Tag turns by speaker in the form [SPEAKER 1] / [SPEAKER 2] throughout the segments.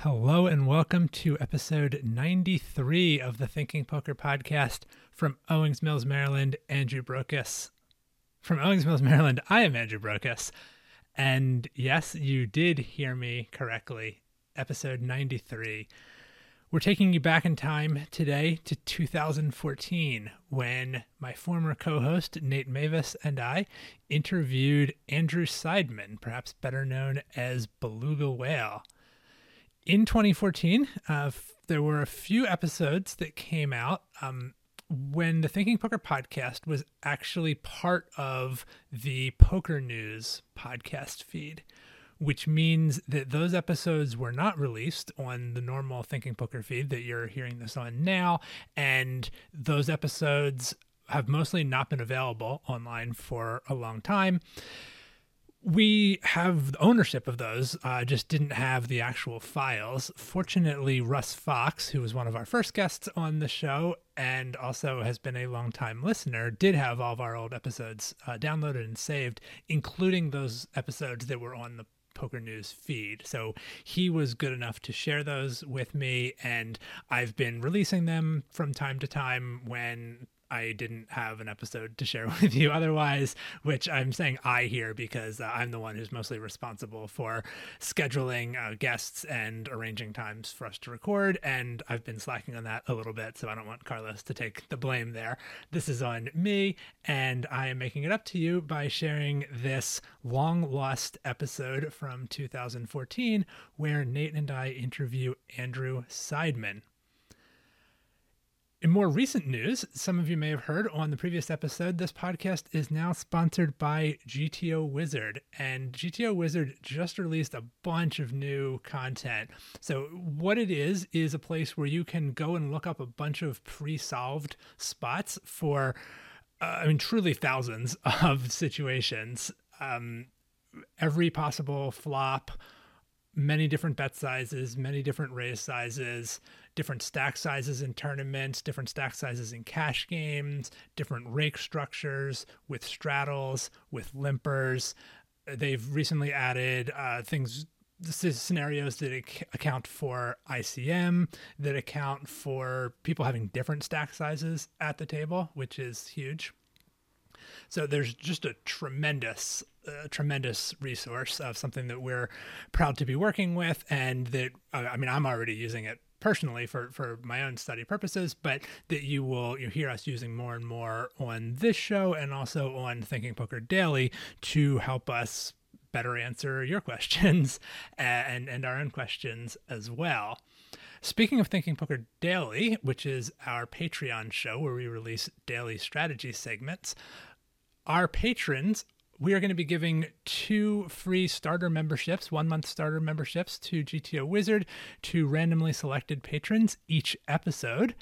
[SPEAKER 1] Hello and welcome to episode 93 of the Thinking Poker podcast from Owings Mills, Maryland, Andrew Brokos. From Owings Mills, Maryland, I am Andrew Brokos. And yes, you did hear me correctly. Episode 93. We're taking you back in time today to 2014 when my former co host Nate Meyvis and I interviewed Andrew Seidman, perhaps better known as Beluga Whale in 2014, uh, f- there were a few episodes that came out um, when the Thinking Poker podcast was actually part of the Poker News podcast feed, which means that those episodes were not released on the normal Thinking Poker feed that you're hearing this on now. And those episodes have mostly not been available online for a long time we have ownership of those, uh, just didn't have the actual files. Fortunately, Russ Fox, who was one of our first guests on the show and also has been a long-time listener, did have all of our old episodes uh, downloaded and saved, including those episodes that were on the Poker News feed. So he was good enough to share those with me, and I've been releasing them from time to time when I didn't have an episode to share with you otherwise, which I'm saying I here because uh, I'm the one who's mostly responsible for scheduling uh, guests and arranging times for us to record. And I've been slacking on that a little bit, so I don't want Carlos to take the blame there. This is on me, and I am making it up to you by sharing this long lost episode from 2014 where Nate and I interview Andrew Seidman. In more recent news, some of you may have heard on the previous episode, this podcast is now sponsored by GTO Wizard. And GTO Wizard just released a bunch of new content. So, what it is, is a place where you can go and look up a bunch of pre solved spots for, uh, I mean, truly thousands of situations. Um, every possible flop, many different bet sizes, many different raise sizes different stack sizes in tournaments, different stack sizes in cash games, different rake structures with straddles, with limpers. They've recently added uh, things scenarios that account for ICM, that account for people having different stack sizes at the table, which is huge. So there's just a tremendous, uh, tremendous resource of something that we're proud to be working with, and that uh, I mean I'm already using it personally for for my own study purposes, but that you will you hear us using more and more on this show and also on Thinking Poker Daily to help us better answer your questions and and our own questions as well. Speaking of Thinking Poker Daily, which is our Patreon show where we release daily strategy segments, our patrons we are going to be giving two free starter memberships, one month starter memberships to GTO Wizard to randomly selected patrons each episode.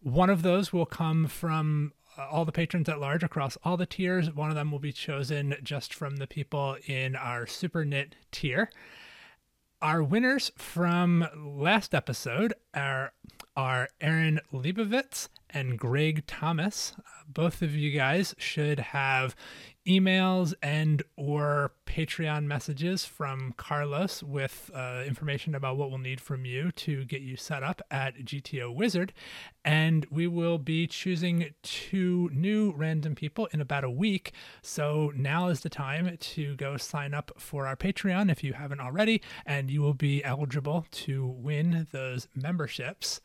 [SPEAKER 1] One of those will come from uh, all the patrons at large across all the tiers. One of them will be chosen just from the people in our Super Nit tier. Our winners from last episode are, are Aaron Leibovitz and Greg Thomas. Both of you guys should have emails and or patreon messages from carlos with uh, information about what we'll need from you to get you set up at gto wizard. And we will be choosing two new random people in about a week. So now is the time to go sign up for our patreon if you haven't already and you will be eligible to win those memberships.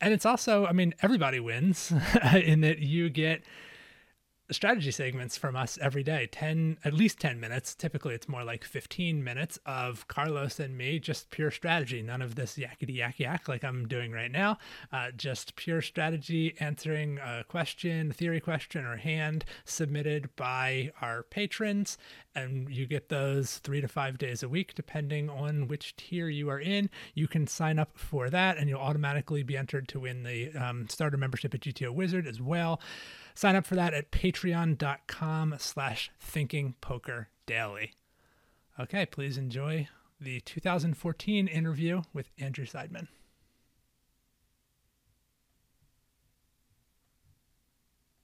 [SPEAKER 1] And it's also i mean everybody wins in that you get strategy segments from us every day. 10 at least 10 minutes. Typically it's more like 15 minutes of carlos and me just pure strategy. None of this yakety yak yak like i'm doing right now. Uh, just pure strategy answering a question theory question or hand submitted by our patrons. And you get those three to five days a week depending on which tier you are in. You can sign up for that and you'll automatically be entered to win the um, starter membership at gto wizard as well Sign up for that at patreon.com slash thinkingpokerdaily. Okay, please enjoy the 2014 interview with Andrew Seidman.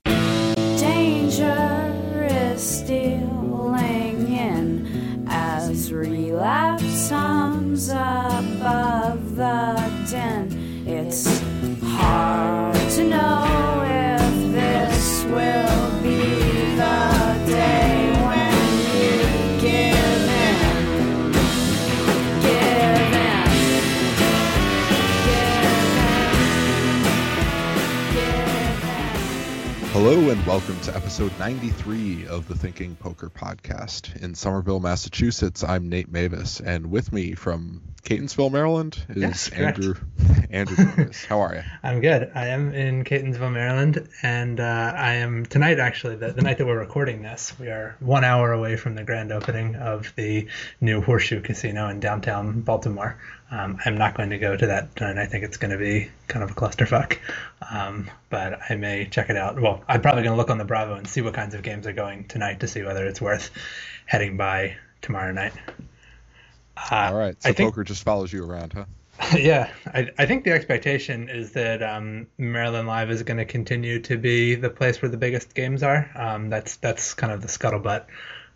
[SPEAKER 2] Danger is stealing in as relapse this hums above the din. It's hard to know
[SPEAKER 3] Hello and welcome to episode 93 of the Thinking Poker Podcast. In Somerville, Massachusetts, I'm Nate Meyvis, and with me from Catonsville, Maryland is
[SPEAKER 4] Yes.
[SPEAKER 3] Andrew Andrew Davis. How are you?
[SPEAKER 4] I'm good. I am in Catonsville, Maryland, and uh, I am tonight actually the, the night that we're recording this. We are one hour away from the grand opening of the new Horseshoe Casino in downtown Baltimore. Um, I'm not going to go to that tonight. I think it's going to be kind of a clusterfuck, um, but I may check it out. Well, I'm probably going to look on the Bravo and see what kinds of games are going tonight to see whether it's worth heading by tomorrow night. Uh,
[SPEAKER 3] All right. So
[SPEAKER 4] I think
[SPEAKER 3] poker just follows you around, huh?
[SPEAKER 4] yeah, I, I think the expectation is that um, Maryland Live is going to continue to be the place where the biggest games are. Um, that's that's kind of the scuttlebutt.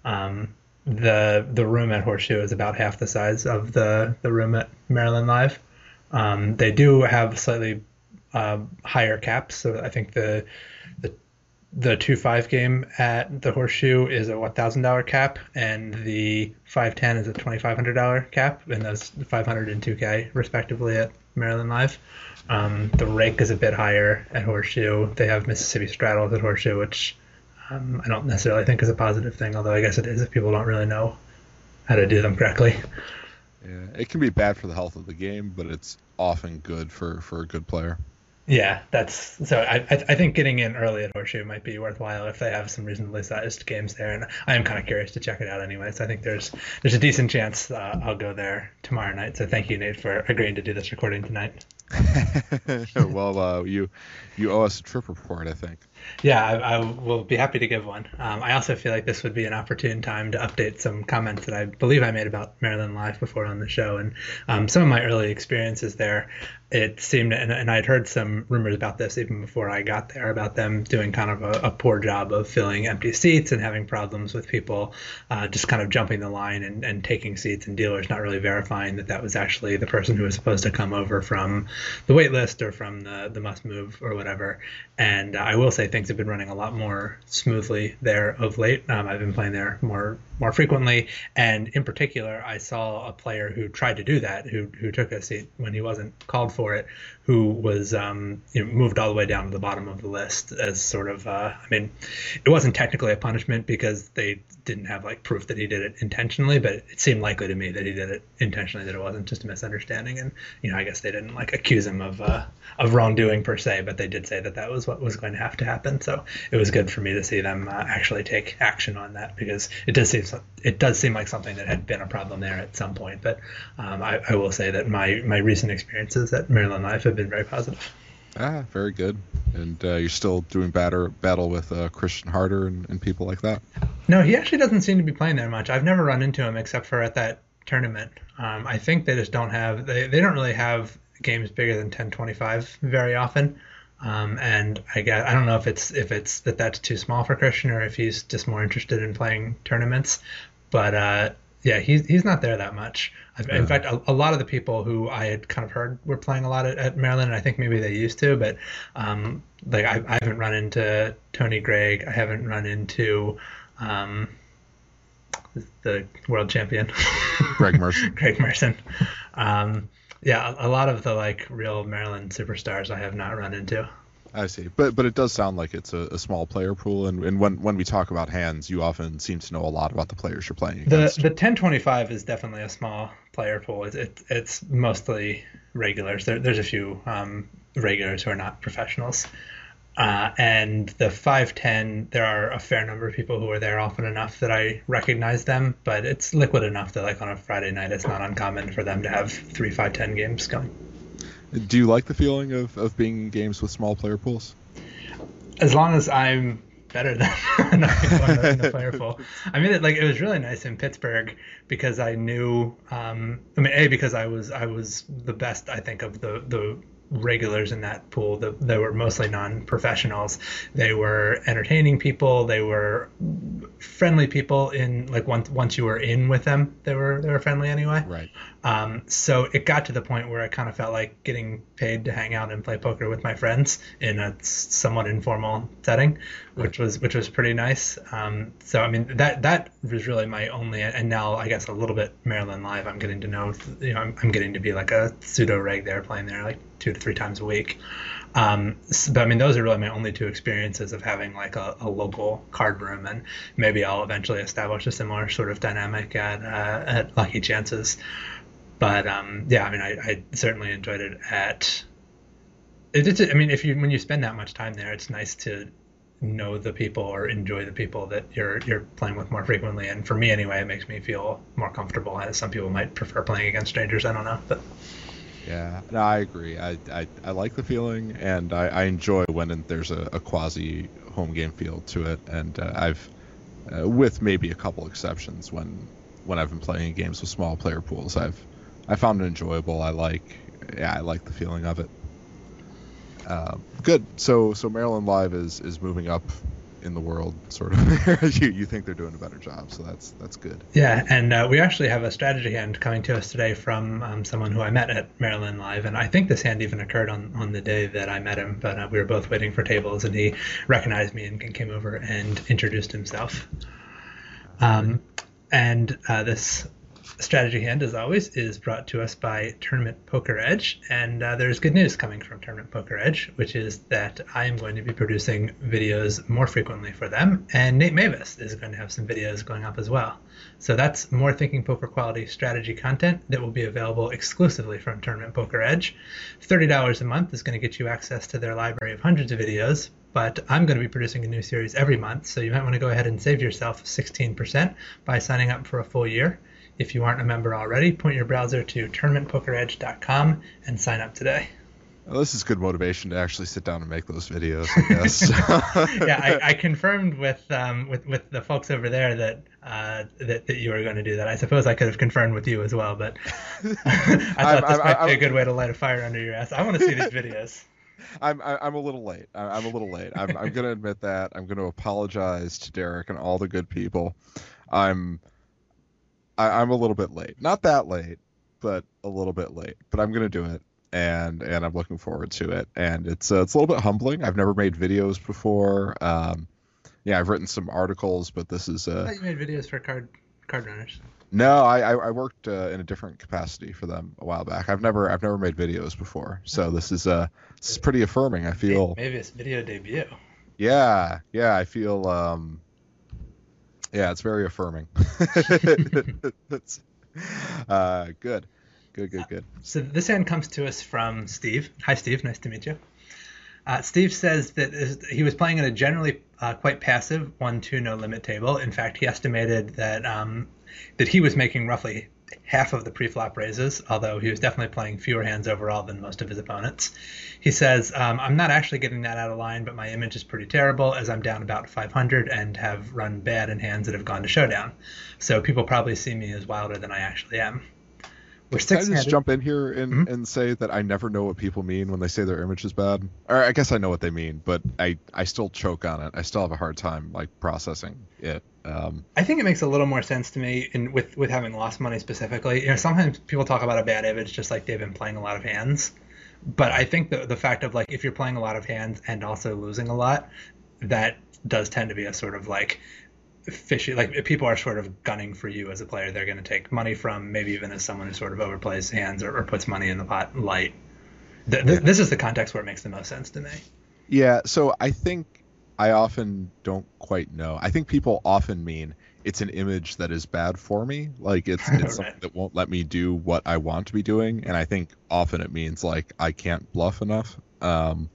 [SPEAKER 4] Um, the the room at Horseshoe is about half the size of the the room at Maryland Live. Um, they do have slightly uh, higher caps, so I think the the the two five game at the Horseshoe is a one thousand dollar cap, and the five ten is a twenty five hundred dollar cap, and those five hundred and two K respectively at Maryland Live. Um, the rake is a bit higher at Horseshoe. They have Mississippi straddles at Horseshoe, which um, I don't necessarily think is a positive thing, although I guess it is if people don't really know how to do them correctly.
[SPEAKER 3] Yeah. It can be bad for the health of the game, but it's often good for, for a good player.
[SPEAKER 4] Yeah, that's so. I I think getting in early at Horseshoe might be worthwhile if they have some reasonably sized games there, and I am kind of curious to check it out anyway. So I think there's there's a decent chance uh, I'll go there tomorrow night. So thank you, Nate, for agreeing to do this recording tonight.
[SPEAKER 3] well, uh, you you owe us a trip report, I think.
[SPEAKER 4] Yeah, I, I will be happy to give one. Um, I also feel like this would be an opportune time to update some comments that I believe I made about Maryland Live before on the show, and um, some of my early experiences there. It seemed, and, and I'd heard some rumors about this even before I got there, about them doing kind of a, a poor job of filling empty seats and having problems with people uh, just kind of jumping the line and, and taking seats, and dealers not really verifying that that was actually the person who was supposed to come over from the wait list or from the, the must move or whatever. And uh, I will say things have been running a lot more smoothly there of late. Um, I've been playing there more more frequently, and in particular, I saw a player who tried to do that, who who took a seat when he wasn't called for it, who was um, you know, moved all the way down to the bottom of the list as sort of. Uh, I mean, it wasn't technically a punishment because they didn't have like proof that he did it intentionally, but it seemed likely to me that he did it intentionally, that it wasn't just a misunderstanding. And you know, I guess they didn't like accuse him of uh, of wrongdoing per se, but they did say that that was what was going to have to happen. So it was good for me to see them uh, actually take action on that because it does seem it does seem like something that had been a problem there at some point. But um, I, I will say that my my recent experiences at Maryland Live have been very positive.
[SPEAKER 3] Ah, very good. And uh, you're still doing batter, battle with uh, Christian Harder and, and people like that.
[SPEAKER 4] No, he actually doesn't seem to be playing that much. I've never run into him except for at that tournament. Um, I think they just don't have they, they don't really have games bigger than 1025 very often. Um, and I guess I don't know if it's if it's that that's too small for Christian or if he's just more interested in playing tournaments. But uh, yeah, he's he's not there that much. In fact, a, a lot of the people who I had kind of heard were playing a lot at, at Maryland, and I think maybe they used to, but um, like I, I haven't run into Tony Gregg. I haven't run into um, the world champion,
[SPEAKER 3] Greg Merson.
[SPEAKER 4] Greg Merson. Um, yeah, a, a lot of the like real Maryland superstars I have not run into.
[SPEAKER 3] I see, but but it does sound like it's a, a small player pool, and, and when when we talk about hands, you often seem to know a lot about the players you're playing
[SPEAKER 4] The
[SPEAKER 3] against.
[SPEAKER 4] the 1025 is definitely a small player pool. It's it, it's mostly regulars. There, there's a few um, regulars who are not professionals. Uh, and the 510, there are a fair number of people who are there often enough that I recognize them, but it's liquid enough that, like, on a Friday night, it's not uncommon for them to have three 510 games going.
[SPEAKER 3] Do you like the feeling of, of being in games with small player pools?
[SPEAKER 4] As long as I'm better than enough people in the, player pool. I mean, it, like it was really nice in Pittsburgh because I knew. Um, I mean, a because I was I was the best I think of the the regulars in that pool. The, they were mostly non-professionals. They were entertaining people. They were friendly people. In like once once you were in with them, they were they were friendly anyway.
[SPEAKER 3] Right.
[SPEAKER 4] Um, so it got to the point where I kind of felt like getting paid to hang out and play poker with my friends in a somewhat informal setting, which was which was pretty nice. Um, so I mean that that was really my only, and now I guess a little bit Maryland Live. I'm getting to know, you know, I'm, I'm getting to be like a pseudo reg there, playing there like two to three times a week. Um, s- but I mean, those are really my only two experiences of having like a, a local card room, and maybe I'll eventually establish a similar sort of dynamic at uh, at Lucky Chances. But um, yeah, I mean, I, I certainly enjoyed it at. It, it's, I mean, if you when you spend that much time there, it's nice to know the people or enjoy the people that you're you're playing with more frequently. And for me, anyway, it makes me feel more comfortable. Some people might prefer playing against strangers. I don't know, but
[SPEAKER 3] Yeah, no, I agree. I, I, I like the feeling, and I, I enjoy when there's a, a quasi home game feel to it. And uh, I've, uh, with maybe a couple exceptions, when when I've been playing games with small player pools, I've I found it enjoyable. I like, yeah, I like the feeling of it. Uh, good. So so Maryland Live is is moving up in the world, sort of. you you think they're doing a better job, so that's that's good.
[SPEAKER 4] Yeah, and uh, we actually have a strategy hand coming to us today from um, someone who I met at Maryland Live, and I think this hand even occurred on, on the day that I met him. But uh, we were both waiting for tables, and he recognized me and came over and introduced himself. Um, and uh, this strategy hand, as always, is brought to us by Tournament Poker Edge. And uh, there's good news coming from Tournament Poker Edge, which is that I am going to be producing videos more frequently for them. And Nate Meyvis is going to have some videos going up as well. So that's more Thinking Poker quality strategy content that will be available exclusively from Tournament Poker Edge. $30 a month is going to get you access to their library of hundreds of videos, but I'm going to be producing a new series every month, so you might want to go ahead and save yourself 16% by signing up for a full year. If you aren't a member already, point your browser to tournamentpokeredge.com and sign up today.
[SPEAKER 3] Well, this is good motivation to actually sit down and make those videos, I guess.
[SPEAKER 4] yeah, I, I confirmed with um, with with the folks over there that uh, that that you were going to do that. I suppose I could have confirmed with you as well, but I thought
[SPEAKER 3] I'm-
[SPEAKER 4] this
[SPEAKER 3] I'm-
[SPEAKER 4] might be a
[SPEAKER 3] I'm-
[SPEAKER 4] good way to light a fire under your ass. I want to see these videos.
[SPEAKER 3] I'm I'm a little late. I'm a little late. I'm I'm gonna admit that. I'm gonna apologize to Derek and all the good people. I'm I, I'm a little bit late. Not that late, but a little bit late. But I'm gonna do it, and and I'm looking forward to it. And it's uh, it's a little bit humbling. I've never made videos before. Um, yeah, I've written some articles, but this is
[SPEAKER 4] I
[SPEAKER 3] uh
[SPEAKER 4] thought you made videos for card CardRunners.
[SPEAKER 3] no. I I, I worked uh, in a different capacity for them a while back. I've never I've never made videos before, so this is uh this is pretty affirming. I feel.
[SPEAKER 4] Maybe it's video debut.
[SPEAKER 3] Yeah, yeah, I feel um yeah, it's very affirming. it's uh good. Good, good, good.
[SPEAKER 4] So this hand comes to us from Steve. Hi, Steve. Nice to meet you. Uh, Steve says that he was playing at a generally uh, quite passive one-two no limit table. In fact, he estimated that um, that he was making roughly half of the pre-flop raises, although he was definitely playing fewer hands overall than most of his opponents. He says, um, "I'm not actually getting that out of line, but my image is pretty terrible as I'm down about 500 and have run bad in hands that have gone to showdown. So people probably see me as wilder than I actually am." We're
[SPEAKER 3] Can I just jump in here and,
[SPEAKER 4] Mhm.
[SPEAKER 3] and say that I never know what people mean when they say their image is bad? Or I guess I know what they mean, but I, I still choke on it. I still have a hard time like processing it. Um,
[SPEAKER 4] I think it makes a little more sense to me in with with having lost money specifically. You know, sometimes people talk about a bad image just like they've been playing a lot of hands. But I think the the fact of like if you're playing a lot of hands and also losing a lot, that does tend to be a sort of like fishy like people are sort of gunning for you as a player, they're gonna take money from maybe even as someone who sort of overplays hands or, or puts money in the pot light. Th- th- This is the context where it makes the most sense to me.
[SPEAKER 3] Yeah, so I think I often don't quite know. I think people often mean it's an image that is bad for me. Like it's it's something that won't let me do what I want to be doing. And I think often it means like I can't bluff enough. Um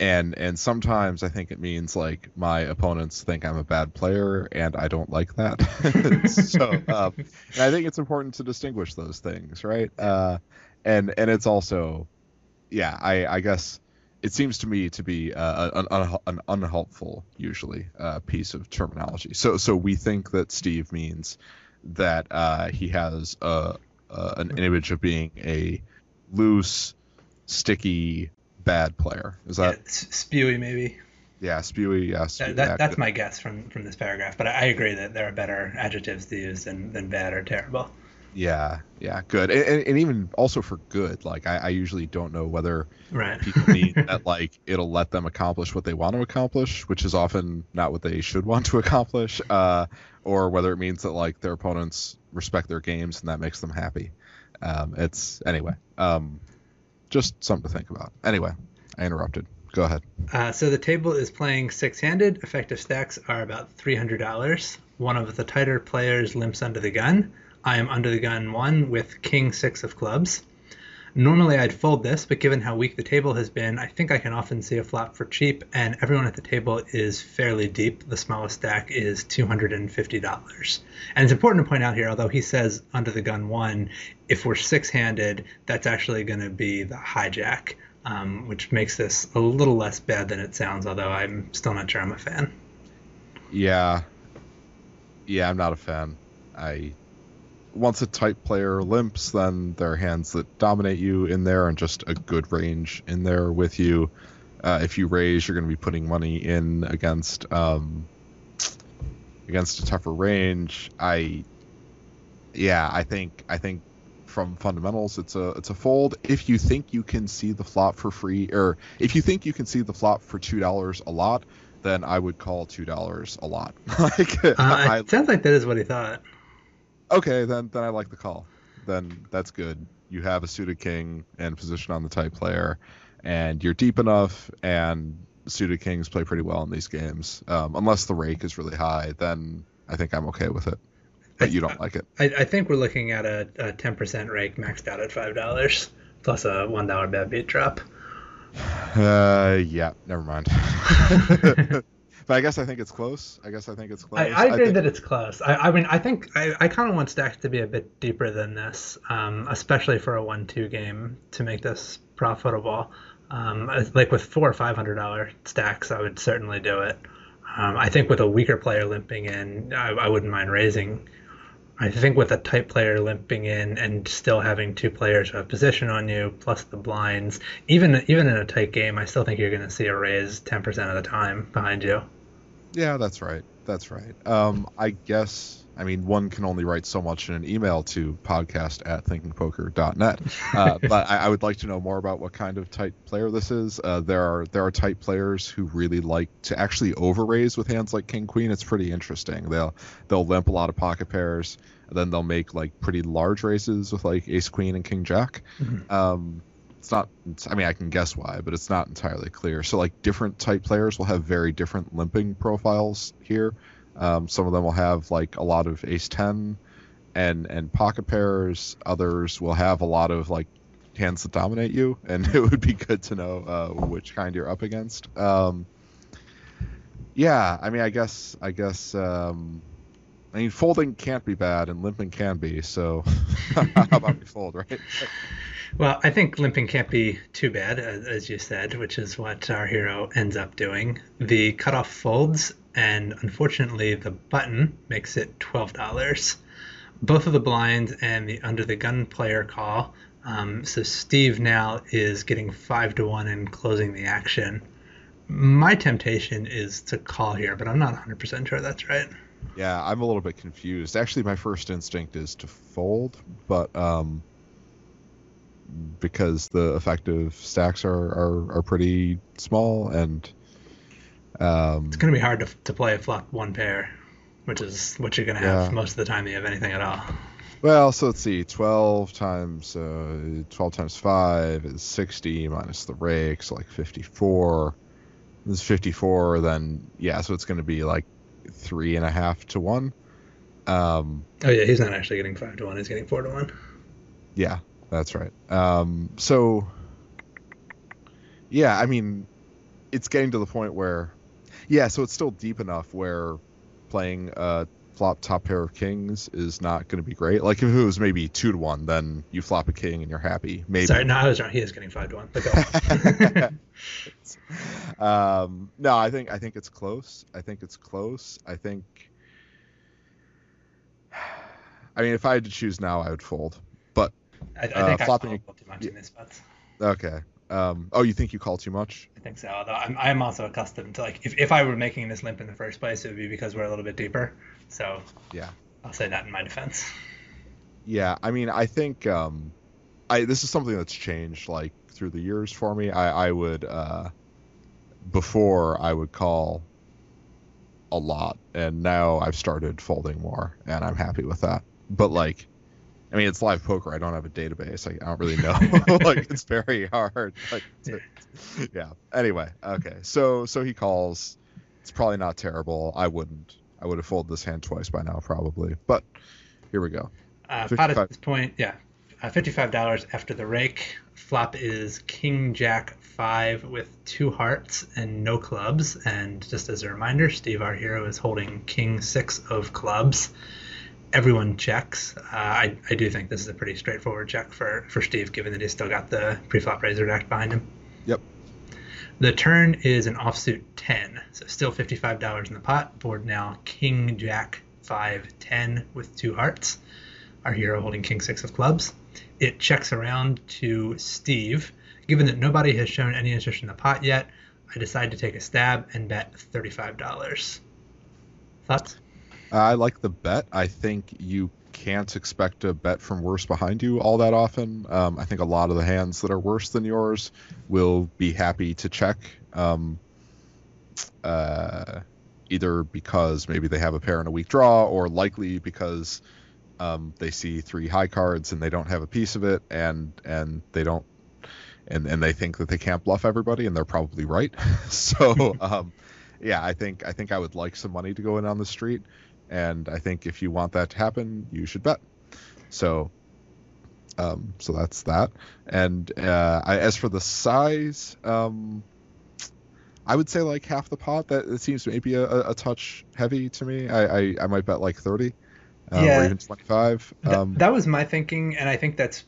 [SPEAKER 3] and and sometimes I think it means like my opponents think I'm a bad player and I don't like that. so um, and I think it's important to distinguish those things, right? Uh and and it's also yeah, I I guess it seems to me to be uh, an, un- an unhelpful usually uh, piece of terminology. So so we think that Steve means that uh, he has a, uh, an image of being a loose, sticky bad player. Is that
[SPEAKER 4] s- spewy maybe.
[SPEAKER 3] yeah, spewy? Yeah, spewy,
[SPEAKER 4] that,
[SPEAKER 3] yeah,
[SPEAKER 4] that's my guess from from this paragraph. But I, I agree that there are better adjectives to use than than bad or terrible.
[SPEAKER 3] Yeah, yeah, good, and, and, even also for good. Like I, I usually don't know whether
[SPEAKER 4] Right.
[SPEAKER 3] people mean that like it'll let them accomplish what they want to accomplish, which is often not what they should want to accomplish, uh, or whether it means that like their opponents respect their games and that makes them happy. Um, it's anyway, um, just something to think about. Anyway, I interrupted. Go ahead.
[SPEAKER 4] Uh, so the table is playing six-handed. Effective stacks are about three hundred dollars. One of the tighter players limps under the gun. I am under the gun one with king six of clubs. Normally I'd fold this, but given how weak the table has been, I think I can often see a flop for cheap, and everyone at the table is fairly deep. The smallest stack is $250. And it's important to point out here, although he says under the gun one, if we're six handed, that's actually going to be the hijack, um, which makes this a little less bad than it sounds, although I'm still not sure I'm a fan.
[SPEAKER 3] Yeah, yeah, I'm not a fan. I once a tight player limps, then there are hands that dominate you in there and just a good range in there with you. Uh, if you raise, you're going to be putting money in against um, against a tougher range. I, yeah, I think I think from fundamentals, it's a it's a fold. If you think you can see the flop for free, or if you think you can see the flop for two dollars a lot, then I would call two dollars a lot. like,
[SPEAKER 4] Uh,
[SPEAKER 3] I,
[SPEAKER 4] it sounds like that is what he thought.
[SPEAKER 3] Okay, then then I like the call. Then that's good. You have a suited king and position on the type player, and you're deep enough. And suited kings play pretty well in these games. Um, unless the rake is really high, then I think I'm okay with it. But you don't like it.
[SPEAKER 4] I, I think we're looking at a, a 10% rake maxed out at $5 plus a $1 bad beat drop.
[SPEAKER 3] Uh, yeah, never mind. but I guess I think it's close. I guess I think it's close.
[SPEAKER 4] I, I agree
[SPEAKER 3] think-
[SPEAKER 4] that it's close. I, I mean, I think I, I kind of want stacks to be a bit deeper than this, um, especially for a one-two game to make this profitable. Um, like with four or five hundred dollar stacks, I would certainly do it. Um, I think with a weaker player limping in, I, I wouldn't mind raising. I think with a tight player limping in and still having two players who have position on you plus the blinds, even even in a tight game, I still think you're going to see a raise ten percent of the time behind you.
[SPEAKER 3] Yeah, that's right. That's right. Um, I guess. I mean, one can only write so much in an email to podcast at thinkingpoker.net. Uh, but I, I would like to know more about what kind of tight player this is. Uh, there are there are tight players who really like to actually overraise with hands like King Queen. It's pretty interesting. They'll they'll limp a lot of pocket pairs, and then they'll make like pretty large raises with like Ace Queen and King Jack. Um, it's not it's, i mean i can guess why but it's not entirely clear so like different type players will have very different limping profiles here um, some of them will have like a lot of ace 10 and and pocket pairs others will have a lot of like hands that dominate you and it would be good to know uh, which kind you're up against um, yeah i mean i guess i guess um, I mean, folding can't be bad, and limping can be. So, how about we fold, right?
[SPEAKER 4] Well, I think limping can't be too bad, as, as you said, which is what our hero ends up doing. The cutoff folds, and unfortunately, the button makes it $12. Both of the blinds and the under the gun player call. Um, so Steve now is getting 5 to 1 and closing the action. My temptation is to call here, but I'm not 100% sure that's right.
[SPEAKER 3] Yeah, I'm a little bit confused. Actually, my first instinct is to fold, but um, because the effective stacks are are, are pretty small, and um,
[SPEAKER 4] It's going to be hard to, to play a flop one pair, which is what you're going to have
[SPEAKER 3] Yeah.
[SPEAKER 4] most of the time that you have anything at all.
[SPEAKER 3] well, so let's see, 12 times uh, 12 times five is 60 minus the rake, so like 54. This is 54, then yeah, so it's going to be like three and a half to one. Um,
[SPEAKER 4] Oh yeah, he's not actually getting five to one. He's getting four to one.
[SPEAKER 3] Yeah, that's right. Um, so, yeah, I mean, it's getting to the point where, yeah, so it's still deep enough where playing a flop top pair of kings is not going to be great. Like if it was maybe two to one, then you flop a king and you're happy. Maybe.
[SPEAKER 4] Sorry, no, I was wrong. He is getting five to one. But go
[SPEAKER 3] um, no, I think I think it's close. I think it's close. I think. I mean, if I had to choose now, I would fold. But
[SPEAKER 4] I, I
[SPEAKER 3] Uh,
[SPEAKER 4] think I
[SPEAKER 3] flopping-
[SPEAKER 4] much in these spots.
[SPEAKER 3] Okay. Um, oh, you think you call too much?
[SPEAKER 4] I think so. Although I'm, I'm also accustomed to like if, if I were making this limp in the first place, it would be because we're a little bit deeper. So
[SPEAKER 3] Yeah.
[SPEAKER 4] I'll say that in my defense.
[SPEAKER 3] Yeah, I mean, I think um, I this is something that's changed like through the years for me. I I would uh, before I would call a lot, and now I've started folding more, and I'm happy with that. But like, I mean, it's live poker. I don't have a database. I, I don't really know. like, it's very hard. Like, to- yeah. Anyway, okay. So so he calls. It's probably not terrible. I wouldn't. I would have folded this hand twice by now, probably. But here we go.
[SPEAKER 4] Uh, pot at this point, yeah, uh, fifty-five dollars after the rake. Flop is King Jack five with two hearts and no clubs. And just as a reminder, Steve, our hero, is holding King six of clubs. Everyone checks. Uh, I, I do think this is a pretty straightforward check for, for Steve, given that he's still got the pre-flop razor deck behind him.
[SPEAKER 3] Yep.
[SPEAKER 4] The turn is an offsuit 10, so still $55 in the pot. Board now King Jack 5 10 with two hearts. Our hero holding King 6 of clubs. It checks around to Steve. Given that nobody has shown any interest in the pot yet, I decide to take a stab and bet $35. Thoughts?
[SPEAKER 3] I like the bet. I think you can't expect a bet from worse behind you all that often. Um, I think a lot of the hands that are worse than yours will be happy to check, um, uh, either because maybe they have a pair and a weak draw, or likely because um, they see three high cards and they don't have a piece of it, and and they don't, and and they think that they can't bluff everybody, and they're probably right. so. Um, yeah, I think I think I would like some money to go in on the street, and I think if you want that to happen, you should bet. So, um, so that's that. And uh, I, as for the size, um, I would say like half the pot. That it seems maybe a, a, a touch heavy to me. I, I, I might bet like thirty, um,
[SPEAKER 4] Yeah.
[SPEAKER 3] or even twenty five. Um,
[SPEAKER 4] that was my thinking, and I think that's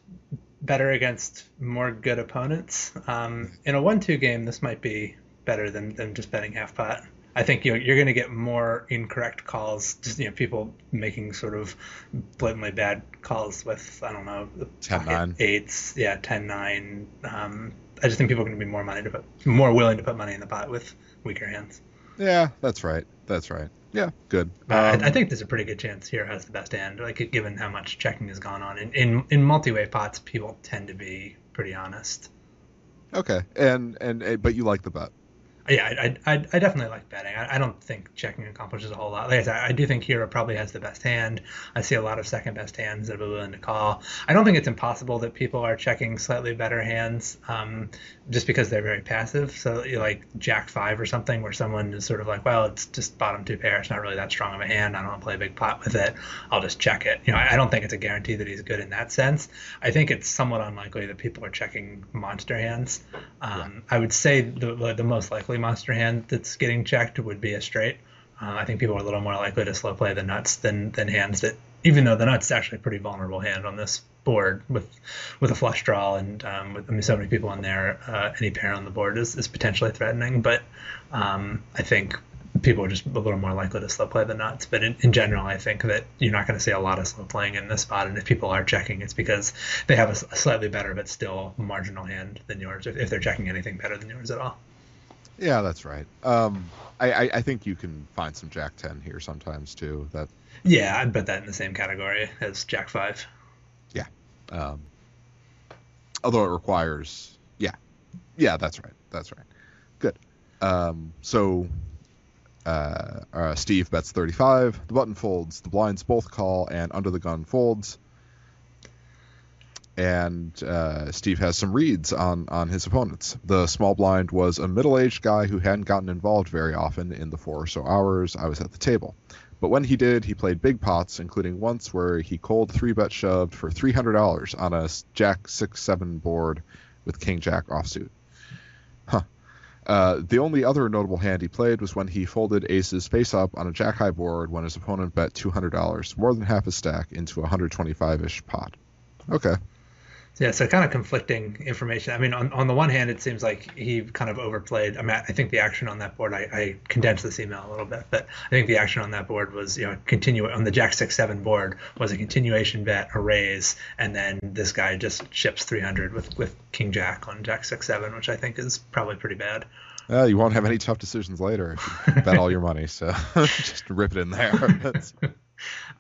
[SPEAKER 4] better against more good opponents. Um, in a one-two game, this might be better than, than just betting half pot. I think you're, you're going to get more incorrect calls, just you know, people making sort of blatantly bad calls with I don't know the
[SPEAKER 3] 10-9.
[SPEAKER 4] eights, yeah, 10-9. Um, I just think people are going to be more money to put, more willing to put money in the pot with weaker hands.
[SPEAKER 3] yeah, that's right. That's right. Yeah, good.
[SPEAKER 4] But I-
[SPEAKER 3] Um,
[SPEAKER 4] I, think there's a pretty good chance here has the best hand, like given how much checking has gone on. In in, in multi-way pots, people tend to be pretty honest.
[SPEAKER 3] okay, and and uh, but you like the bet.
[SPEAKER 4] Yeah, I, I, I definitely like betting. I, I don't think checking accomplishes a whole lot. Like I said, I do think Hero probably has the best hand. I see a lot of second best hands that are willing to call. I don't think it's impossible that people are checking slightly better hands um, just because they're very passive. So you know, like Jack Five or something, where someone is sort of like, well, it's just bottom two pair. It's not really that strong of a hand. I don't want to play a big pot with it. I'll just check it. You know, I, I don't think it's a guarantee that he's good in that sense. I think it's somewhat unlikely that people are checking monster hands. Um, I would say the the most likely monster hand that's getting checked would be a straight. Uh, I think people are a little more likely to slow play the nuts than than hands that, even though the nuts is actually a pretty vulnerable hand on this board with with a flush draw and um, with I mean, so many people in there, uh, any pair on the board is, is potentially threatening. But um, I think people are just a little more likely to slow play the nuts. But in, in general, I think that you're not going to see a lot of slow playing in this spot. And if people are checking, it's because they have a slightly better but still marginal hand than yours. If, if they're checking anything better than yours at all.
[SPEAKER 3] Yeah, that's right. Um, I, I, I think you can find some Jack Ten here sometimes too. That
[SPEAKER 4] Yeah, I'd put that in the same category as Jack Five.
[SPEAKER 3] um, although it requires yeah yeah that's right that's right good um, so uh, uh, steve bets 35 the button folds the blinds both call and under the gun folds and uh, Steve has some reads on on his opponents. The small blind was a middle-aged guy who hadn't gotten involved very often in the four or so hours I was at the table. But when he did, he played big pots, including once where he cold three bet shoved for three hundred dollars on a Jack six seven board with King Jack offsuit. Huh. Uh, the only other notable hand he played was when he folded aces face up on a jack high board when his opponent bet two hundred dollars, more than half his stack, into a hundred twenty five ish pot. Okay.
[SPEAKER 4] Yeah, so kind of conflicting information. I mean, on, on the one hand, it seems like he kind of overplayed. I mean, I think the action on that board, I, I condensed this email a little bit, but I think the action on that board was, you know, continue on the Jack six seven board was a continuation bet, a raise, and then this guy just ships 300 with with King Jack on Jack six seven, which I think is probably pretty bad.
[SPEAKER 3] Uh, you won't have any tough decisions later if you bet all your money. So just rip it in there.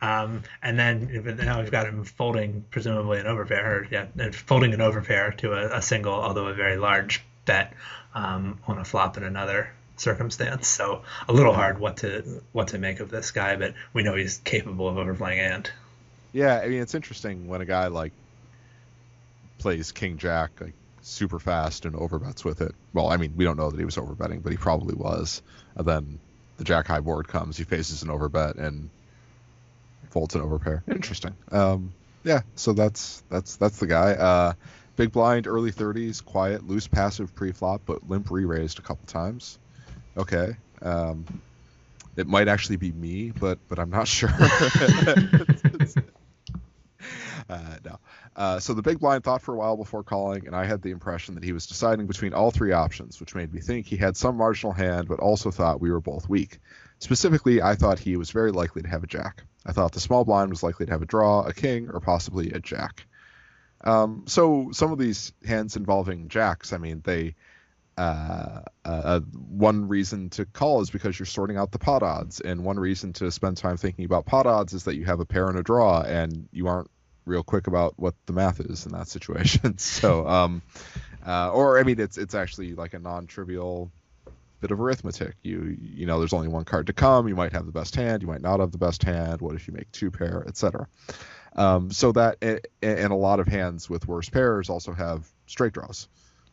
[SPEAKER 4] Um, and then now we've got him folding presumably an overpair, or yeah, folding an overpair to a, a single, although a very large bet um, on a flop in another circumstance. So a little hard what to what to make of this guy, but we know he's capable of overplaying and.
[SPEAKER 3] Yeah, I mean it's interesting when a guy like plays King Jack like super fast and overbets with it. Well, I mean we don't know that he was overbetting, but he probably was. And then the Jack High board comes, he faces an overbet and folds overpair. Interesting. Um, yeah, so that's that's that's the guy. Uh, big blind, early 30s, quiet, loose passive pre-flop, but limp re-raised a couple times. Okay. Um, it might actually be me, but but I'm not sure. uh, no. Uh, so the big blind thought for a while before calling, and I had the impression that he was deciding between all three options, which made me think he had some marginal hand, but also thought we were both weak. Specifically, I thought he was very likely to have a jack. I thought the small blind was likely to have a draw, a king, or possibly a jack. Um, so some of these hands involving jacks, I mean, they uh, uh, uh, one reason to call is because you're sorting out the pot odds, and one reason to spend time thinking about pot odds is that you have a pair and a draw, and you aren't real quick about what the math is in that situation. so, um, uh, or I mean, it's it's actually like a non-trivial bit of arithmetic. You you know, there's only one card to come. You might have the best hand. You might not have the best hand. What if you make two pair, etc. Um, so that and a lot of hands with worse pairs also have straight draws,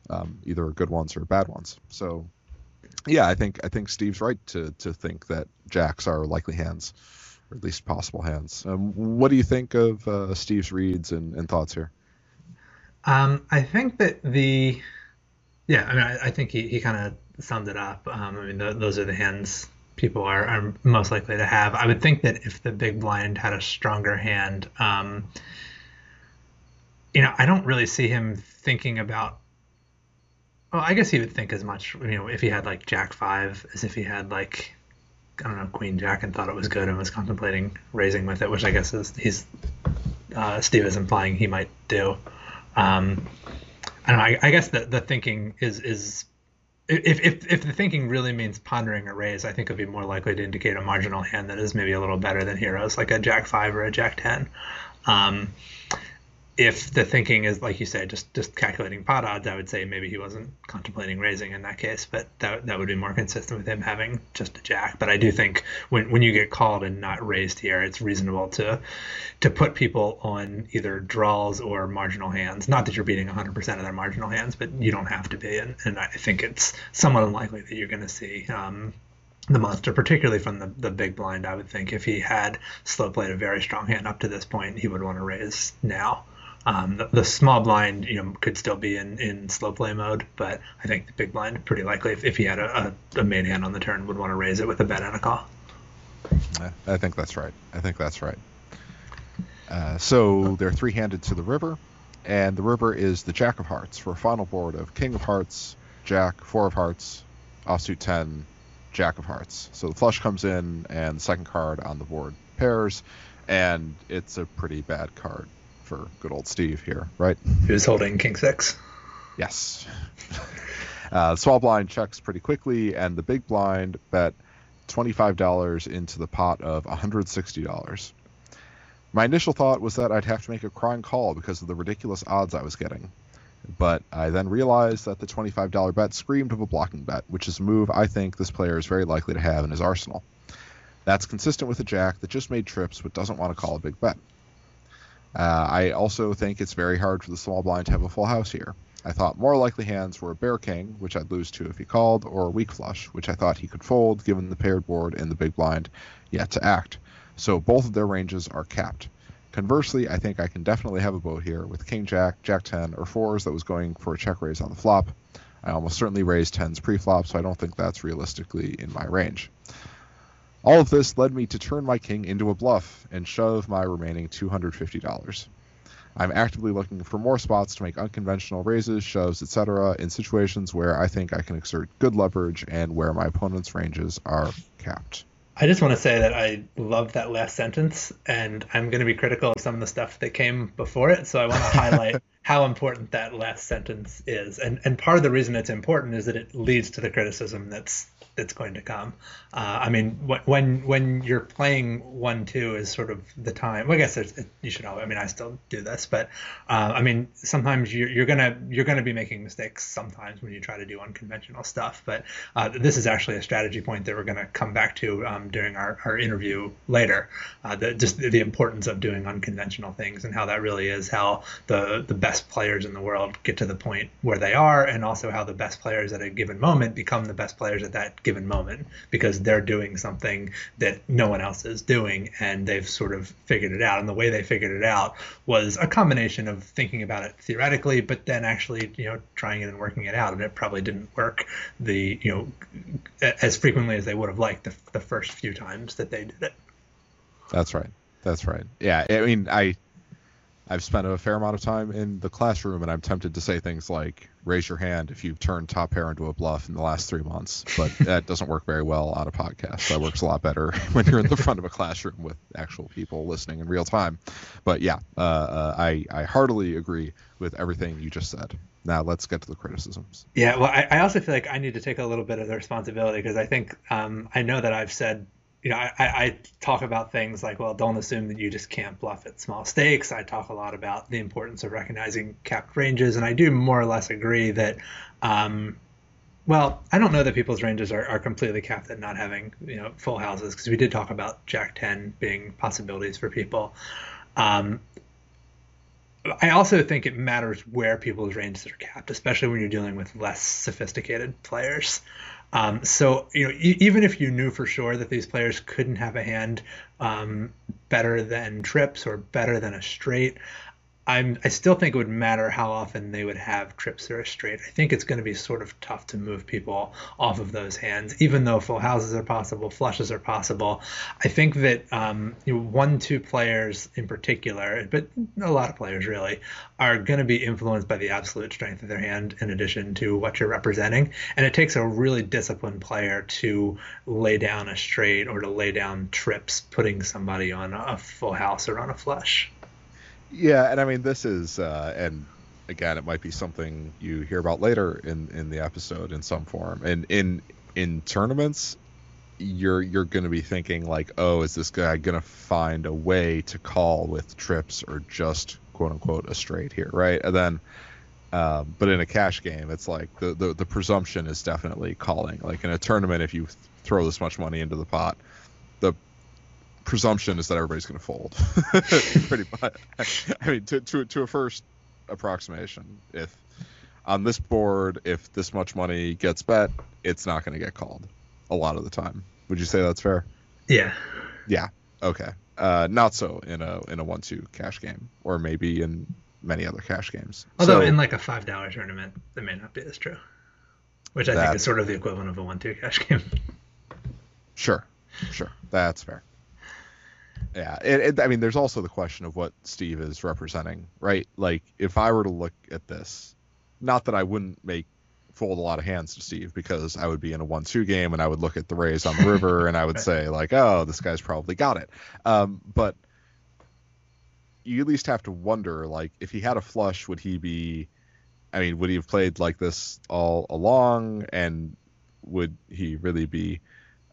[SPEAKER 3] um, either good ones or bad ones. So yeah, I think I think Steve's right to to think that jacks are likely hands, or at least possible hands. Um, what do you think of uh, Steve's reads and, and thoughts here?
[SPEAKER 4] Um, I think that the yeah, I mean, I, I think he, he kind of summed it up. Um, I mean, th- those are the hands people are, are, most likely to have. I would think that if the big blind had a stronger hand, um, you know, I don't really see him thinking about. Well, I guess he would think as much, you know, if he had like Jack five as if he had like, I don't know, Queen Jack and thought it was good and was contemplating raising with it, which I guess is he's uh, Steve is implying he might do. Um, I don't know. I, I guess the the thinking is is if, if if the thinking really means pondering a raise, I think it'd be more likely to indicate a marginal hand that is maybe a little better than heroes, like a Jack five or a Jack ten. Um, if the thinking is like you say, just just calculating pot odds, I would say maybe he wasn't contemplating raising in that case, but that that would be more consistent with him having just a jack. But I do think when when you get called and not raised here, it's reasonable to to put people on either draws or marginal hands. Not that you're beating 100% of their marginal hands, but you don't have to be. And, and I think it's somewhat unlikely that you're going to see um, the monster, particularly from the, the big blind. I would think if he had slow played a very strong hand up to this point, he would want to raise now. Um, the, the, small blind, you know, could still be in, in slow play mode, but I think the big blind, pretty likely, if, if he had a, a, a main hand on the turn, would want to raise it with a bet and a call.
[SPEAKER 3] I think that's right. I think that's right. Uh, so they're three-handed to the river, and the river is the Jack of Hearts for a final board of King of Hearts, Jack, Four of Hearts, offsuit ten, Jack of Hearts. So the flush comes in, and the second card on the board pairs, and it's a pretty bad card for good old Steve here, right?
[SPEAKER 4] Who's holding King Six?
[SPEAKER 3] Yes. uh, small blind checks pretty quickly, and the big blind bet $25 into the pot of $160. My initial thought was that I'd have to make a crying call because of the ridiculous odds I was getting. But I then realized that the $25 bet screamed of a blocking bet, which is a move I think this player is very likely to have in his arsenal. That's consistent with a jack that just made trips but doesn't want to call a big bet. Uh, I also think it's very hard for the small blind to have a full house here. I thought more likely hands were a bare king, which I'd lose to if he called, or a weak flush, which I thought he could fold given the paired board and the big blind yet to act. So both of their ranges are capped. Conversely, I think I can definitely have a boat here with king jack, jack 10, or fours that was going for a check raise on the flop. I almost certainly raised 10s pre-flop, so I don't think that's realistically in my range. All of this led me to turn my king into a bluff and shove my remaining $250. I'm actively looking for more spots to make unconventional raises, shoves, etc. in situations where I think I can exert good leverage and where my opponent's ranges are capped.
[SPEAKER 4] I just want to say that I love that last sentence, and I'm going to be critical of some of the stuff that came before it. So I want to highlight how important that last sentence is, and and part of the reason it's important is that it leads to the criticism that's that's going to come. Uh, I mean, when when you're playing one two is sort of the time. Well, I guess you should know. I mean, I still do this, but uh, I mean, sometimes you're, you're gonna you're gonna be making mistakes sometimes when you try to do unconventional stuff. But uh, this is actually a strategy point that we're gonna come back to um, during our, our interview later. Uh, the, just the importance of doing unconventional things and how that really is how the the best players in the world get to the point where they are, and also how the best players at a given moment become the best players at that given moment because they're doing something that no one else is doing and they've sort of figured it out. And the way they figured it out was a combination of thinking about it theoretically, but then actually, you know, trying it and working it out. And it probably didn't work the, you know, as frequently as they would have liked the, the first few times that they did it.
[SPEAKER 3] That's right. That's right. Yeah. I mean, I, I've spent a fair amount of time in the classroom, and I'm tempted to say things like "raise your hand if you've turned top pair into a bluff in the last three months," but that doesn't work very well on a podcast. That works a lot better when you're in the front of a classroom with actual people listening in real time. But yeah, uh, uh, I I heartily agree with everything you just said. Now let's get to the criticisms.
[SPEAKER 4] Yeah, well, I, I also feel like I need to take a little bit of the responsibility because I think um, I know that I've said you know, I, I, talk about things like, well, don't assume that you just can't bluff at small stakes. I talk a lot about the importance of recognizing capped ranges, and I do more or less agree that, um, well, I don't know that people's ranges are, are completely capped at not having, you know, full houses because we did talk about Jack 10 being possibilities for people. Um, I also think it matters where people's ranges are capped, especially when you're dealing with less sophisticated players. Um, so you know, e- even if you knew for sure that these players couldn't have a hand um, better than trips or better than a straight, I'm I still think it would matter how often they would have trips or a straight. I think it's going to be sort of tough to move people off of those hands, even though full houses are possible, flushes are possible. I think that um, you know, one two players in particular, but a lot of players really, are going to be influenced by the absolute strength of their hand in addition to what you're representing. And it takes a really disciplined player to lay down a straight or to lay down trips, putting somebody on a full house or on a flush.
[SPEAKER 3] Yeah, and I mean this is, uh, and again, it might be something you hear about later in in the episode in some form. And in in tournaments, you're you're going to be thinking like, oh, is this guy going to find a way to call with trips or just quote unquote a straight here, right? And then. Um, but in a cash game, it's like the, the the presumption is definitely calling. Like in a tournament, if you throw this much money into the pot, presumption is that everybody's going to fold. Pretty much. I mean, to, to to a first approximation, if on this board, if this much money gets bet, it's not going to get called a lot of the time. Would you say that's fair?
[SPEAKER 4] Yeah.
[SPEAKER 3] Yeah. Okay. Uh, not so in a in a one two cash game, or maybe in many other cash games.
[SPEAKER 4] Although
[SPEAKER 3] so,
[SPEAKER 4] in like a five dollar tournament, that may not be as true. Which I think is sort of the equivalent of a one two cash game.
[SPEAKER 3] Sure. Sure. That's fair. Yeah, it, it, I mean, there's also the question of what Steve is representing, right? Like, if I were to look at this, not that I wouldn't make fold a lot of hands to Steve because I would be in a one-two game and I would look at the raise on the river and I would say like, oh, this guy's probably got it. Um, but you at least have to wonder, like, if he had a flush, would he be? I mean, would he have played like this all along, and would he really be?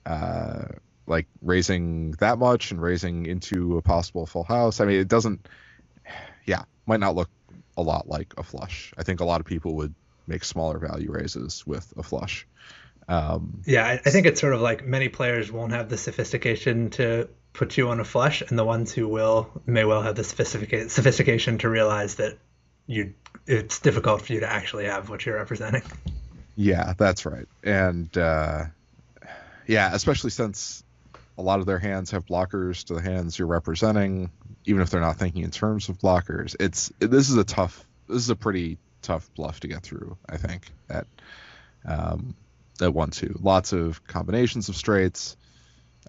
[SPEAKER 3] Uh, like raising that much and raising into a possible full house. I mean, it doesn't. Yeah, might not look a lot like a flush. I think a lot of people would make smaller value raises with a flush. Um,
[SPEAKER 4] yeah, I, I think it's sort of like many players won't have the sophistication to put you on a flush, and the ones who will may well have the sophistication sophistication to realize that you it's difficult for you to actually have what you're representing.
[SPEAKER 3] Yeah, that's right, and uh, yeah, especially since a lot of their hands have blockers to the hands you're representing, even if they're not thinking in terms of blockers. It's this is a tough, this is a pretty tough bluff to get through. I think at um, at one two, lots of combinations of straights.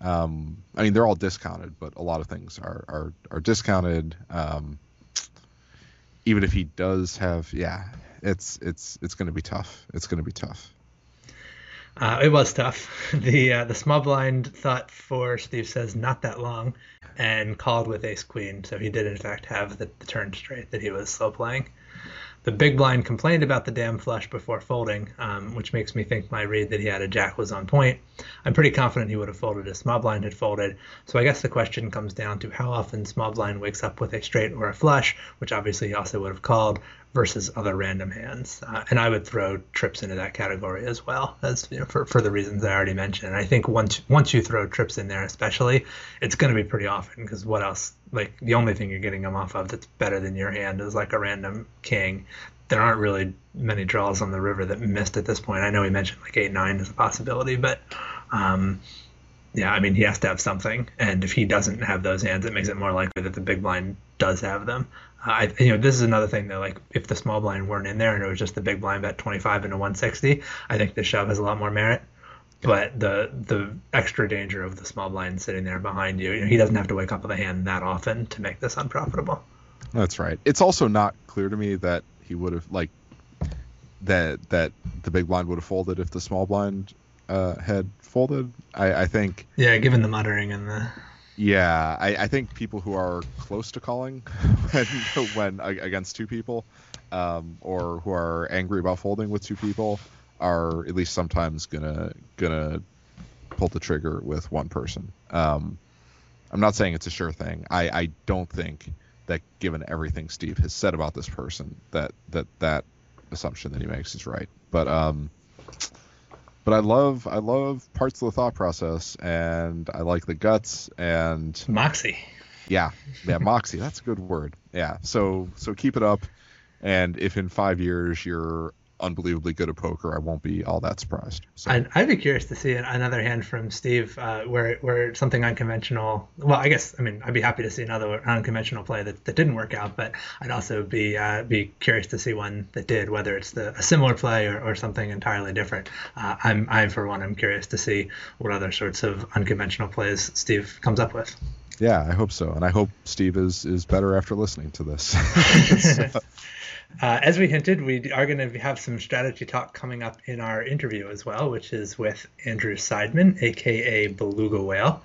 [SPEAKER 3] Um, I mean, they're all discounted, but a lot of things are are are discounted. Um, even if he does have, yeah, it's it's it's going to be tough. It's going to be tough.
[SPEAKER 4] Uh, it was tough. The uh, the small blind thought for Steve says not that long, and called with ace queen. So he did in fact have the, the turn straight that he was slow playing. The big blind complained about the damn flush before folding, um, which makes me think my read that he had a jack was on point. I'm pretty confident he would have folded if small blind had folded. So I guess the question comes down to how often small blind wakes up with a straight or a flush, which obviously he also would have called, versus other random hands. Uh, and I would throw trips into that category as well, as you know, for, for the reasons I already mentioned. And I think once once you throw trips in there, especially, it's going to be pretty often because what else? Like the only thing you're getting them off of that's better than your hand is like a random king. There aren't really many draws on the river that missed at this point. I know he mentioned like eight nine as a possibility, but um, yeah, I mean he has to have something, and if he doesn't have those hands, it makes it more likely that the big blind does have them. I, you know, this is another thing that, like, if the small blind weren't in there and it was just the big blind bet 25 into 160, I think the shove has a lot more merit. But the the extra danger of the small blind sitting there behind you, you know, he doesn't have to wake up with a hand that often to make this unprofitable.
[SPEAKER 3] That's right. It's also not clear to me that he would have like that that the big blind would have folded if the small blind uh, had folded. I, I think.
[SPEAKER 4] Yeah, given the muttering and the
[SPEAKER 3] yeah, I, I, think people who are close to calling when, when against two people, um, or who are angry about folding with two people, are at least sometimes gonna gonna pull the trigger with one person. Um, I'm not saying it's a sure thing. I, I don't think that given everything Steve has said about this person, that that that assumption that he makes is right. But um, but I love I love parts of the thought process, and I like the guts and
[SPEAKER 4] moxie.
[SPEAKER 3] Yeah, yeah, moxie. That's a good word. Yeah. So so keep it up, and if in five years you're unbelievably good at poker, I won't be all that surprised. So.
[SPEAKER 4] I'd, I'd be curious to see another hand from Steve uh, where where something unconventional. Well, I guess I mean I'd be happy to see another unconventional play that, that didn't work out, but I'd also be uh, be curious to see one that did, whether it's the, a similar play or, or something entirely different. Uh, I'm I for one I'm curious to see what other sorts of unconventional plays Steve comes up with.
[SPEAKER 3] Yeah, I hope so, and I hope Steve is is better after listening to this.
[SPEAKER 4] so. Uh, as we hinted, we are going to have some strategy talk coming up in our interview as well, which is with Andrew Seidman, aka Beluga Whale.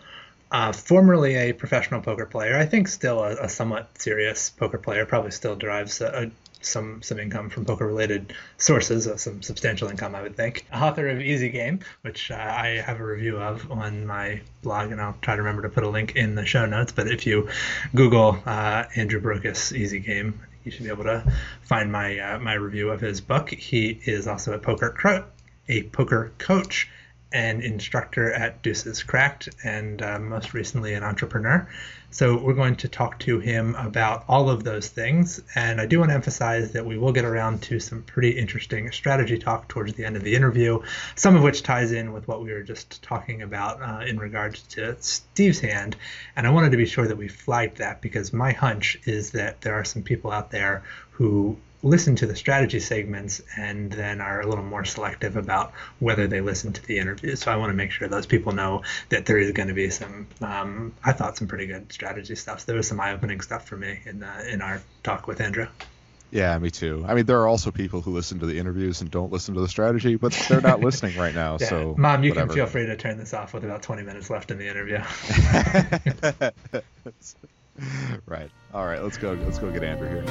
[SPEAKER 4] Uh, formerly a professional poker player, I think still a, a somewhat serious poker player, probably still derives a, a, some some income from poker related sources, uh, some substantial income, I would think. Author of Easy Game, which uh, I have a review of on my blog, and I'll try to remember to put a link in the show notes. But if you Google uh, Andrew Brokos Easy Game, you should be able to find my uh, my review of his book. He is also a poker cro- a poker coach and instructor at Deuces Cracked, and uh, most recently an entrepreneur. So we're going to talk to him about all of those things. And I do want to emphasize that we will get around to some pretty interesting strategy talk towards the end of the interview, some of which ties in with what we were just talking about uh, in regards to Steve's hand. And I wanted to be sure that we flagged that because my hunch is that there are some people out there who listen to the strategy segments and then are a little more selective about whether they listen to the interviews. So I want to make sure those people know that there is going to be some. Um, I thought some pretty good strategy stuff. So there was some eye-opening stuff for me in the, in our talk with Andrew.
[SPEAKER 3] Yeah, me too. I mean, there are also people who listen to the interviews and don't listen to the strategy, but they're not listening right now. yeah. So,
[SPEAKER 4] mom, you whatever. can feel free to turn this off with about 20 minutes left in the interview.
[SPEAKER 3] right. All right. Let's go. Let's go get Andrew here.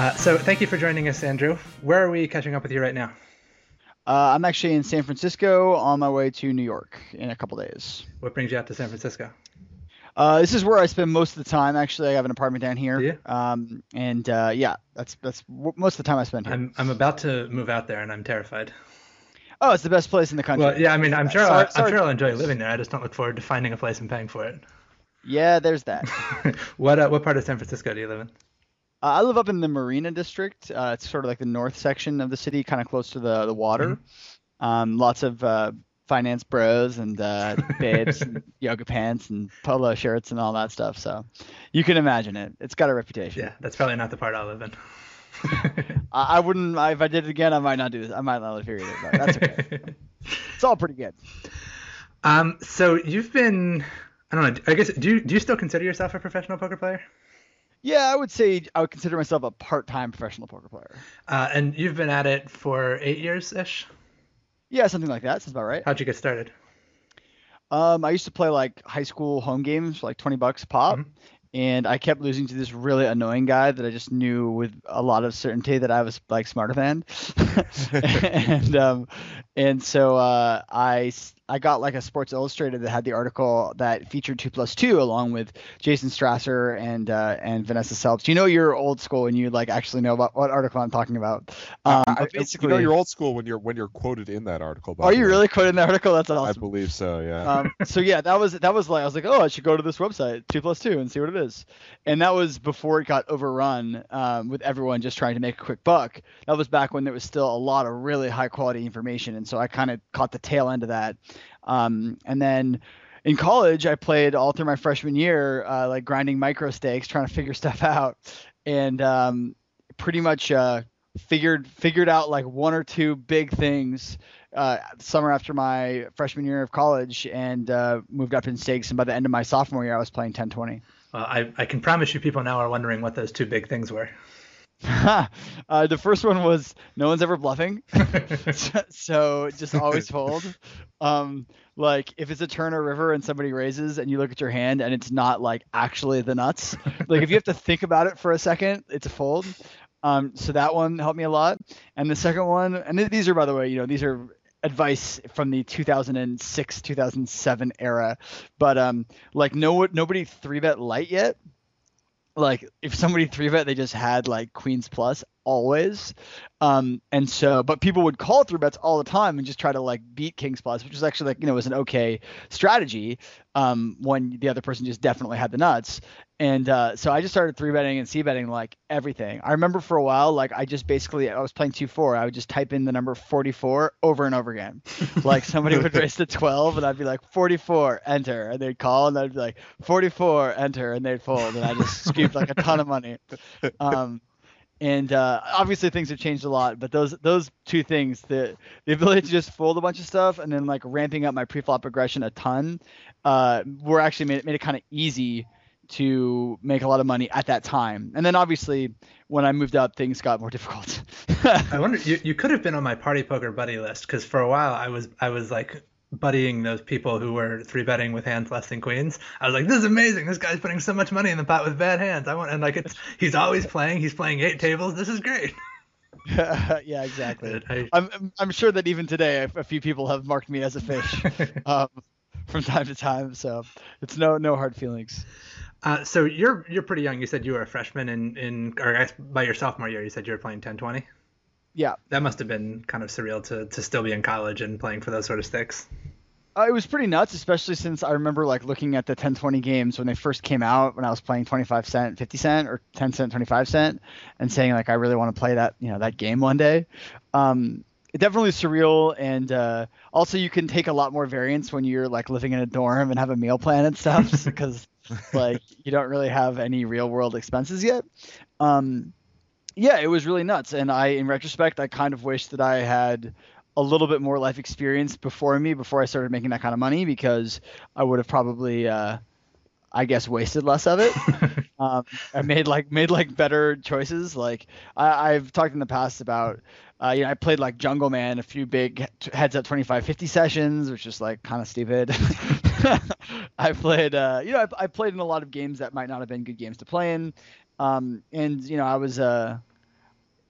[SPEAKER 4] Uh, so thank you for joining us, Andrew. Where are we catching up with you right now?
[SPEAKER 5] Uh, I'm actually in San Francisco on my way to New York in a couple days.
[SPEAKER 4] What brings you out to San Francisco?
[SPEAKER 5] Uh, this is where I spend most of the time. Actually, I have an apartment down here.
[SPEAKER 4] Yeah.
[SPEAKER 5] Um, and uh, yeah, that's that's most of the time I spend here.
[SPEAKER 4] I'm I'm about to move out there, and I'm terrified.
[SPEAKER 5] Oh, it's the best place in the country.
[SPEAKER 4] Well, yeah, I mean, I'm sure sorry, I'll, I'm sure I'll enjoy living there. I just don't look forward to finding a place and paying for it.
[SPEAKER 5] Yeah, there's that.
[SPEAKER 4] what uh, what part of San Francisco do you live in?
[SPEAKER 5] Uh, I live up in the Marina District. Uh, it's sort of like the north section of the city, kind of close to the the water. Mm-hmm. Um, lots of uh, finance bros and uh, babes, and yoga pants and polo shirts and all that stuff. So you can imagine it. It's got a reputation.
[SPEAKER 6] Yeah, that's probably not the part I live in.
[SPEAKER 5] I, I wouldn't. I, if I did it again, I might not do this. I might not have figured it, but that's okay. it's all pretty good.
[SPEAKER 6] um, so you've been, I don't know. I guess do you do you still consider yourself a professional poker player?
[SPEAKER 5] Yeah, I would say I would consider myself a part-time professional poker player.
[SPEAKER 6] Uh, and you've been at it for eight years ish.
[SPEAKER 5] Yeah, something like that. Sounds about right.
[SPEAKER 6] How'd you get started?
[SPEAKER 5] Um, I used to play like high school home games for like 20 bucks a pop.
[SPEAKER 6] Mhm.
[SPEAKER 5] And I kept losing to this really annoying guy that I just knew with a lot of certainty that I was like smarter than. and um, and so uh, I I got like a Sports Illustrated that had the article that featured two plus two along with Jason Strasser and uh, and Vanessa Selbst. You know you're old school and you like actually know about what article I'm talking about. Um,
[SPEAKER 3] I, I-
[SPEAKER 5] basically,
[SPEAKER 3] you know, you're old school when you're when you're quoted in that article. by
[SPEAKER 5] are you
[SPEAKER 3] way.
[SPEAKER 5] really quoting the article? That's awesome.
[SPEAKER 3] I believe so. Yeah.
[SPEAKER 5] um, so yeah, that was that was like I was like, oh, I should go to this website, two plus two, and see what it is. And that was before it got overrun um, with everyone just trying to make a quick buck. That was back when there was still a lot of really high quality information, and so I kind of caught the tail end of that. Um, and then in college, I played all through my freshman year, uh, like grinding micro stakes, trying to figure stuff out, and um, pretty much uh, figured figured out like one or two big things uh, summer after my freshman year of college and uh, moved up in stakes. And by the end of my sophomore year, I was playing 1020.
[SPEAKER 6] Well, I, I can promise you people now are wondering what those two big things were.
[SPEAKER 5] uh, the first one was no one's ever bluffing, so, just always fold. Um, like if it's a turn or river and somebody raises and you look at your hand and it's not like actually the nuts, like if you have to think about it for a second, it's a fold. Um, so that one helped me a lot. And the second one, and th- these are by the way, you know, these are advice from the 2006 2007 era, but um, like no nobody three bet light yet like if somebody three bet they just had like queens plus always. Um and so but people would call three bets all the time and just try to like beat kings plus which was actually like you know was an okay strategy um when the other person just definitely had the nuts. And uh so i just started three betting and c betting like everything. I remember for a while like i just basically i was playing 2-4 i would just type in the number 44 over and over again. Like somebody would raise to 12 and i'd be like 44 enter. And they'd call and i'd be like 44 enter. And they'd fold. And i just scooped like a ton of money. Um and uh, obviously things have changed a lot but those those two things the the ability to just fold a bunch of stuff and then like ramping up my pre-flop aggression a ton uh, were actually made, made it kind of easy to make a lot of money at that time. And then obviously when i moved up things got more difficult.
[SPEAKER 6] I wonder you, you could have been on my party poker buddy list because for a while I was I was like buddying those people who were three betting with hands less than queens. I was like, this is amazing. This guy's putting so much money in the pot with bad hands. I want and like it's he's always playing. He's playing eight tables. This is great.
[SPEAKER 5] yeah exactly
[SPEAKER 6] I-
[SPEAKER 5] I'm, I'm sure that even today a, a few people have marked me as a fish um, from time to time so it's no no hard feelings
[SPEAKER 6] Uh, so you're you're pretty young. You said you were a freshman in in or by your sophomore year. You said you were playing 10-20.
[SPEAKER 5] Yeah
[SPEAKER 6] That must have been kind of surreal to to still be in college and playing for those sort of sticks.
[SPEAKER 5] Uh, it was pretty nuts, especially since I remember like looking at the 1020 games when they first came out when I was playing 25 cent, 50 cent, or 10 cent, 25 cent, and saying like I really want to play that you know that game one day. Um, it definitely surreal, and uh, also you can take a lot more variance when you're like living in a dorm and have a meal plan and stuff because like you don't really have any real world expenses yet. Um, yeah, it was really nuts, and I in retrospect I kind of wish that I had a little bit more life experience before me before I started making that kind of money because I would have probably uh, I guess wasted less of it. um, I made like made like better choices. Like I, I've talked in the past about uh, you know I played like Jungleman a few big heads up 25 50 sessions, which is like kind of stupid. I played uh, you know I, I played in a lot of games that might not have been good games to play in. Um, and you know I was uh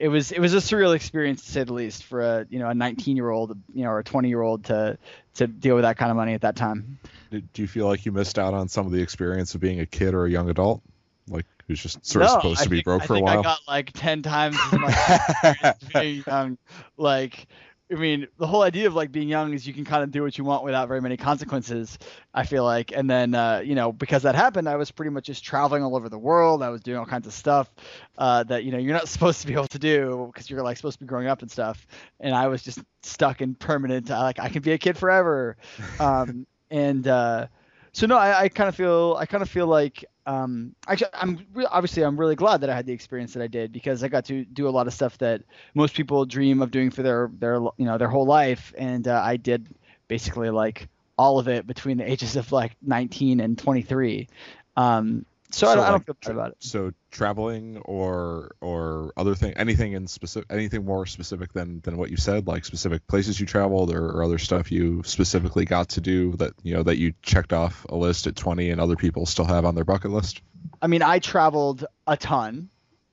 [SPEAKER 5] it was it was a surreal experience to say the least for a you know a 19 year old you know or a 20 year old to to deal with that kind of money at that time.
[SPEAKER 3] Do you feel like you missed out on some of the experience of being a kid or a young adult, like who's just sort of
[SPEAKER 5] No,
[SPEAKER 3] supposed
[SPEAKER 5] I
[SPEAKER 3] to be broke
[SPEAKER 5] I
[SPEAKER 3] for a
[SPEAKER 5] think
[SPEAKER 3] while?
[SPEAKER 5] I got like 10 times as much being young. Like I mean, the whole idea of like being young is you can kind of do what you want without very many consequences. I feel like, and then uh, you know because that happened, I was pretty much just traveling all over the world. I was doing all kinds of stuff uh, that you know you're not supposed to be able to do because you're like supposed to be growing up and stuff. And I was just stuck in permanent. uh, Like I can be a kid forever. Um, and uh, so no, I, I kind of feel I kind of feel like um, actually I'm re- obviously I'm really glad that I had the experience that I did because I got to do a lot of stuff that most people dream of doing for their their you know their whole life, and uh, I did basically like all of it between the ages of like 19 and 23. Um, so, I, don't, I don't feel bad about it.
[SPEAKER 3] So traveling or or other thing, anything in specific, anything more specific than than what you said, like specific places you traveled or, or other stuff you specifically got to do that you know that you checked off a list at 20 and other people still have on their bucket list.
[SPEAKER 5] I mean, I traveled a ton,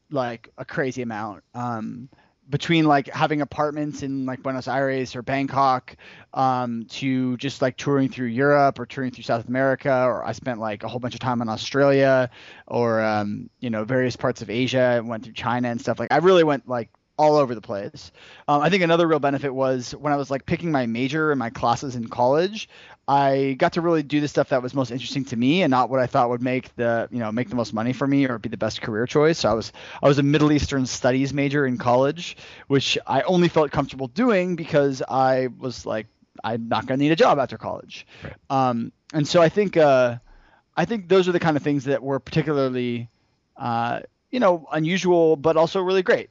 [SPEAKER 5] like a crazy amount. Um, between like having apartments in like Buenos Aires or Bangkok, um, to just like touring through Europe or touring through South America, or I spent like a whole bunch of time in Australia, or um, you know various parts of Asia. And went through China and stuff. Like I really went like all over the place. Um, I think another real benefit was when I was like picking my major and my classes in college, I got to really do the stuff that was most interesting to me and not what I thought would make the you know make the most money for me or be the best career choice. So I was I was a Middle Eastern studies major in college, which I only felt comfortable doing because I was like I'm not going to need a job after college. Um, and so I think uh, I think those are the kind of things that were particularly uh, you know unusual but also really great.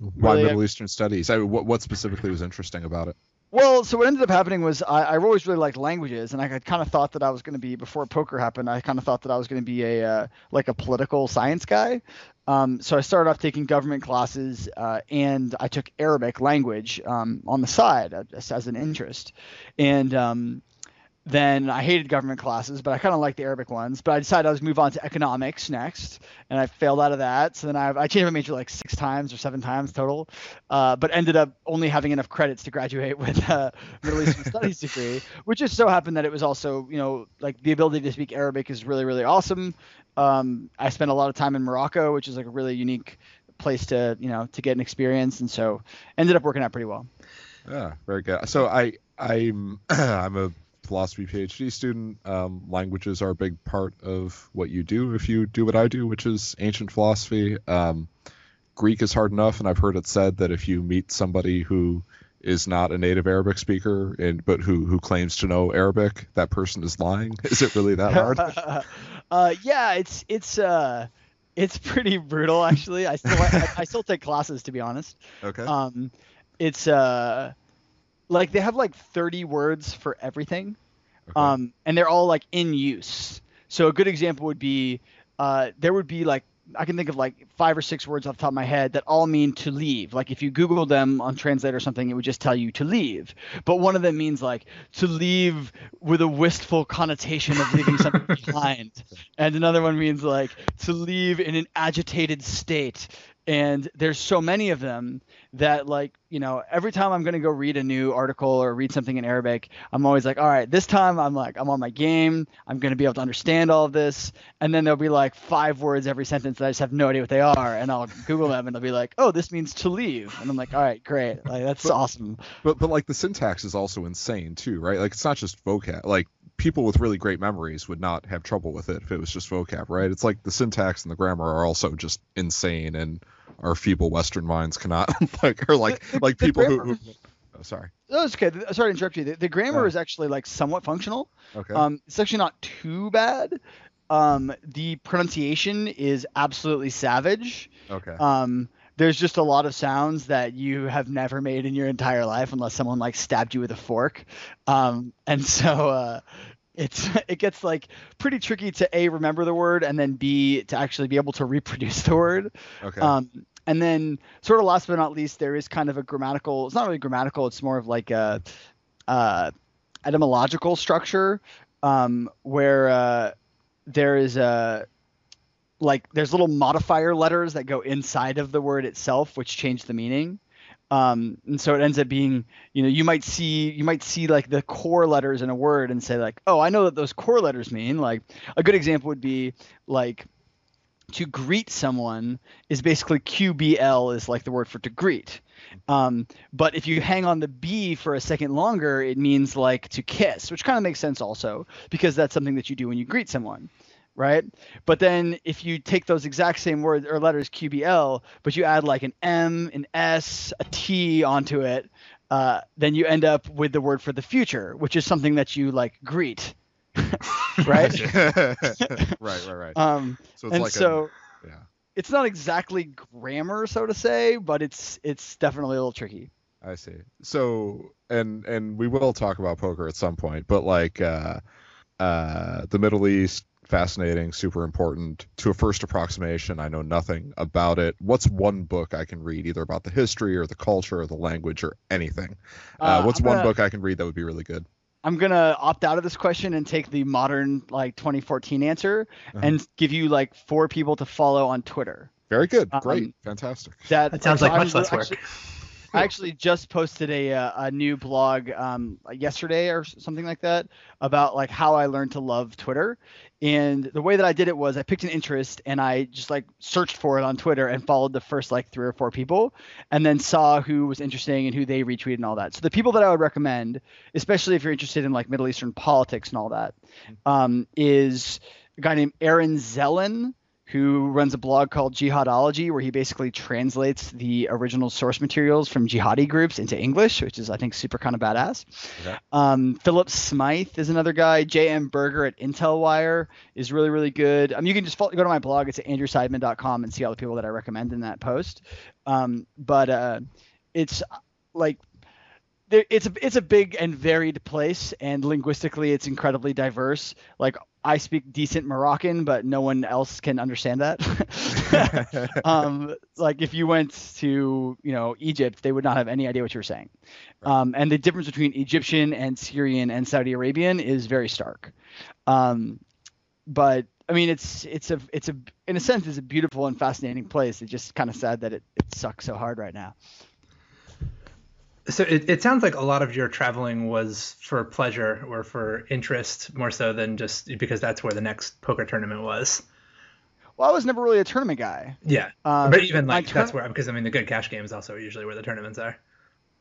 [SPEAKER 3] Why
[SPEAKER 5] Really,
[SPEAKER 3] Middle Eastern studies? I, what what specifically was interesting about it?
[SPEAKER 5] Well, so what ended up happening was I, I always really liked languages, and I had kind of thought that I was going to be before poker happened. I kind of thought that I was going to be a uh, like a political science guy. Um, so I started off taking government classes, uh, and I took Arabic language um, on the side as, as an interest, and um, then I hated government classes, but I kind of liked the Arabic ones. But I decided I was move on to economics next, and I failed out of that. So then I, I changed my major like six times or seven times total, uh, but ended up only having enough credits to graduate with a Middle Eastern Studies degree, which just so happened that it was also, you know, like the ability to speak Arabic is really, really awesome. Um, I spent a lot of time in Morocco, which is like a really unique place to, you know, to get an experience, and so ended up working out pretty well.
[SPEAKER 3] Yeah, very good. So I I'm I'm a philosophy PhD student. Um, languages are a big part of what you do if you do what I do, which is ancient philosophy. Um, Greek is hard enough, and I've heard it said that if you meet somebody who is not a native Arabic speaker and but who who claims to know Arabic, that person is lying. Is it really that hard?
[SPEAKER 5] uh, yeah, it's it's uh, it's pretty brutal actually. I still I, I still take classes to be honest.
[SPEAKER 3] Okay.
[SPEAKER 5] Um, it's uh, like they have like 30 words for everything,
[SPEAKER 3] Okay.
[SPEAKER 5] um, and they're all like in use. So a good example would be uh, there would be like I can think of like five or six words off the top of my head that all mean to leave. Like if you Google them on Translate or something, it would just tell you to leave. But one of them means like to leave with a wistful connotation of leaving something behind, and another one means like to leave in an agitated state. And there's so many of them that like you know every time i'm going to go read a new article or read something in arabic i'm always like all right this time i'm like i'm on my game i'm going to be able to understand all of this and then there'll be like five words every sentence that i just have no idea what they are and i'll google them and they'll be like oh this means to leave and i'm like all right great like that's awesome
[SPEAKER 3] But but like the syntax is also insane too, right? Like it's not just vocab. Like people with really great memories would not have trouble with it if it was just vocab, right? It's like the syntax and the grammar are also just insane, and our feeble Western minds cannot like or like
[SPEAKER 5] The-
[SPEAKER 3] like
[SPEAKER 5] the
[SPEAKER 3] people who, who oh, sorry.
[SPEAKER 5] oh, it's okay sorry to interrupt you the, the grammar
[SPEAKER 3] Yeah.
[SPEAKER 5] is actually like somewhat functional
[SPEAKER 3] Okay.
[SPEAKER 5] Um, it's actually not too bad. Um, the pronunciation is absolutely savage.
[SPEAKER 3] okay.
[SPEAKER 5] Um, there's just a lot of sounds that you have never made in your entire life unless someone like stabbed you with a fork. Um, and so uh, it's it gets like pretty tricky to a remember the word and then b to actually be able to reproduce the word.
[SPEAKER 3] okay.
[SPEAKER 5] Um, and then, sort of last but not least, there is kind of a grammatical. It's not really grammatical. It's more of like a uh, etymological structure um, where uh, there is a like there's little modifier letters that go inside of the word itself, which change the meaning. Um, and so it ends up being, you know, you might see you might see like the core letters in a word and say like, oh, I know that those core letters mean. Like a good example would be like to greet someone is basically QBL is like the word for to greet. Um, but if you hang on the B for a second longer, it means like to kiss, which kind of makes sense also because that's something that you do when you greet someone, right? But then if you take those exact same words or letters QBL, but you add like an M, an S, a T onto it, uh, then you end up with the word for the future, which is something that you like greet, right?
[SPEAKER 3] right, right, right.
[SPEAKER 5] um,
[SPEAKER 3] so it's
[SPEAKER 5] and
[SPEAKER 3] like
[SPEAKER 5] so
[SPEAKER 3] a, yeah.
[SPEAKER 5] it's not exactly grammar, so to say, but it's it's definitely a little tricky.
[SPEAKER 3] I see. So, and and we will talk about poker at some point, but like uh, uh, the Middle East, fascinating, super important. To a first approximation, I know nothing about it. What's one book I can read, either about the history or the culture or the language or anything? Uh,
[SPEAKER 5] Uh,
[SPEAKER 3] what's
[SPEAKER 5] I'm
[SPEAKER 3] one book I can read that would be really good?
[SPEAKER 5] I'm gonna opt out of this question and take the modern like 2014 answer
[SPEAKER 3] Uh-huh.
[SPEAKER 5] and give you like four people to follow on Twitter.
[SPEAKER 3] Very good,
[SPEAKER 5] Um,
[SPEAKER 3] great, fantastic.
[SPEAKER 5] That,
[SPEAKER 6] That sounds like
[SPEAKER 5] I'm
[SPEAKER 6] much less work.
[SPEAKER 5] actually- I actually just posted a uh, a new blog um, yesterday or something like that about like how I learned to love Twitter. And the way that I did it was I picked an interest and I just like searched for it on Twitter and followed the first like three or four people and then saw who was interesting and who they retweeted and all that. So the people that I would recommend, especially if you're interested in like Middle Eastern politics and all that, um, is a guy named Aaron Zellen who runs a blog called Jihadology, where he basically translates the original source materials from jihadi groups into English, which is I think super kind of badass.
[SPEAKER 3] Okay.
[SPEAKER 5] Um, Phillip Smyth is another guy. J.M. Berger at IntelWire is really really good. Um, you can just follow, go to my blog. It's at andrewseidman.com and see all the people that I recommend in that post. Um, but uh, it's like there, it's a it's a big and varied place, and linguistically, it's incredibly diverse. Like I speak decent Moroccan, but no one else can understand that. um, like if you went to you know Egypt, they would not have any idea what you were saying. Um, and the difference between Egyptian and Syrian and Saudi Arabian is very stark. Um, but I mean, it's it's a it's a in a sense it's a beautiful and fascinating place. It's just kind of sad that it, it sucks so hard right now.
[SPEAKER 6] So it, it sounds like a lot of your traveling was for pleasure or for interest more so than just because that's where the next poker tournament was.
[SPEAKER 5] Well, I was never really a tournament guy.
[SPEAKER 6] Yeah,
[SPEAKER 5] Um,
[SPEAKER 6] but even like that's
[SPEAKER 5] tour-
[SPEAKER 6] where because I mean the good cash games also are usually where the tournaments are.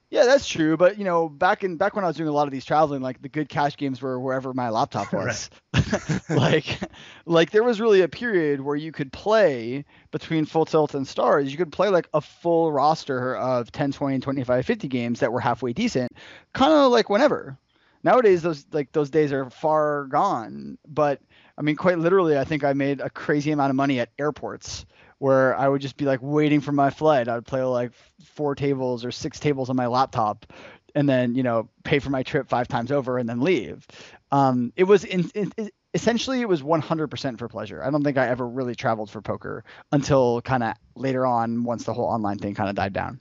[SPEAKER 5] Yeah, that's true. But you know, back in back when I was doing a lot of these traveling, like the good cash games were wherever my laptop was. like, like there was really a period where you could play between full tilt and stars. You could play like a full roster of 10, 20, 25, 50 games that were halfway decent, kind of like whenever. Nowadays, those like those days are far gone. But I mean, quite literally, I think I made a crazy amount of money at airports where I would just be like waiting for my flight. I would play like four tables or six tables on my laptop, and then you know pay for my trip five times over and then leave. Um, it was in, in, it- essentially it was 100% for pleasure. I don't think I ever really traveled for poker until kind of later on once the whole online thing kind of died down.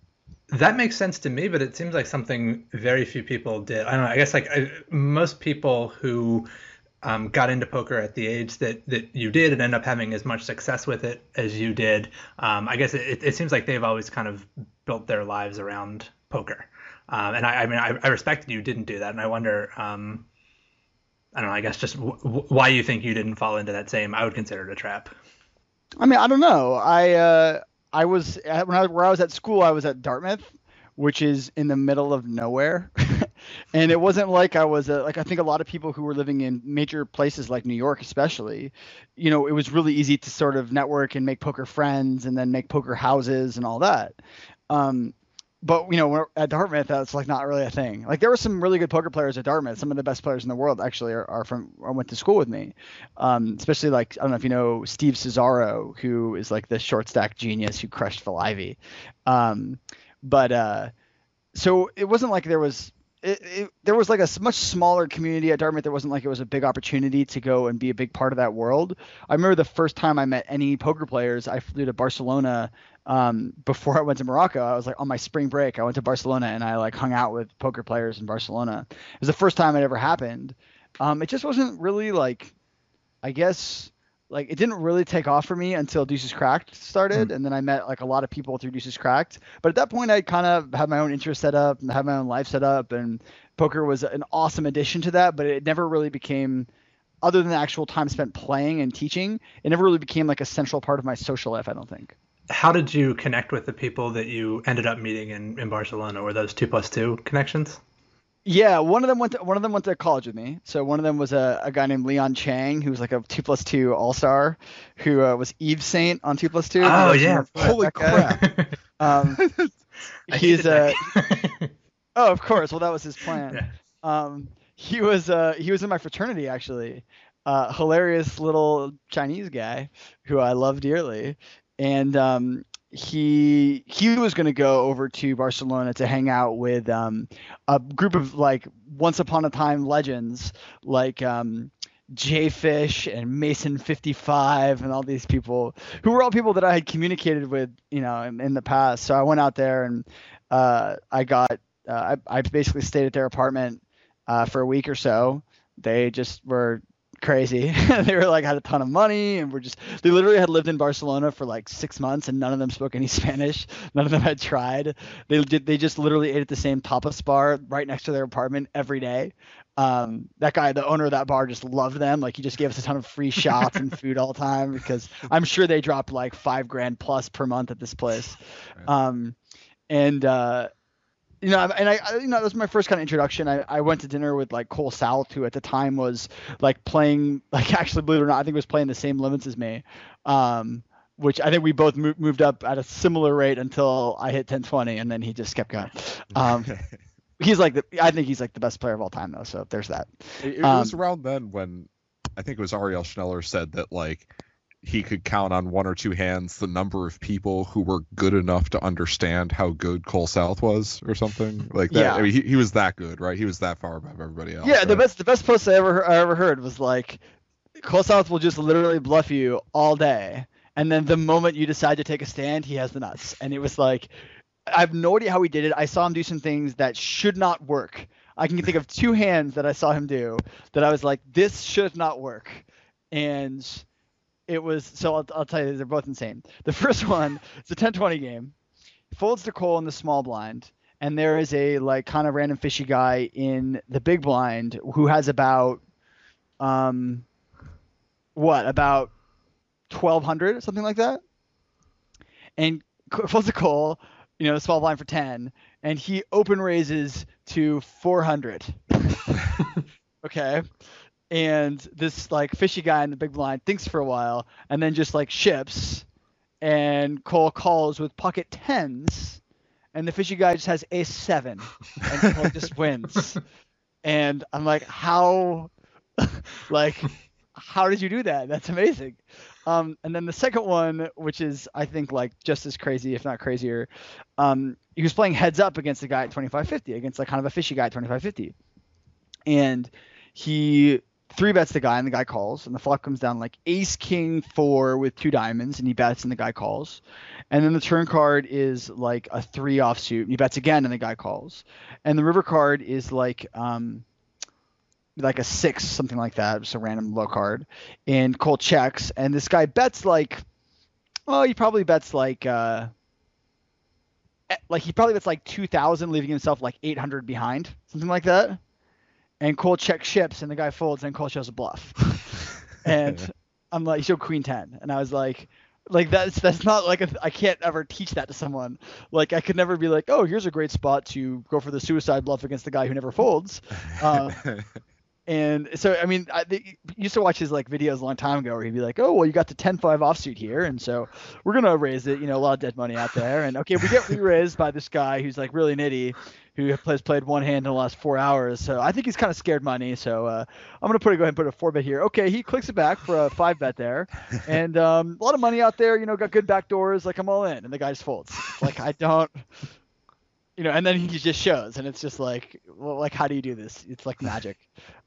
[SPEAKER 6] That makes sense to me, but it seems like something very few people did. I don't know. I guess like I, most people who um, got into poker at the age that, that you did and end up having as much success with it as you did. Um, I guess it, it seems like they've always kind of built their lives around poker. Um, and I, I mean, I, I respect that you didn't do that, and I wonder. Um, I don't know. I guess just w- w- why you think you didn't fall into that same. I would consider it a trap.
[SPEAKER 5] I mean, I don't know. I uh, I was when I where I was at school. I was at Dartmouth, which is in the middle of nowhere, and it wasn't like I was a, like I think a lot of people who were living in major places like New York, especially, you know, it was really easy to sort of network and make poker friends and then make poker houses and all that. Um, but you know, at Dartmouth, that's like not really a thing. Like there were some really good poker players at Dartmouth. Some of the best players in the world actually are, are from or went to school with me. Um, especially like I don't know if you know Steve Cesaro, who is like the short stack genius who crushed Phil Ivey. Um, but uh, so it wasn't like there was. It, there was like a much smaller community at Dartmouth. There wasn't like it was a big opportunity to go and be a big part of that world. I remember the first time I met any poker players, I flew to Barcelona um, before I went to Morocco. I was like on my spring break. I went to Barcelona and I like hung out with poker players in Barcelona. It was the first time it ever happened. Um, it just wasn't really like, I guess, like it didn't really take off for me until Deuces Cracked started, hmm. and then I met like a lot of people through Deuces Cracked. But at that point, I kind of had my own interest set up and had my own life set up, and poker was an awesome addition to that. But it never really became other than the actual time spent playing and teaching, it never really became like a central part of my social life. I don't think.
[SPEAKER 6] How did you connect with the people that you ended up meeting in, in Barcelona? Were those two plus two connections?
[SPEAKER 5] Yeah, one of them went to one of them went to college with me. So one of them was a, a guy named Leon Chang, who was like a two plus two all star, who uh, was Eve Saint on two plus two.
[SPEAKER 6] Oh yeah,
[SPEAKER 3] Holy crap!
[SPEAKER 5] Um, he's
[SPEAKER 6] a.
[SPEAKER 5] uh, oh, of course. Well, that was his plan.
[SPEAKER 6] Yeah.
[SPEAKER 5] Um, he was uh, he was in my fraternity actually. Uh, hilarious little Chinese guy who I love dearly, and um, he he was going to go over to Barcelona to hang out with um, a group of like once upon a time legends like um, Jay Fish and Mason 55 and all these people who were all people that I had communicated with, you know, in, in the past. So I went out there and uh, I got uh, I, I basically stayed at their apartment uh, for a week or so. They just were crazy. they were like had a ton of money and were just they literally had lived in Barcelona for like six months and none of them spoke any Spanish. None of them had tried. They did they just literally ate at the same tapas bar right next to their apartment every day. Um, that guy, the owner of that bar, just loved them. Like he just gave us a ton of free shots and food all the time because I'm sure they dropped like five grand plus per month at this place. Um, and uh, you know, and I, you know, that was my first kind of introduction. I, I went to dinner with like Cole South, who at the time was like playing, like actually, believe it or not, I think was playing the same limits as me. Um, which I think we both mo- moved up at a similar rate until I hit 1020, and then he just kept going. Um, he's like the, I think he's like the best player of all time, though. So there's that.
[SPEAKER 3] It, it was
[SPEAKER 5] Um,
[SPEAKER 3] around then when I think it was Ariel Schneller said that like he could count on one or two hands the number of people who were good enough to understand how good Cole South was or something like that.
[SPEAKER 5] Yeah.
[SPEAKER 3] I mean, he, he was that good, right? He was that far above everybody else.
[SPEAKER 5] Yeah, the best the best post I ever I ever heard was like Cole South will just literally bluff you all day, and then the moment you decide to take a stand, he has the nuts. And it was like I have no idea how he did it. I saw him do some things that should not work. I can think of two hands that I saw him do that I was like, this should not work. And it was so I'll, I'll tell you they're both insane. The first one, it's a 10-20 game. Folds to Cole in the small blind, and there is a like kind of random fishy guy in the big blind who has about um what about 1200 something like that and folds to Cole you know small blind for 10 and he open raises to 400 okay and this like fishy guy in the big blind thinks for a while and then just like ships and Cole calls with pocket tens and the fishy guy just has ace seven and Cole just wins. And I'm like how like how did you do that? That's amazing. Um, and then the second one which is I think like just as crazy if not crazier um, he was playing heads up against a guy at 2550 against like kind of a fishy guy at 2550 and he three bets the guy and the guy calls and the flop comes down like ace king four with two diamonds and he bets and the guy calls. And then the turn card is like a three offsuit and he bets again and the guy calls. And the river card is like um like a six something like that just a random low card. And cole checks and this guy bets like oh he probably bets like uh eh, like he probably bets like 2000 leaving himself like 800 behind something like that and Cole checks ships, and the guy folds, and Cole shows a bluff. and I'm like, he showed Queen Ten, and I was like, like that's that's not like a, I can't ever teach that to someone. Like I could never be like, oh, here's a great spot to go for the suicide bluff against the guy who never folds. Uh, and so I mean, I they, used to watch his like videos a long time ago where he'd be like, "Oh, well, you got the 10-5 offsuit here, and so we're gonna raise it. You know, a lot of dead money out there, and okay, we get re-raised by this guy who's like really nitty, who has played one hand in the last four hours. So I think he's kind of scared money. So uh, I'm gonna put it, go ahead and put a four bet here. Okay, he clicks it back for a five bet there, and um, a lot of money out there. You know, got good back doors. Like I'm all in, and the guy just folds. Like I don't. You know, and then he just shows, and it's just like, well, like, how do you do this? It's like magic.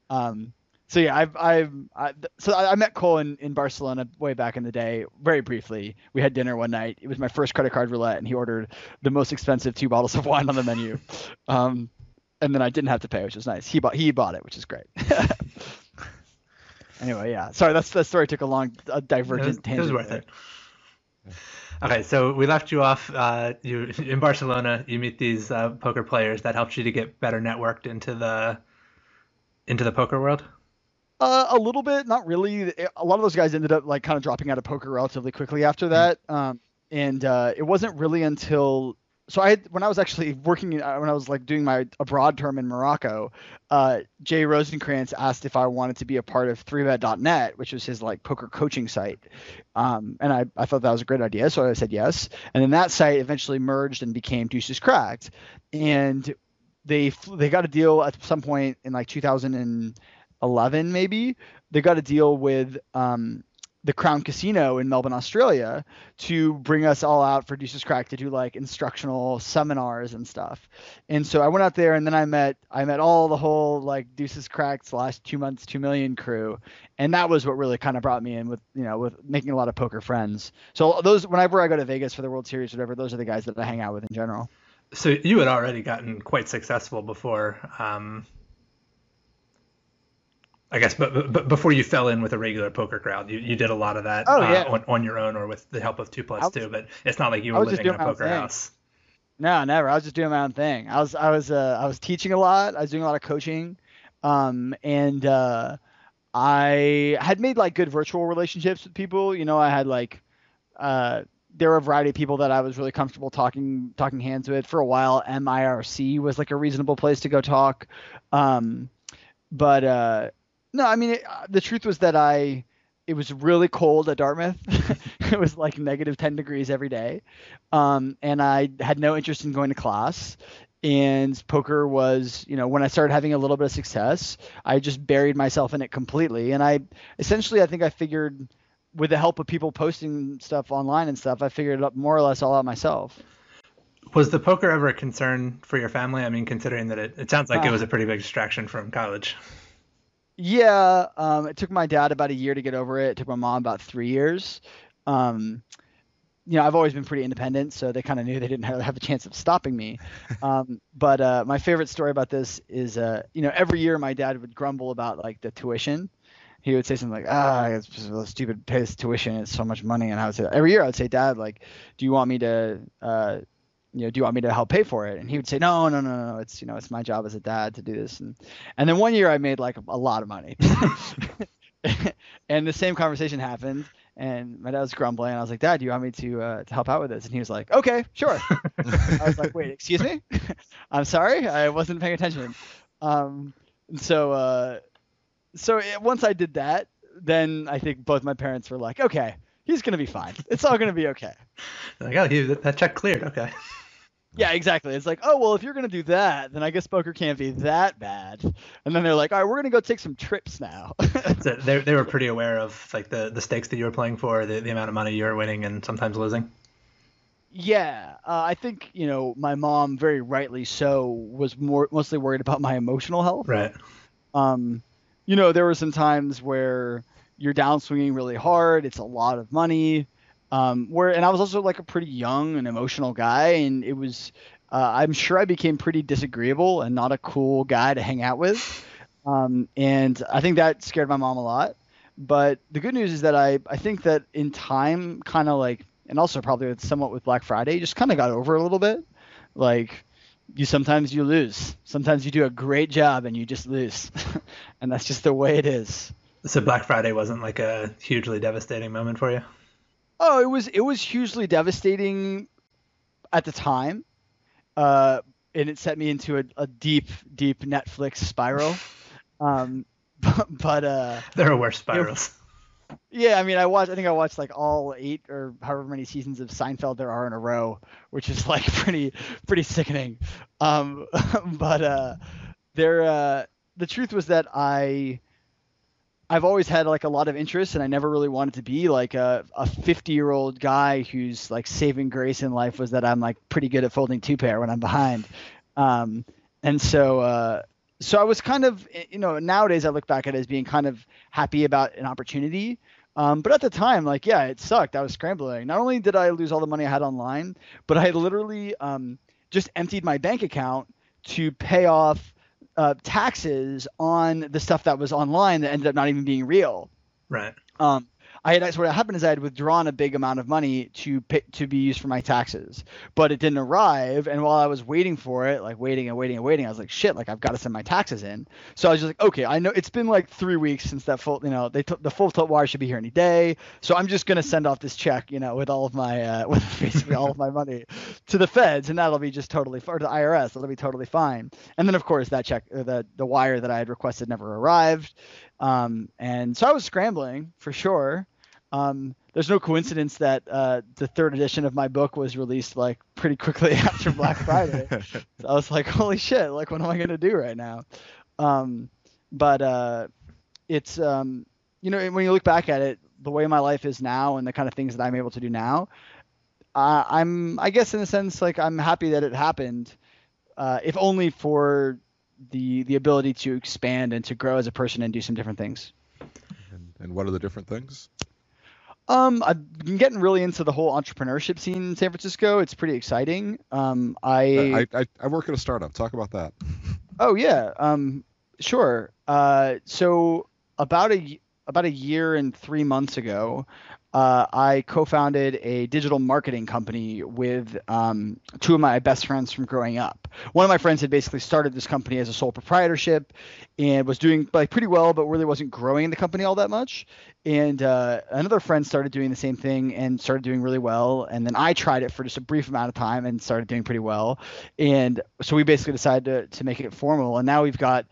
[SPEAKER 5] Um, so yeah, I've, I've, I, so I met Cole in, in Barcelona way back in the day, very briefly. We had dinner one night. It was my first credit card roulette, and he ordered the most expensive two bottles of wine on the menu. Um, and then I didn't have to pay, which was nice. He bought, he bought it, which is great. anyway, yeah. Sorry, that's that story took a long, a
[SPEAKER 6] It
[SPEAKER 5] divergent
[SPEAKER 6] was, it
[SPEAKER 5] tangent.
[SPEAKER 6] was worth
[SPEAKER 5] there.
[SPEAKER 6] it. Okay, so we left you off. Uh, you in Barcelona. You meet these uh, poker players that helped you to get better networked into the into the poker world.
[SPEAKER 5] Uh, a little bit, not really. A lot of those guys ended up like kind of dropping out of poker relatively quickly after that. Um, and uh, it wasn't really until so I had, when I was actually working uh, when I was like doing my abroad term in Morocco, uh, Jay Rosenkrantz asked if I wanted to be a part of 3bet.net, which was his like poker coaching site, um, and I, I thought that was a great idea, so I said yes. And then that site eventually merged and became Deuces Cracked, and they they got a deal at some point in like 2011 maybe. They got a deal with um, the Crown Casino in Melbourne, Australia, to bring us all out for Deuces Cracked to do like instructional seminars and stuff. And so I went out there, and then I met I met all the whole like Deuces Cracked's last two months, two million crew, and that was what really kind of brought me in with you know with making a lot of poker friends. So those whenever I go to Vegas for the World Series, whatever, those are the guys that I hang out with in general.
[SPEAKER 6] So you had already gotten quite successful before. Um, I guess, but, but before you fell in with a regular poker crowd, you, you did a lot of that
[SPEAKER 5] Oh,
[SPEAKER 6] uh, on, on your own or with the help of two plus
[SPEAKER 5] was-
[SPEAKER 6] two. But it's not like you were living in a
[SPEAKER 5] doing my own
[SPEAKER 6] poker house.
[SPEAKER 5] No, never. I was just doing my own thing. I was I was uh, I was teaching a lot. I was doing a lot of coaching, um, and uh, I had made like good virtual relationships with people. You know, I had like uh, there were a variety of people that I was really comfortable talking talking hands with. For a while, MIRC was like a reasonable place to go talk. Um, but uh, no, I mean it, uh, the truth was that I it was really cold at Dartmouth. it was like negative 10 degrees every day. Um, and I had no interest in going to class. And poker was, you know, when I started having a little bit of success, I just buried myself in it completely. And I essentially, I think I figured with the help of people posting stuff online and stuff, I figured it up more or less all out myself.
[SPEAKER 6] Was the poker ever a concern for your family? I mean, considering that it, it sounds like it
[SPEAKER 5] Uh,
[SPEAKER 6] was a pretty big distraction from college.
[SPEAKER 5] Yeah, um, it took my dad about a year to get over it. It took my mom about three years. Um, you know, I've always been pretty independent, so they kind of knew they didn't have, a chance of stopping me. Um, but uh, my favorite story about this is, uh, you know, every year my dad would grumble about like the tuition. He would say something like, "Ah, it's just a stupid pay this tuition. It's so much money." And I would say every year I would say, "Dad, like, do you want me to, uh, you know, do you want me to help pay for it?" And he would say, "No, no, no, no. It's you know, it's my job as a dad to do this." And and then one year I made like a lot of money. and the same conversation happened, and my dad was grumbling. And I was like, "Dad, do you want me to uh, to help out with this?" And he was like, "Okay, sure." I was like, "Wait, excuse me? I'm sorry, I wasn't paying attention." Um, so uh, so it, once I did that, then I think both my parents were like, "Okay, he's gonna be fine. It's all gonna be okay."
[SPEAKER 6] Like, oh, he, that check cleared. Okay.
[SPEAKER 5] Yeah, exactly. It's like, oh well, if you're gonna do that, then I guess poker can't be that bad. And then they're like, all right, we're gonna go take some trips now.
[SPEAKER 6] So they, they were pretty aware of like the, the stakes that you were playing for, the, the amount of money you were winning and sometimes losing.
[SPEAKER 5] yeah, uh, I think you know my mom, very rightly so, was more mostly worried about my emotional health.
[SPEAKER 6] Right.
[SPEAKER 5] Um, you know, there were some times where you're downswinging really hard. It's a lot of money. Um, where and I was also like a pretty young and emotional guy, and it was. Uh, I'm sure I became pretty disagreeable and not a cool guy to hang out with. Um, and I think that scared my mom a lot. But the good news is that I, I think that in time, kind of like, and also probably somewhat with Black Friday, just kind of got over a little bit. Like, you sometimes you lose. Sometimes you do a great job and you just lose, and that's just the way it is.
[SPEAKER 6] So Black Friday wasn't like a hugely devastating moment for you.
[SPEAKER 5] Oh, it was it was hugely devastating at the time, uh, and it set me into a, a deep, deep Netflix spiral. Um, but, but uh,
[SPEAKER 6] There are worse spirals.
[SPEAKER 5] yeah, I mean, I watched. I think I watched like all eight or however many seasons of Seinfeld there are in a row, which is like pretty pretty sickening. Um, but uh, there, uh, the truth was that I. I've always had like a lot of interest, and I never really wanted to be like a a 50 year old guy who's like saving grace in life. Was that I'm like pretty good at folding two pair when I'm behind, um, and so uh, so I was kind of you know nowadays I look back at it as being kind of happy about an opportunity. Um, but at the time, like, yeah, it sucked. I was scrambling. Not only did I lose all the money I had online, but I literally um, just emptied my bank account to pay off uh, taxes on the stuff that was online that ended up not even being real.
[SPEAKER 6] Right.
[SPEAKER 5] Um, I had what happened is I had withdrawn a big amount of money to pay, to be used for my taxes, but it didn't arrive. And while I was waiting for it, like waiting and waiting and waiting, I was like, shit, like I've got to send my taxes in. So I was just like, okay, I know it's been like three weeks since that full, you know, they the full tilt wire should be here any day. So I'm just gonna send off this check, you know, with all of my uh, with basically all of my money to the feds, and that'll be just totally or the IRS, that'll be totally fine. And then of course that check, or the the wire that I had requested never arrived. Um, and so I was scrambling for sure. Um, there's no coincidence that uh, the third edition of my book was released like pretty quickly after Black Friday. so I was like, holy shit, like what am I gonna do right now? Um, but uh, it's um, you know when you look back at it, the way my life is now and the kind of things that I'm able to do now, uh, I'm I guess in a sense like I'm happy that it happened, uh, if only for the the ability to expand and to grow as a person and do some different things.
[SPEAKER 3] And, and what are the different things?
[SPEAKER 5] Um, I've been getting really into the whole entrepreneurship scene in San Francisco. It's pretty exciting. Um, I,
[SPEAKER 3] I, I, I work at a startup. Talk about that.
[SPEAKER 5] oh yeah, um, sure. Uh, so about a about a year and three months ago, uh, I co-founded a digital marketing company with um, two of my best friends from growing up. One of my friends had basically started this company as a sole proprietorship and was doing like pretty well, but really wasn't growing the company all that much. And uh, another friend started doing the same thing and started doing really well. And then I tried it for just a brief amount of time and started doing pretty well. And so we basically decided to, to make it formal. And now we've got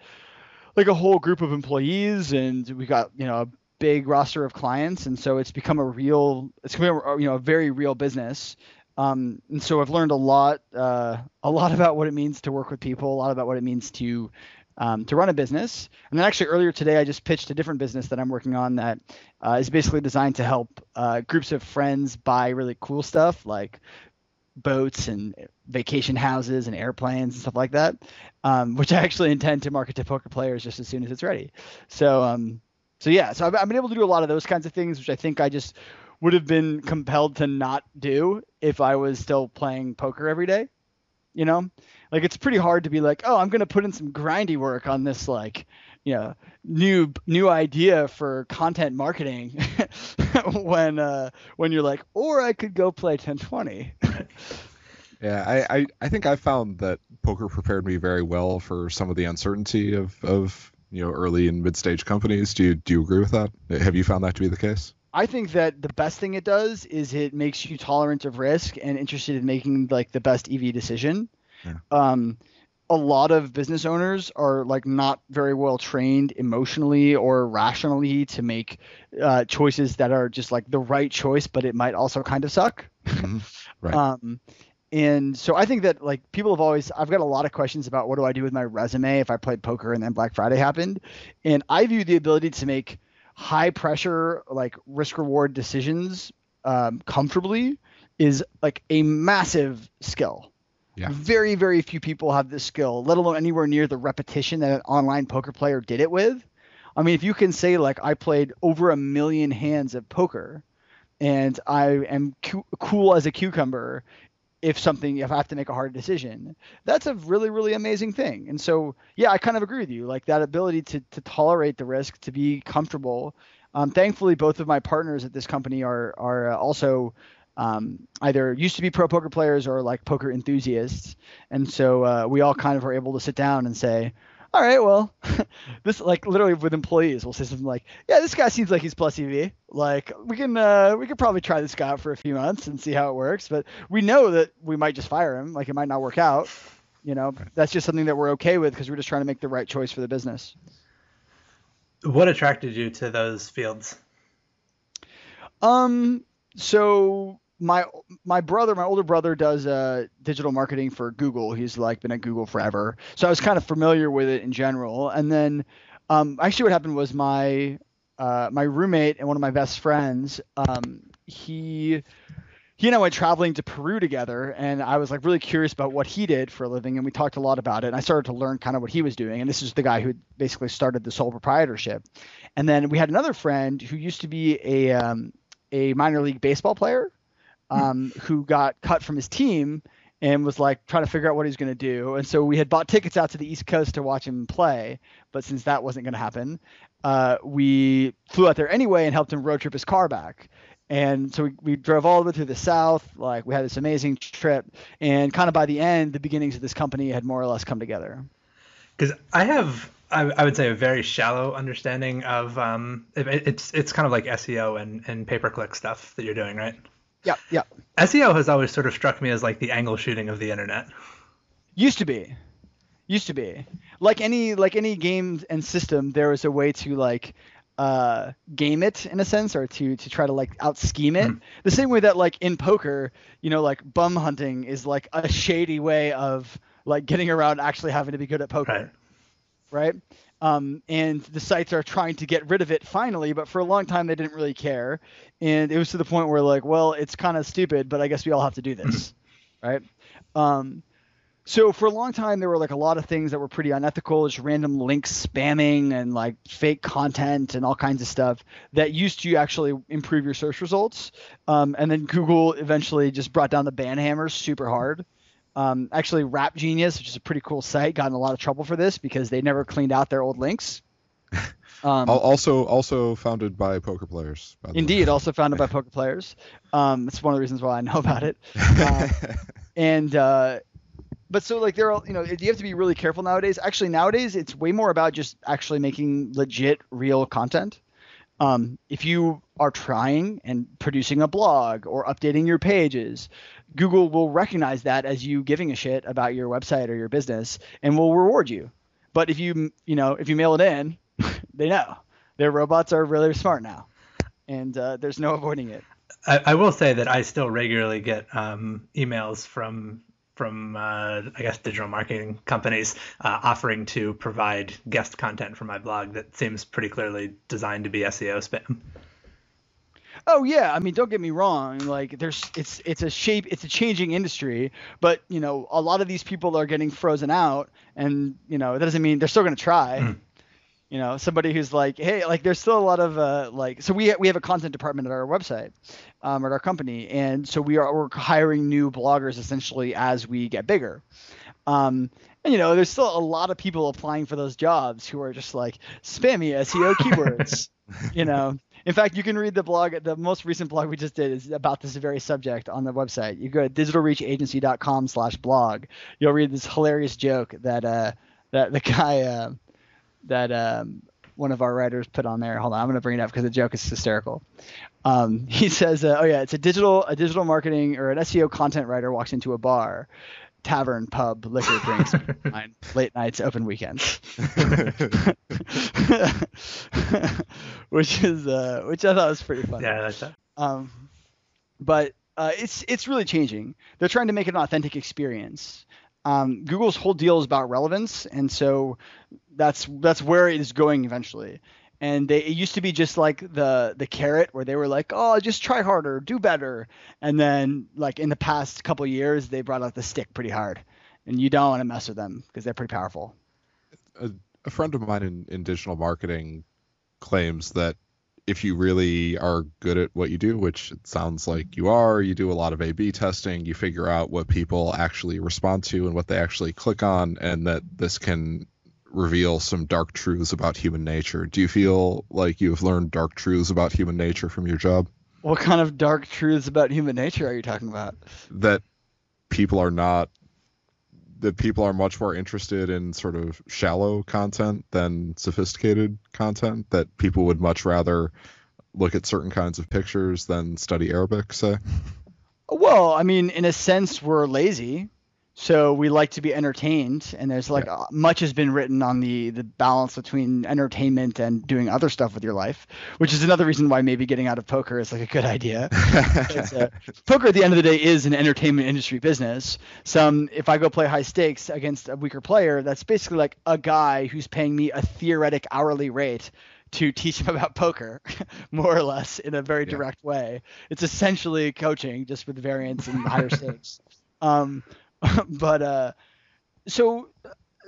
[SPEAKER 5] like a whole group of employees and we got you know a big roster of clients and so it's become a real it's become a, you know a very real business. Um, and so I've learned a lot uh, a lot about what it means to work with people a lot about what it means to um, to run a business. And then actually earlier today I just pitched a different business that I'm working on that uh, is basically designed to help uh, groups of friends buy really cool stuff like boats and vacation houses and airplanes and stuff like that, um, which I actually intend to market to poker players just as soon as it's ready. So, um, so yeah, so I've, I've been able to do a lot of those kinds of things, which I think I just would have been compelled to not do if I was still playing poker every day. You know, like it's pretty hard to be like, oh, I'm gonna put in some grindy work on this like, you know, new new idea for content marketing when uh, when you're like, or I could go play 1020.
[SPEAKER 3] Yeah, I, I, I think I found that poker prepared me very well for some of the uncertainty of, of you know early and mid stage companies. Do you do you agree with that? Have you found that to be the case?
[SPEAKER 5] I think that the best thing it does is it makes you tolerant of risk and interested in making like the best EV decision.
[SPEAKER 3] Yeah.
[SPEAKER 5] Um, a lot of business owners are like not very well trained emotionally or rationally to make uh, choices that are just like the right choice, but it might also kind of suck.
[SPEAKER 3] Mhm. Right.
[SPEAKER 5] Um, and so I think that like people have always I've got a lot of questions about what do I do with my resume if I played poker and then Black Friday happened, and I view the ability to make high pressure like risk reward decisions um, comfortably is like a massive skill.
[SPEAKER 3] Yeah.
[SPEAKER 5] Very very few people have this skill, let alone anywhere near the repetition that an online poker player did it with. I mean, if you can say like I played over a million hands of poker, and I am cu- cool as a cucumber if something if I have to make a hard decision. That's a really really amazing thing. And so yeah, I kind of agree with you. Like that ability to to tolerate the risk, to be comfortable. Um, thankfully, both of my partners at this company are are uh, also um, either used to be pro poker players or like poker enthusiasts, and so uh, we all kind of are able to sit down and say, all right, well, this like literally with employees, we'll say something like, yeah, this guy seems like he's plus EV. Like we can uh, we could probably try this guy out for a few months and see how it works, but we know that we might just fire him. Like it might not work out. You know, that's just something that we're okay with because we're just trying to make the right choice for the business.
[SPEAKER 6] What attracted you to those fields?
[SPEAKER 5] Um, so my my brother, my older brother, does uh, digital marketing for Google. He's like been at Google forever, so I was kind of familiar with it in general. And then, um, actually, what happened was my uh, my roommate and one of my best friends, um, he he and I went traveling to Peru together, and I was like really curious about what he did for a living, and we talked a lot about it. And I started to learn kind of what he was doing, and this is the guy who basically started the sole proprietorship. And then we had another friend who used to be a um, a minor league baseball player, um, who got cut from his team and was like trying to figure out what he was going to do. And so we had bought tickets out to the East Coast to watch him play, but since that wasn't going to happen, uh, we flew out there anyway and helped him road trip his car back. And so we, we drove all the way through the south. Like we had this amazing trip, and kind of by the end, the beginnings of this company had more or less come together.
[SPEAKER 6] because I have I, I would say a very shallow understanding of um it, it's it's kind of like SEO and and pay per click stuff that you're doing right.
[SPEAKER 5] Yeah, yeah.
[SPEAKER 6] SEO has always sort of struck me as like the angle shooting of the internet.
[SPEAKER 5] Used to be, used to be. Like any like any game and system, there was a way to like uh, game it in a sense, or to to try to like out scheme it. The same way that like in poker, you know, like bum hunting is like a shady way of like getting around actually having to be good at poker.
[SPEAKER 6] Right.
[SPEAKER 5] right? Um, and the sites are trying to get rid of it finally, but for a long time they didn't really care, and it was to the point where like, well, it's kind of stupid, but I guess we all have to do this, right? Um, so for a long time there were like a lot of things that were pretty unethical, just random links spamming and like fake content and all kinds of stuff that used to actually improve your search results. Um, and then Google eventually just brought down the ban hammers super hard. Um, actually, Rap Genius, which is a pretty cool site, got in a lot of trouble for this because they never cleaned out their old links. Um,
[SPEAKER 3] Also, also founded by poker players. by.
[SPEAKER 5] Indeed, also founded by poker players. Um, it's one of the reasons why I know about it. Uh, and uh, but so like there are you know you have to be really careful nowadays. Actually, nowadays it's way more about just actually making legit, real content. Um, if you are trying and producing a blog or updating your pages, Google will recognize that as you giving a shit about your website or your business and will reward you. But if you you know if you mail it in, they know their robots are really smart now, and uh, there's no avoiding it.
[SPEAKER 6] I, I will say that I still regularly get um, emails from from uh, I guess digital marketing companies uh, offering to provide guest content for my blog that seems pretty clearly designed to be SEO spam.
[SPEAKER 5] Oh yeah, I mean, don't get me wrong. Like, there's it's it's a shape, it's a changing industry, but you know, a lot of these people are getting frozen out, and you know, that doesn't mean they're still gonna try. You know, somebody who's like, hey, like, there's still a lot of uh, like, so we we have a content department at our website, um, at our company, and so we are we're hiring new bloggers essentially as we get bigger. Um, and you know, there's still a lot of people applying for those jobs who are just like spammy SEO keywords. you know, in fact, you can read the blog. The most recent blog we just did is about this very subject on the website. You go to digitalreachagency.com slash blog You'll read this hilarious joke that uh, that the guy uh, that um, one of our writers put on there. Hold on, I'm going to bring it up because the joke is hysterical. Um, he says, uh, "Oh yeah, it's a digital a digital marketing or an SEO content writer walks into a bar." Tavern, pub, liquor, drinks, wine, late nights, open weekends. which is uh, which I thought was pretty funny.
[SPEAKER 6] Yeah, that's that.
[SPEAKER 5] Um, but uh, it's it's really changing. They're trying to make it an authentic experience. Um, Google's whole deal is about relevance, and so that's that's where it is going eventually. And they it used to be just like the the carrot where they were like, oh, just try harder, do better. And then like in the past couple years, they brought out the stick pretty hard, and you don't want to mess with them because they're pretty powerful.
[SPEAKER 3] a, a friend of mine in, in digital marketing claims that if you really are good at what you do, which it sounds like you are, you do a lot of A B testing, you figure out what people actually respond to and what they actually click on, and that this can reveal some dark truths about human nature. Do you feel like you have learned dark truths about human nature from your job?
[SPEAKER 5] What kind of dark truths about human nature are you talking about?
[SPEAKER 3] That people are not that people are much more interested in sort of shallow content than sophisticated content that people would much rather look at certain kinds of pictures than study arabic say?
[SPEAKER 5] Well, I mean, in a sense, we're lazy, so we like to be entertained, and there's like uh, much has been written on the the balance between entertainment and doing other stuff with your life, which is another reason why maybe getting out of poker is like a good idea. Uh, poker at the end of the day is an entertainment industry business. Some if I go play high stakes against a weaker player, that's basically like a guy who's paying me a theoretic hourly rate to teach him about poker, more or less in a very
[SPEAKER 3] Yeah.
[SPEAKER 5] direct way. It's essentially coaching, just with variance and higher stakes. Um, but uh, so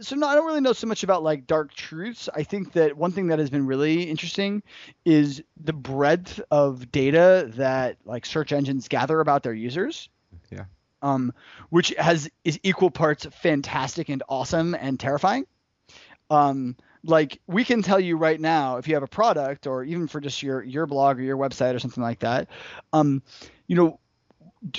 [SPEAKER 5] so no, I don't really know so much about like dark truths. I think that one thing that has been really interesting is the breadth of data that like search engines gather about their users.
[SPEAKER 3] Yeah.
[SPEAKER 5] Um, which has is equal parts fantastic and awesome and terrifying. Um, like we can tell you right now if you have a product or even for just your your blog or your website or something like that um you know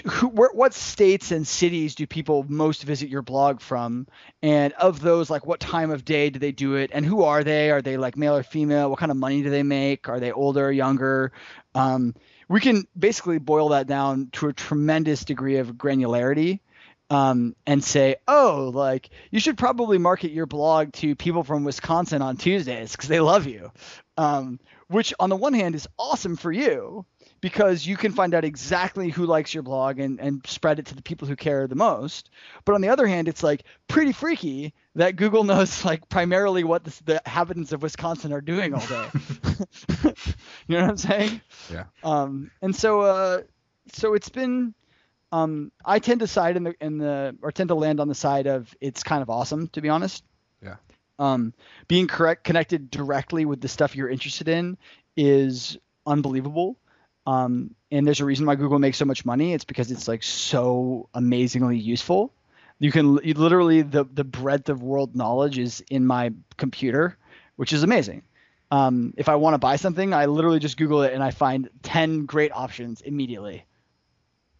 [SPEAKER 5] who, where, what states and cities do people most visit your blog from? And of those like what time of day do they do it? And who are they? Are they like male or female? What kind of money do they make? Are they older or younger? Um, we can basically boil that down to a tremendous degree of granularity um, and say, oh, like you should probably market your blog to people from Wisconsin on Tuesdays because they love you. Um, which, on the one hand, is awesome for you because you can find out exactly who likes your blog and, and spread it to the people who care the most. But on the other hand, it's like pretty freaky that Google knows like primarily what the, the inhabitants of Wisconsin are doing all day. you know what I'm saying?
[SPEAKER 3] Yeah.
[SPEAKER 5] Um, and so, uh, so it's been um, I tend to side in the in the or tend to land on the side of it's kind of awesome to be honest.
[SPEAKER 3] Yeah.
[SPEAKER 5] Um, being correct connected directly with the stuff you're interested in is unbelievable. Um, and there's a reason why Google makes so much money. It's because it's like so amazingly useful. You can you literally the the breadth of world knowledge is in my computer, which is amazing. Um, if I want to buy something, I literally just Google it and I find 10 great options immediately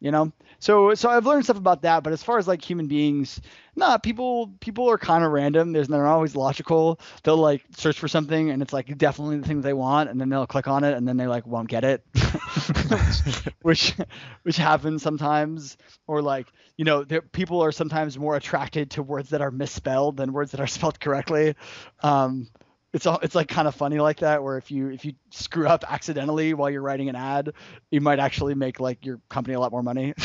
[SPEAKER 5] you know? So so i've learned stuff about that but as far as like human beings nah people people are kind of random. There's they're not always logical. They'll like search for something and it's like definitely the thing they want and then they'll click on it and then they like won't get it. Which which happens sometimes. Or like you know people are sometimes more attracted to words that are misspelled than words that are spelled correctly. Um it's all it's like kind of funny like that where if you if you screw up accidentally while you're writing an ad you might actually make like your company a lot more money.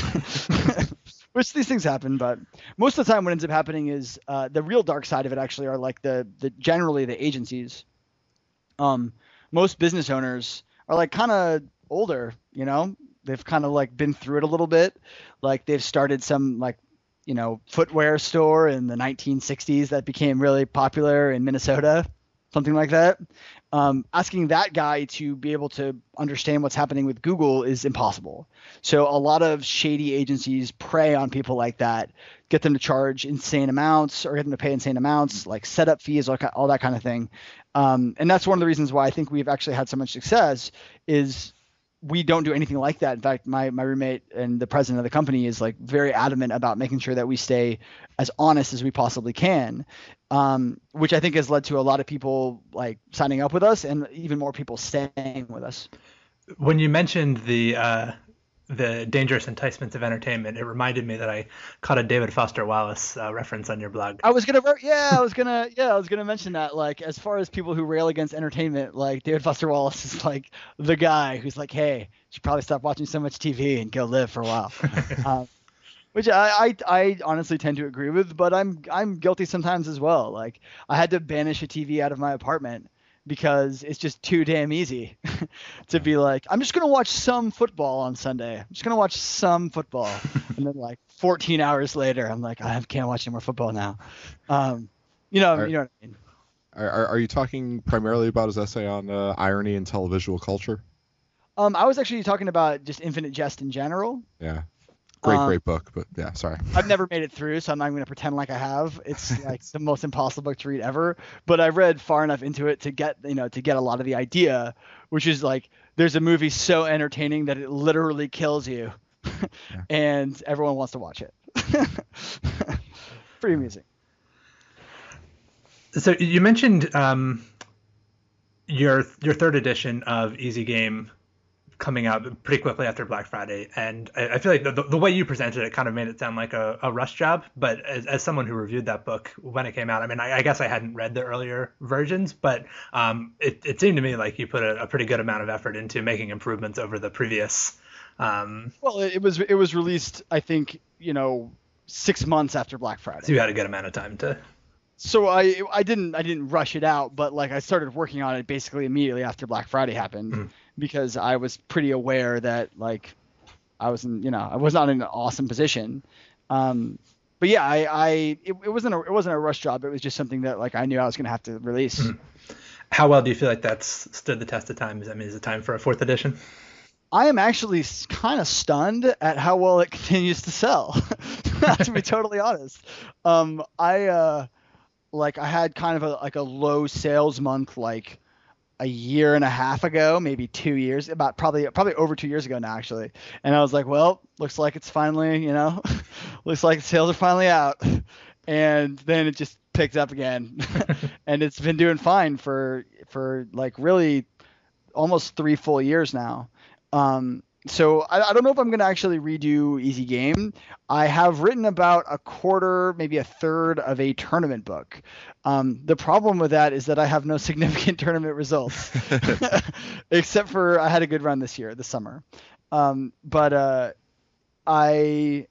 [SPEAKER 5] Which these things happen but most of the time what ends up happening is uh, the real dark side of it actually are like the the generally the agencies. Um most business owners are like kind of older you know? They've kind of like been through it a little bit. Like they've started some like you know footwear store in the 1960s that became really popular in minnesota something like that. Um, asking that guy to be able to understand what's happening with Google is impossible. So a lot of shady agencies prey on people like that, get them to charge insane amounts or get them to pay insane amounts, like setup fees, all, that kind of thing. Um, and that's one of the reasons why I think we've actually had so much success is we don't do anything like that. In fact, my, my roommate and the president of the company is like very adamant about making sure that we stay as honest as we possibly can, um, which I think has led to a lot of people like signing up with us and even more people staying with us.
[SPEAKER 6] When you mentioned the uh, the dangerous enticements of entertainment, it reminded me that I caught a David Foster Wallace uh, reference on your blog.
[SPEAKER 5] I was gonna, yeah, I was gonna, yeah, I was gonna mention that. Like, as far as people who rail against entertainment, like David Foster Wallace is like the guy who's like, hey, you should probably stop watching so much TV and go live for a while. um, which I, I, I honestly tend to agree with, but I'm, I'm guilty sometimes as well. Like, I had to banish a TV out of my apartment because it's just too damn easy to be like, I'm just gonna watch some football on Sunday. I'm just gonna watch some football, and then like 14 hours later, I'm like, I can't watch any more football now. Um, you know,
[SPEAKER 3] Are-
[SPEAKER 5] you know what I mean.
[SPEAKER 3] Are, are, are you talking primarily about his essay on uh, irony and televisual culture?
[SPEAKER 5] Um, I was actually talking about just Infinite Jest in general.
[SPEAKER 3] Yeah. Great,
[SPEAKER 5] Um,
[SPEAKER 3] great book, but yeah, sorry.
[SPEAKER 5] I've never made it through, so I'm not going to pretend like I have. It's like the most impossible book to read ever. But I read far enough into it to get, you know, to get a lot of the idea, which is like there's a movie so entertaining that it literally kills you, and everyone wants to watch it. Pretty amusing.
[SPEAKER 6] So you mentioned um, your your third edition of Easy Game coming out pretty quickly after Black Friday, and I, I feel like the, the, the way you presented it kind of made it sound like a, a rush job. But as, as someone who reviewed that book when it came out, I mean, I, I guess I hadn't read the earlier versions, but um, it, it seemed to me like you put a, a pretty good amount of effort into making improvements over the previous. Um,
[SPEAKER 5] Well, it, was it was released, I think, you know, six months after Black Friday.
[SPEAKER 6] so you had a good amount of time to.
[SPEAKER 5] so I I didn't I didn't rush it out, but like I started working on it basically immediately after Black Friday happened
[SPEAKER 6] Mhm.
[SPEAKER 5] Because I was pretty aware that like I was in you know I was not in an awesome position. Um, but yeah, I, I it, it wasn't a it wasn't a rush job. It was just something that like I knew I was gonna have to release.
[SPEAKER 6] Mhm. How well do you feel like that's stood the test of time? Is I mean, is it time for a fourth edition?
[SPEAKER 5] I am actually kind of stunned at how well it continues to sell. to be totally honest, um, I uh, like I had kind of a like a low sales month like a year and a half ago, maybe two years, about probably probably over two years ago now actually. And I was like, well, looks like it's finally, you know, looks like sales are finally out. And then it just picked up again, and it's been doing fine for for like really almost three full years now. Um, so I, I, don't know if I'm going to actually redo Easy Game. I have written about a quarter, maybe a third of a tournament book. Um, the problem with that is that I have no significant tournament results, except for I had a good run this year, this summer. Um, but uh, I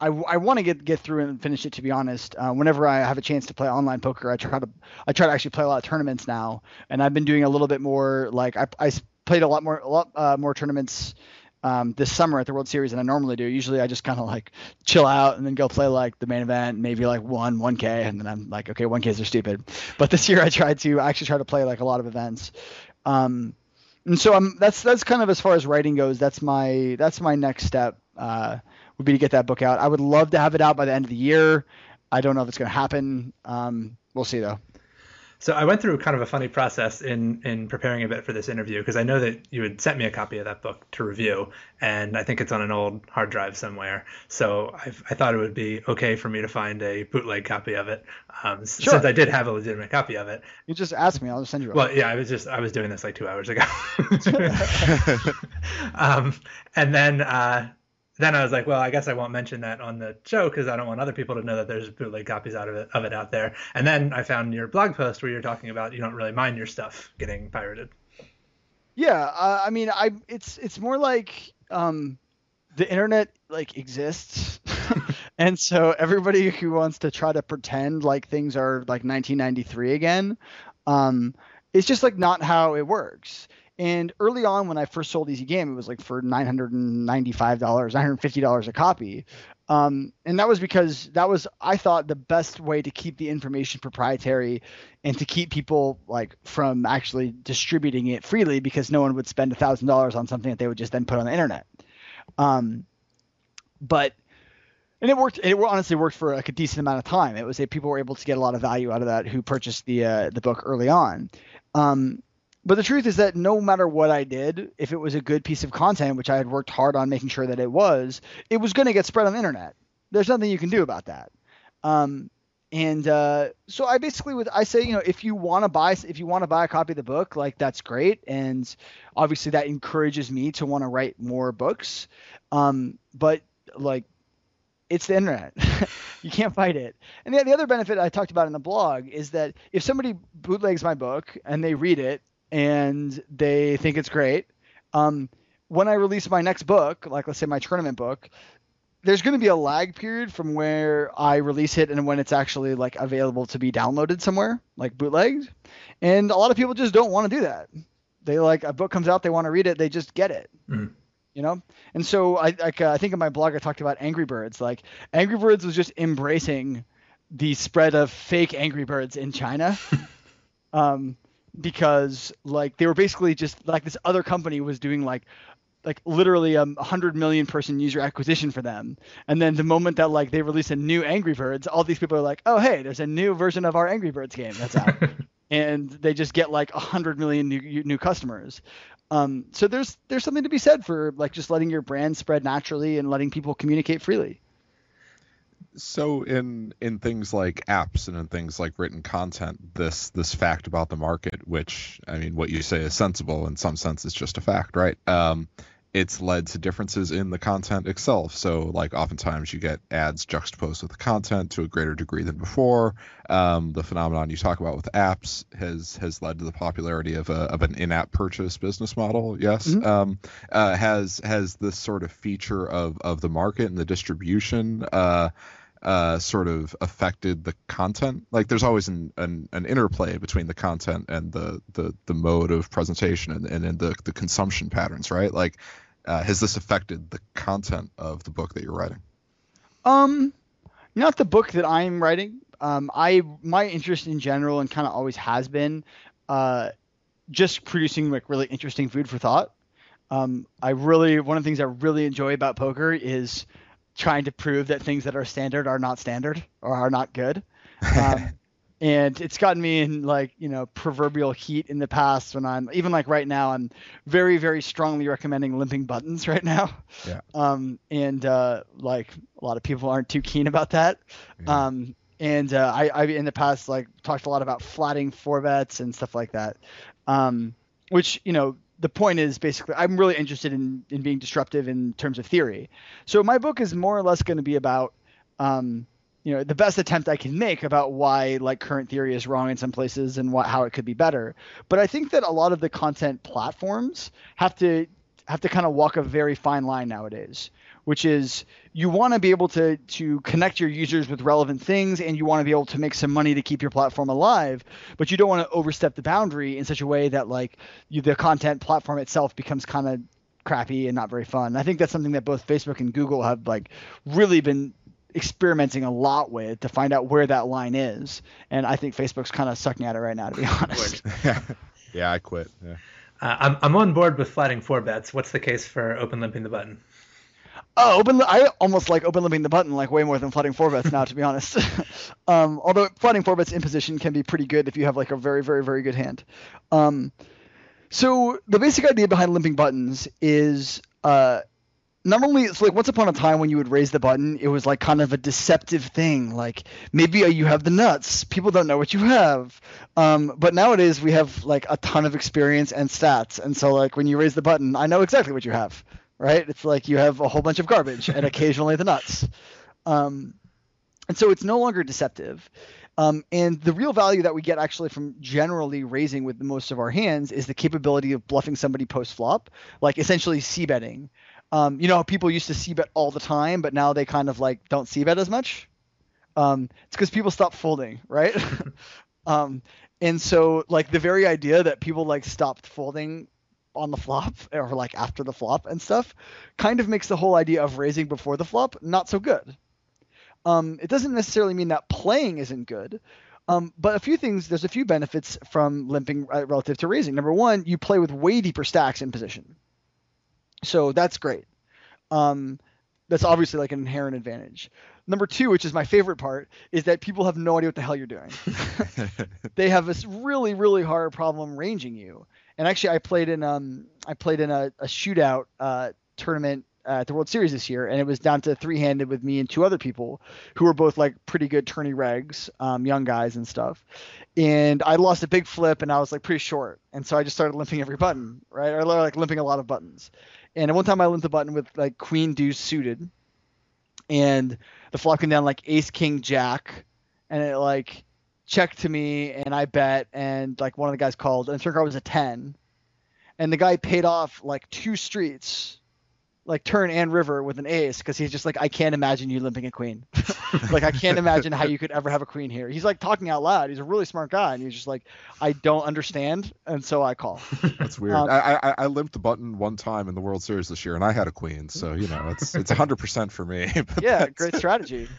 [SPEAKER 5] I, I want to get get through and finish it. To be honest, uh, whenever I have a chance to play online poker, I try to I try to actually play a lot of tournaments now, and I've been doing a little bit more. Like I, I played a lot more a lot uh, more tournaments um, this summer at the World Series than I normally do. Usually I just kind of like chill out and then go play like the main event, maybe like one 1K, and then I'm like, okay, 1Ks are stupid. But this year I tried to I actually try to play like a lot of events. Um, and so I'm that's that's kind of as far as writing goes. That's my that's my next step. Uh, would be to get that book out. I would love to have it out by the end of the year. I don't know if it's going to happen. Um, we'll see though.
[SPEAKER 6] So I went through kind of a funny process in in preparing a bit for this interview because I know that you had sent me a copy of that book to review, and I think it's on an old hard drive somewhere. So I, I thought it would be okay for me to find a bootleg copy of it, um, sure. since I did have a legitimate copy of it.
[SPEAKER 5] You just ask me, I'll just send you.
[SPEAKER 6] Well, yeah, I was just I was doing this like two hours ago, um, and then. Uh, then I was like, well, I guess I won't mention that on the show because I don't want other people to know that there's bootleg copies out of it of it out there. And then I found your blog post where you're talking about you don't really mind your stuff getting pirated.
[SPEAKER 5] Yeah, uh, I mean, I it's it's more like um, the internet like exists, and so everybody who wants to try to pretend like things are like 1993 again, um, it's just like not how it works. And early on, when I first sold Easy Game, it was like for $995, $950 a copy. Um, and that was because that was, I thought, the best way to keep the information proprietary and to keep people like from actually distributing it freely because no one would spend $1,000 on something that they would just then put on the internet. Um, but and it worked. It honestly worked for like a decent amount of time. It was that people were able to get a lot of value out of that who purchased the uh, the book early on. Um, but the truth is that no matter what I did, if it was a good piece of content, which I had worked hard on making sure that it was, it was going to get spread on the internet. There's nothing you can do about that. Um, and uh, so I basically would I say you know if you want to buy if you want to buy a copy of the book like that's great and obviously that encourages me to want to write more books. Um, but like it's the internet. you can't fight it. And the, the other benefit I talked about in the blog is that if somebody bootlegs my book and they read it and they think it's great. Um, when I release my next book, like let's say my tournament book, there's going to be a lag period from where I release it and when it's actually like available to be downloaded somewhere, like bootlegged. And a lot of people just don't want to do that. They like a book comes out, they want to read it, they just get it. Mm. You know, and so I like uh, I think in my blog I talked about Angry Birds. Like Angry Birds was just embracing the spread of fake Angry Birds in China. um, because like they were basically just like this other company was doing like like literally a um, hundred million person user acquisition for them. And then the moment that like they release a new Angry Birds, all these people are like, oh hey, there's a new version of our Angry Birds game that's out, and they just get like a hundred million new new customers. Um, so there's there's something to be said for like just letting your brand spread naturally and letting people communicate freely
[SPEAKER 3] so in in things like apps and in things like written content this this fact about the market which i mean what you say is sensible in some sense it's just a fact right? Um, it's led to differences in the content itself. So like oftentimes you get ads juxtaposed with the content to a greater degree than before. Um, the phenomenon you talk about with apps has has led to the popularity of a of an in-app purchase business model yes? Mm-hmm. um, uh, has has this sort of feature of of the market and the distribution uh, uh, sort of affected the content. Like there's always an, an, an, interplay between the content and the the, the mode of presentation and, and, and the, the consumption patterns, right? Like uh, has this affected the content of the book that you're writing?
[SPEAKER 5] Um, not the book that I'm writing. Um, I my interest in general and kind of always has been uh, just producing like really interesting food for thought. Um, I really one of the things I really enjoy about poker is trying to prove that things that are standard are not standard or are not good. Um, and it's gotten me in like you know proverbial heat in the past when I'm even like right now I'm very very strongly recommending limping buttons right now.
[SPEAKER 3] Yeah.
[SPEAKER 5] Um, and uh, like a lot of people aren't too keen about that.
[SPEAKER 3] Yeah.
[SPEAKER 5] Um, and uh, I, I in the past like talked a lot about flatting four bets and stuff like that. Um, which you know the point is basically I'm really interested in in being disruptive in terms of theory. So my book is more or less going to be about um, you know the best attempt I can make about why like current theory is wrong in some places and what how it could be better. But I think that a lot of the content platforms have to have to kind of walk a very fine line nowadays, which is you want to be able to to connect your users with relevant things and you want to be able to make some money to keep your platform alive, but you don't want to overstep the boundary in such a way that like you, the content platform itself becomes kind of crappy and not very fun. I think that's something that both Facebook and Google have like really been experimenting a lot with to find out where that line is. And I think Facebook's kind of sucking at it right now, to be honest.
[SPEAKER 3] yeah, I quit. Yeah.
[SPEAKER 6] Uh, I'm, I'm on board with flatting four bets. What's the case for open limping the button?
[SPEAKER 5] Oh, open! I almost like open limping the button like way more than flatting four bets now, to be honest. um, although flatting four bets in position can be pretty good if you have like a very, very, very good hand. Um, so the basic idea behind limping buttons is uh, not only it's like once upon a time when you would raise the button, it was like kind of a deceptive thing. Like maybe uh, you have the nuts, people don't know what you have. Um, but nowadays we have like a ton of experience and stats, and so like when you raise the button, I know exactly what you have. Right? It's like you have a whole bunch of garbage and occasionally the nuts. Um, and so it's no longer deceptive. Um, and the real value that we get actually from generally raising with most of our hands is the capability of bluffing somebody post flop, like essentially c betting. Um, you know, people used to c bet all the time, but now they kind of like don't c bet as much. Um, it's because people stop folding, right? um, and so like the very idea that people like stopped folding on the flop or like after the flop and stuff kind of makes the whole idea of raising before the flop not so good. Um, it doesn't necessarily mean that playing isn't good. Um, but a few things, there's a few benefits from limping uh, relative to raising. Number one, you play with way deeper stacks in position. So that's great. Um, that's obviously like an inherent advantage. Number two, which is my favorite part, is that people have no idea what the hell you're doing. they have this really, really hard problem ranging you. And actually, I played in um, I played in a, a shootout uh, tournament uh, at the World Series this year, and it was down to three handed with me and two other people who were both like pretty good tourney regs, um, young guys and stuff. And I lost a big flip, and I was like pretty short, and so I just started limping every button, right? Or like limping a lot of buttons. And at one time, I limped a button with like Queen Deuce suited, and the flop came down like Ace King Jack, and it like checked to me, and I bet, and like one of the guys called, and the turn card was a ten, and the guy paid off like two streets like turn and river with an ace because he's just like I can't imagine you limping a queen. like I can't imagine how you could ever have a queen here. He's like talking out loud. He's a really smart guy, and he's just like I don't understand, and so I call.
[SPEAKER 3] That's weird.
[SPEAKER 5] Um,
[SPEAKER 3] I, I I limped the button one time in the World Series this year, and I had a queen, so you know it's it's hundred percent for me.
[SPEAKER 5] yeah, great strategy.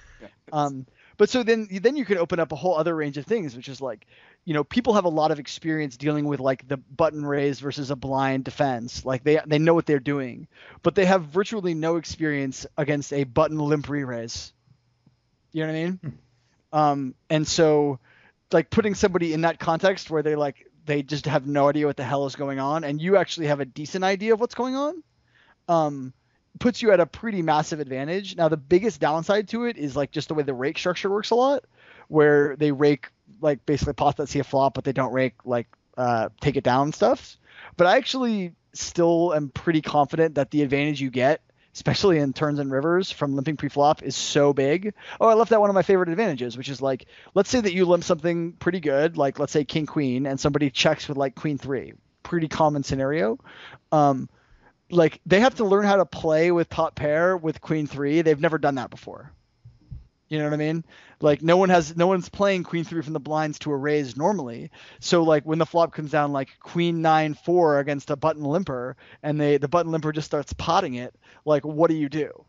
[SPEAKER 5] Um, but so then then you can open up a whole other range of things, which is like, you know, people have a lot of experience dealing with like the button raise versus a blind defense. Like they they know what they're doing, but they have virtually no experience against a button limp re-raise. You know what I mean? Um, and so like putting somebody in that context where they like they just have no idea what the hell is going on, and you actually have a decent idea of what's going on. Um, puts you at a pretty massive advantage. Now the biggest downside to it is like just the way the rake structure works a lot, where they rake like basically pots that see a flop, but they don't rake like uh, take it down stuff. But I actually still am pretty confident that the advantage you get, especially in turns and rivers from limping pre-flop, is so big. Oh, I left out one of my favorite advantages, which is like let's say that you limp something pretty good, like let's say king queen, and somebody checks with like queen three. Pretty common scenario. Um, like they have to learn how to play with top pair with queen three. They've never done that before. You know what I mean? Like no one has no one's playing queen three from the blinds to a raise normally. So like when the flop comes down like queen nine four against a button limper and they the button limper just starts potting it, like what do you do?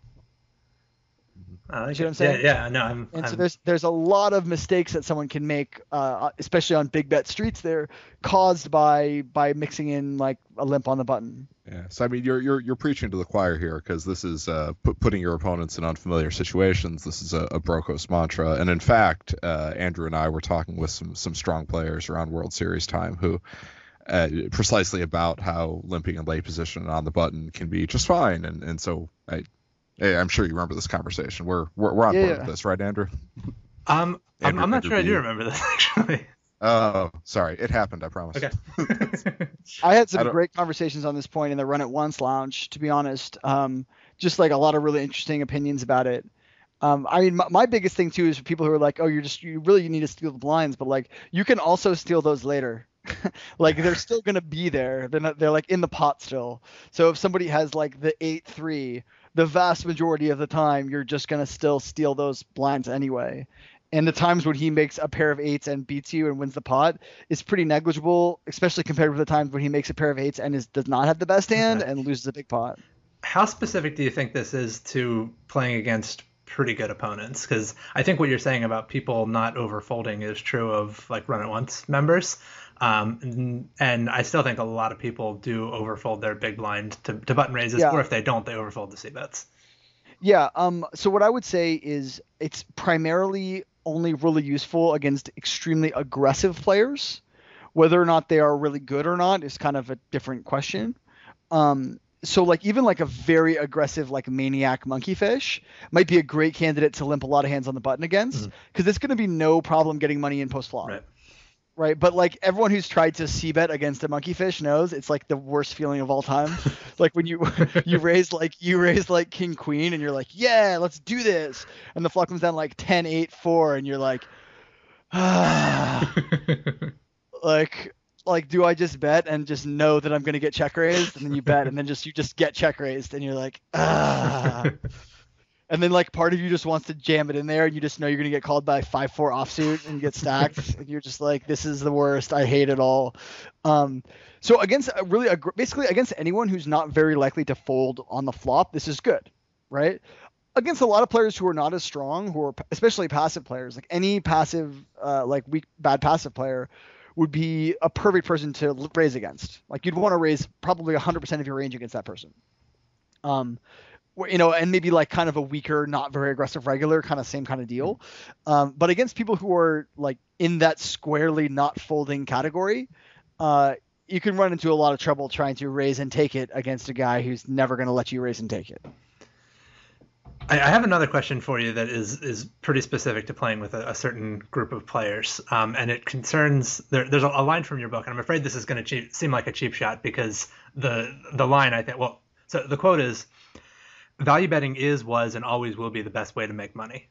[SPEAKER 4] I like
[SPEAKER 5] See what. I'm saying?
[SPEAKER 4] Yeah, yeah, no, I'm.
[SPEAKER 5] And so
[SPEAKER 4] I'm-
[SPEAKER 5] there's there's a lot of mistakes that someone can make, uh, especially on big bet streets. There, caused by by mixing in like a limp on the button.
[SPEAKER 3] Yeah. So I mean, you're you're you're preaching to the choir here because this is uh, put, putting your opponents in unfamiliar situations. This is a, a Brokos mantra, and in fact, uh, Andrew and I were talking with some some strong players around World Series time who. Uh, precisely about how limping in late position on the button can be just fine, and and so I, hey, I'm sure you remember this conversation. We're we're, we're on
[SPEAKER 5] Yeah,
[SPEAKER 3] board
[SPEAKER 5] yeah.
[SPEAKER 3] with this, right, Andrew?
[SPEAKER 4] um, I'm,
[SPEAKER 3] Andrew-
[SPEAKER 4] I'm not
[SPEAKER 3] Andrew
[SPEAKER 4] sure I do remember this actually.
[SPEAKER 3] Oh, sorry, it happened. I promise.
[SPEAKER 4] Okay.
[SPEAKER 5] I had some
[SPEAKER 3] don't-
[SPEAKER 5] great conversations on this point in the Run It Once lounge, to be honest. Um, just like a lot of really interesting opinions about it. Um, I mean, my, my biggest thing too is for people who are like, oh, you're just you really you need to steal the blinds, but like you can also steal those later. like they're still gonna be there. They're not. They're like in the pot still. So if somebody has like the eight three, the vast majority of the time you're just gonna still steal those blinds anyway. And the times when he makes a pair of eights and beats you and wins the pot is pretty negligible, especially compared with the times when he makes a pair of eights and is does not have the best hand and loses a big pot.
[SPEAKER 4] How specific do you think this is to playing against pretty good opponents? Because I think what you're saying about people not overfolding is true of like Run It Once members. Um, and, and I still think a lot of people do overfold their big blind to, to button raises,
[SPEAKER 5] Yeah.
[SPEAKER 4] or if they don't, they overfold the c bets.
[SPEAKER 5] Yeah. Um. So what I would say is it's primarily only really useful against extremely aggressive players. Whether or not they are really good or not is kind of a different question. Um. So like even like a very aggressive like maniac monkeyfish might be a great candidate to limp a lot of hands on the button against because it's going to be no problem getting money in post flop.
[SPEAKER 4] Right.
[SPEAKER 5] Right, but like everyone who's tried to c bet against a monkeyfish knows it's like the worst feeling of all time. like when you you raise like you raise like king queen and you're like, yeah, let's do this, and the flop comes down like 10 8 4 and you're like, ah, like like do I just bet and just know that I'm gonna get check raised and then you bet and then just you just get check raised and you're like ah. And then like part of you just wants to jam it in there, and you just know you're gonna get called by five four offsuit and get stacked, and you're just like, this is the worst. I hate it all. Um, so against a really aggr- basically against anyone who's not very likely to fold on the flop, this is good, right? Against a lot of players who are not as strong, who are especially passive players, like any passive, uh, like weak bad passive player, would be a perfect person to raise against. Like you'd want to raise probably 100% of your range against that person. Um, you know, and maybe like kind of a weaker, not very aggressive regular, kind of same kind of deal. Um, but against people who are like in that squarely not folding category, uh, you can run into a lot of trouble trying to raise and take it against a guy who's never going to let you raise and take it.
[SPEAKER 4] I, have another question for you that is is pretty specific to playing with a, a certain group of players, um, and it concerns. There, there's a, a line from your book, and I'm afraid this is going to seem like a cheap shot because the the line I think well, so the quote is, "Value betting is, was, and always will be the best way to make money."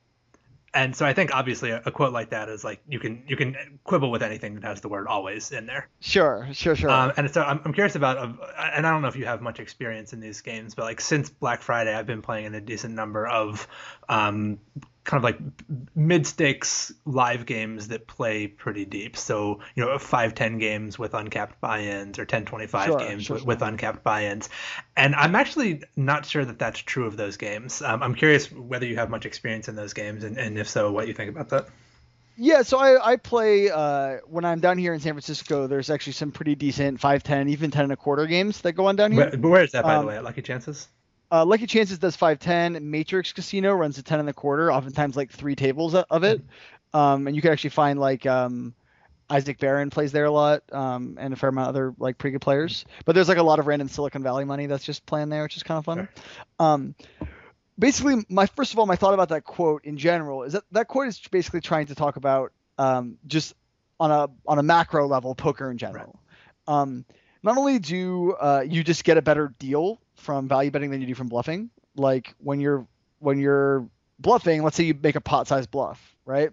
[SPEAKER 4] And so I think obviously a, a quote like that is like you can you can quibble with anything that has the word always in there.
[SPEAKER 5] Sure, sure, sure.
[SPEAKER 4] Um, and so I'm, I'm curious about, uh, and I don't know if you have much experience in these games, but like since Black Friday, I've been playing in a decent number of um, kind of like mid stakes live games that play pretty deep. So, you know, 5 10 games with uncapped buy ins or 10 25
[SPEAKER 5] Sure,
[SPEAKER 4] games
[SPEAKER 5] sure,
[SPEAKER 4] with, with uncapped buy ins. And I'm actually not sure that that's true of those games. Um, I'm curious whether you have much experience in those games, and, and if so, what you think about that.
[SPEAKER 5] Yeah, so I, I play uh, when I'm down here in San Francisco. There's actually some pretty decent five, ten, even ten and a quarter games that go on down here.
[SPEAKER 4] But, but where is that, by
[SPEAKER 5] Um,
[SPEAKER 4] the way, at Lucky Chances?
[SPEAKER 5] Uh, Lucky Chances does five, ten. Matrix Casino runs a ten and a quarter. Oftentimes like three tables of it, um, and you can actually find like um, Isaac Baron plays there a lot, um, and a fair amount of other like pretty good players. But there's like a lot of random Silicon Valley money that's just playing there, which is kind of fun. Um, basically, my first of all, my thought about that quote in general is that that quote is basically trying to talk about um, just on a on a macro level poker in general. Um, not only do uh, you just get a better deal from value betting than you do from bluffing, like when you're when you're bluffing, let's say you make a pot size bluff, right?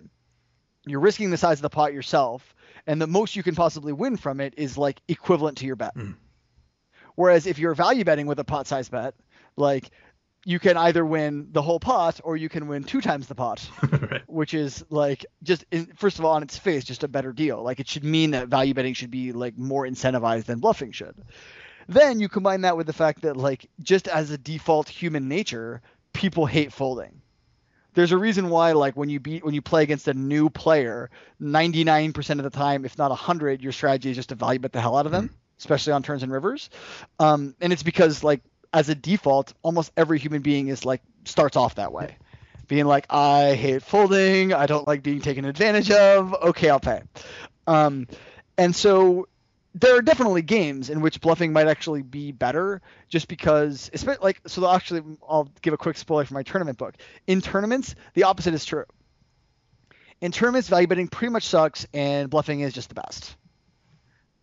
[SPEAKER 5] You're risking the size of the pot yourself, and the most you can possibly win from it is like equivalent to your bet.
[SPEAKER 4] Mm.
[SPEAKER 5] Whereas if you're value betting with a pot size bet, like you can either win the whole pot or you can win two times the pot,
[SPEAKER 4] right.
[SPEAKER 5] which is like just in, first of all on its face just a better deal. Like it should mean that value betting should be like more incentivized than bluffing should. Then you combine that with the fact that like just as a default human nature, people hate folding. there's a reason why like when you beat when you play against a new player 99% of the time if not 100 your strategy is just to value bet the hell out of them especially on turns and rivers um, and it's because like as a default almost every human being is like starts off that way being like i hate folding i don't like being taken advantage of okay i'll pay um, and so there are definitely games in which bluffing might actually be better just because like so actually I'll give a quick spoiler for my tournament book. In tournaments, the opposite is true. In tournaments, value betting pretty much sucks and bluffing is just the best.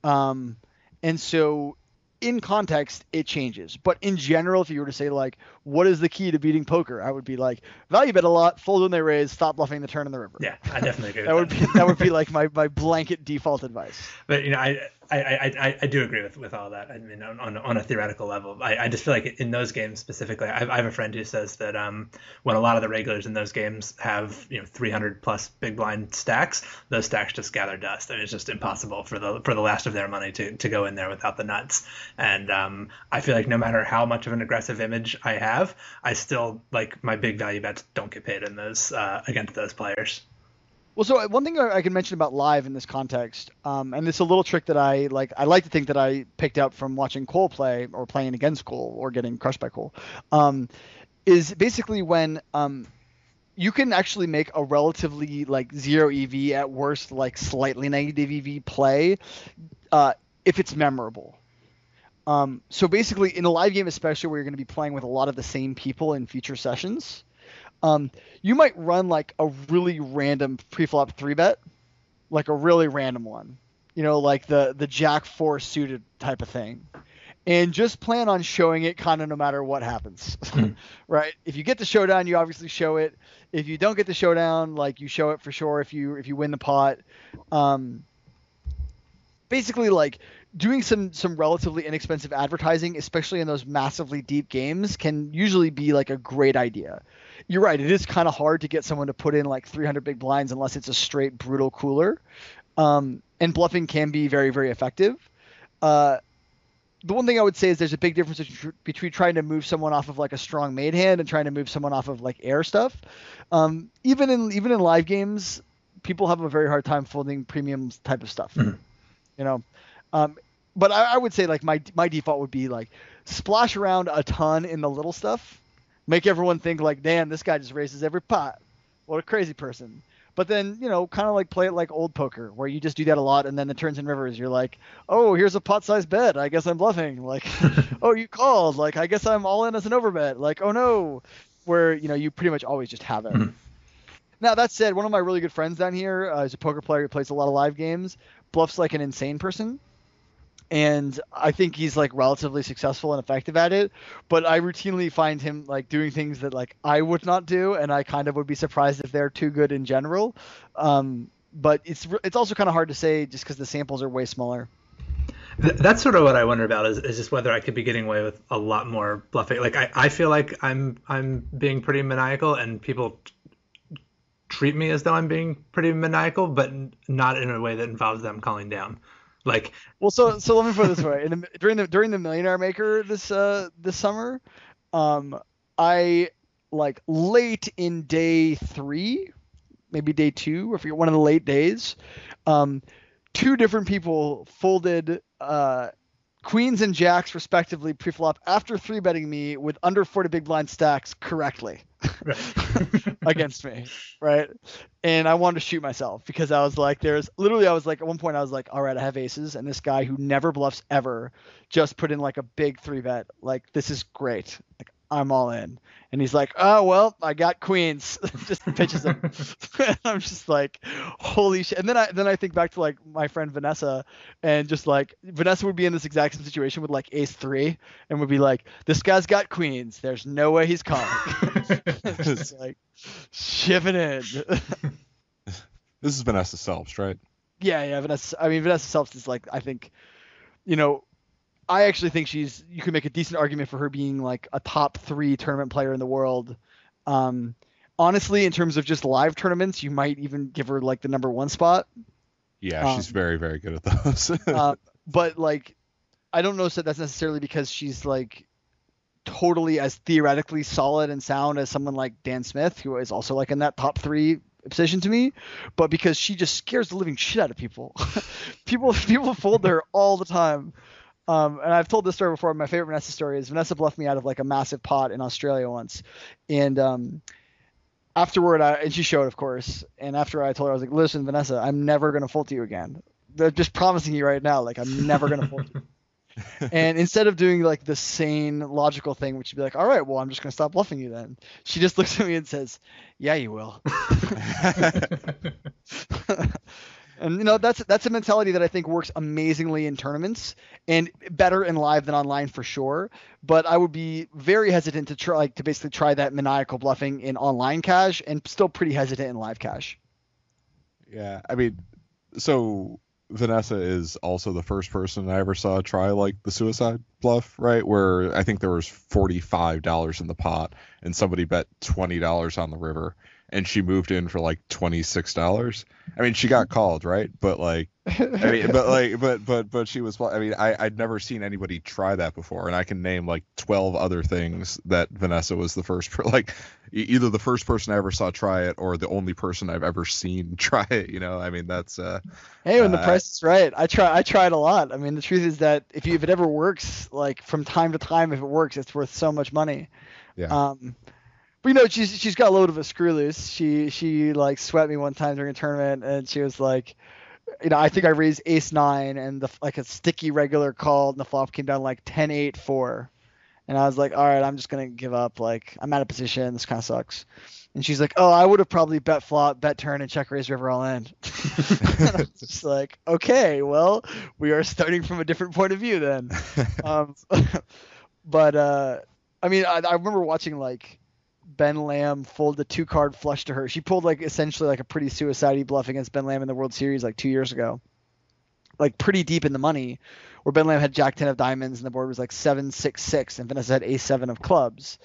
[SPEAKER 5] Um and so in context it changes. But in general, if you were to say like what is the key to beating poker, I would be like value bet a lot, fold when they raise, stop bluffing the turn in the river.
[SPEAKER 6] Yeah, I definitely agree.
[SPEAKER 5] That
[SPEAKER 6] with
[SPEAKER 5] would be that would be like my, my blanket default advice.
[SPEAKER 6] But you know, I I, I, I- do agree with, with all that. I mean, on, on, a theoretical level, I, I just feel like in those games specifically, I, I have a friend who says that um, when a lot of the regulars in those games have you know 300 plus big blind stacks, those stacks just gather dust, I and it's just impossible for the for the last of their money to, to go in there without the nuts. And um, I feel like no matter how much of an aggressive image I have, I still like my big value bets don't get paid in those uh, against those players.
[SPEAKER 5] Well, so uh, one thing I I can mention about live in this context, um, and it's a little trick that I like. I like to think that I picked up from watching Cole play or playing against Cole or getting crushed by Cole, um, is basically when um, you can actually make a relatively like zero EV at worst, like slightly negative EV play, uh, if it's memorable. Um, so basically, in a live game, especially where you're going to be playing with a lot of the same people in future sessions, um, you might run like a really random pre-flop three bet, like a really random one, you know, like the the Jack four suited type of thing, and just plan on showing it kind of no matter what happens, right? If you get the showdown, you obviously show it. If you don't get the showdown, like you show it for sure. If you if you win the pot, um, basically like doing some some relatively inexpensive advertising, especially in those massively deep games, can usually be like a great idea. You're right; it is kind of hard to get someone to put in like 300 big blinds unless it's a straight brutal cooler. Um, and bluffing can be very very effective. Uh, the one thing I would say is there's a big difference between- trying to move someone off of like a strong made hand and trying to move someone off of like air stuff. Um, even in even in live games, people have a very hard time folding premium type of stuff. You know, um, but I, I would say like my my default would be like splash around a ton in the little stuff, make everyone think like, damn, this guy just raises every pot. What a crazy person. But then you know, kind of like play it like old poker, where you just do that a lot, and then the turns and rivers, you're like, oh, here's a pot-sized bet. I guess I'm bluffing. Like, oh, you called. Like, I guess I'm all in as an overbet. Like, oh no, where you know you pretty much always just have it. Now that said, one of my really good friends down here uh, is a poker player who plays a lot of live games. Bluffs like an insane person, and I think he's like relatively successful and effective at it. But I routinely find him like doing things that like I would not do, and I kind of would be surprised if they're too good in general. Um, but it's it's also kind of hard to say just because the samples are way smaller.
[SPEAKER 6] Th- That's sort of what I wonder about is, is just whether I could be getting away with a lot more bluffing. Like I, I feel like I'm I'm being pretty maniacal and people t- treat me as though I'm being pretty maniacal, but not in a way that involves them calling down. Like
[SPEAKER 5] Well, so so let me put it this way: the, during the during the Millionaire Maker this uh this summer, um, I like late in day three, maybe day two, I forget one of the late days, um, two different people folded uh queens and jacks respectively pre-flop after three betting me with under 40 big blind stacks correctly against me, right? And I wanted to shoot myself because I was like, there's literally, I was like, at one point, I was like, all right, I have aces, and this guy who never bluffs ever just put in like a big three bet. Like, this is great. Like, I'm all in. And he's like, oh, well, I got queens. just pitches him. I'm just like, holy shit. And then I then I think back to like my friend Vanessa, and just like Vanessa would be in this exact same situation with like ace three, and would be like, this guy's got queens. There's no way he's calling. just like shiving in.
[SPEAKER 3] This is Vanessa Selbst, right?
[SPEAKER 5] Yeah, yeah, Vanessa. I mean, Vanessa Selbst is like, I think, you know, I actually think she's. You could make a decent argument for her being like a top three tournament player in the world. Um, honestly, in terms of just live tournaments, you might even give her like the number one spot.
[SPEAKER 3] Yeah,
[SPEAKER 5] Um,
[SPEAKER 3] she's very, very good at those.
[SPEAKER 5] Uh, but like, I don't know if that's necessarily because she's like totally as theoretically solid and sound as someone like Dan Smith, who is also like in that top three position to me, but because she just scares the living shit out of people. people people fold her all the time. Um, and I've told this story before. My favorite Vanessa story is Vanessa bluffed me out of like a massive pot in Australia once, and um, afterward, I, and she showed, of course. And after I told her, I was like, "Listen, Vanessa, I'm never gonna fold to you again. They're just promising you right now, like I'm never gonna fold you." and instead of doing like the sane, logical thing, which would be like, "All right, well, I'm just gonna stop bluffing you," then she just looks at me and says, "Yeah, you will." and you know that's that's a mentality that I think works amazingly in tournaments and better in live than online for sure. But I would be very hesitant to try like to basically try that maniacal bluffing in online cash and still pretty hesitant in live cash.
[SPEAKER 3] Yeah, I mean, so Vanessa is also the first person I ever saw try like the suicide bluff, right? Where I think there was forty five dollars in the pot, and somebody bet twenty dollars on the river, and she moved in for like twenty six dollars. I mean, she got called, right? But like, I mean, but like, but but but she was. I mean, I I'd never seen anybody try that before, and I can name like twelve other things that Vanessa was the first. Per, like, either the first person I ever saw try it, or the only person I've ever seen try it. You know, I mean, that's. uh
[SPEAKER 5] Hey, when the
[SPEAKER 3] Uh,
[SPEAKER 5] price is right, I try. I tried a lot. I mean, the truth is that if you if it ever works, like from time to time, if it works, it's worth so much money.
[SPEAKER 3] Yeah.
[SPEAKER 5] Um, but you know, she's she's got a load of a screw loose. She she like swept me one time during a tournament, and she was like, you know, I think I raised ace nine and the like a sticky regular call, and the flop came down like 10 8 4. And I was like, all right, I'm just gonna give up. Like I'm out of position. This kind of sucks. And she's like, oh, I would have probably bet flop, bet turn, and check raise river all in. And I was just like, okay, well, we are starting from a different point of view then. um, but uh, I mean, I, I remember watching like Ben Lamb fold the two card flush to her. She pulled like essentially like a pretty suicide bluff against Ben Lamb in the World Series like two years ago, like pretty deep in the money, where Ben Lamb had Jack ten of diamonds and the board was like seven six six, and Vanessa had Ace seven of clubs,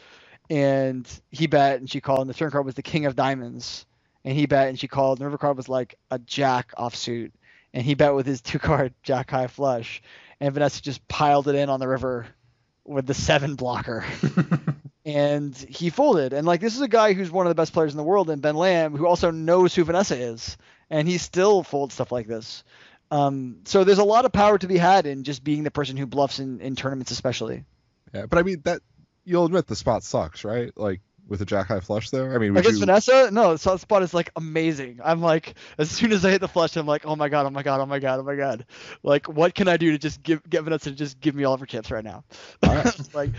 [SPEAKER 5] and he bet and she called, and the turn card was the King of diamonds, and he bet and she called. And the river card was like a Jack offsuit, and he bet with his two card Jack high flush, and Vanessa just piled it in on the river with the seven blocker and he folded. And like this is a guy who's one of the best players in the world, and Ben Lamb, who also knows who Vanessa is, and he still folds stuff like this. Um, so there's a lot of power to be had in just being the person who bluffs in, in tournaments, especially.
[SPEAKER 3] Yeah, but I mean that you'll admit the spot sucks, right? Like with a jack high flush there. I mean, would
[SPEAKER 5] Against
[SPEAKER 3] you?
[SPEAKER 5] Vanessa, no, the soft spot is like amazing. I'm like, as soon as I hit the flush, I'm like, oh my god, oh my god, oh my god, oh my god. Like, what can I do to just give get Vanessa to just give me all of her chips right now? like,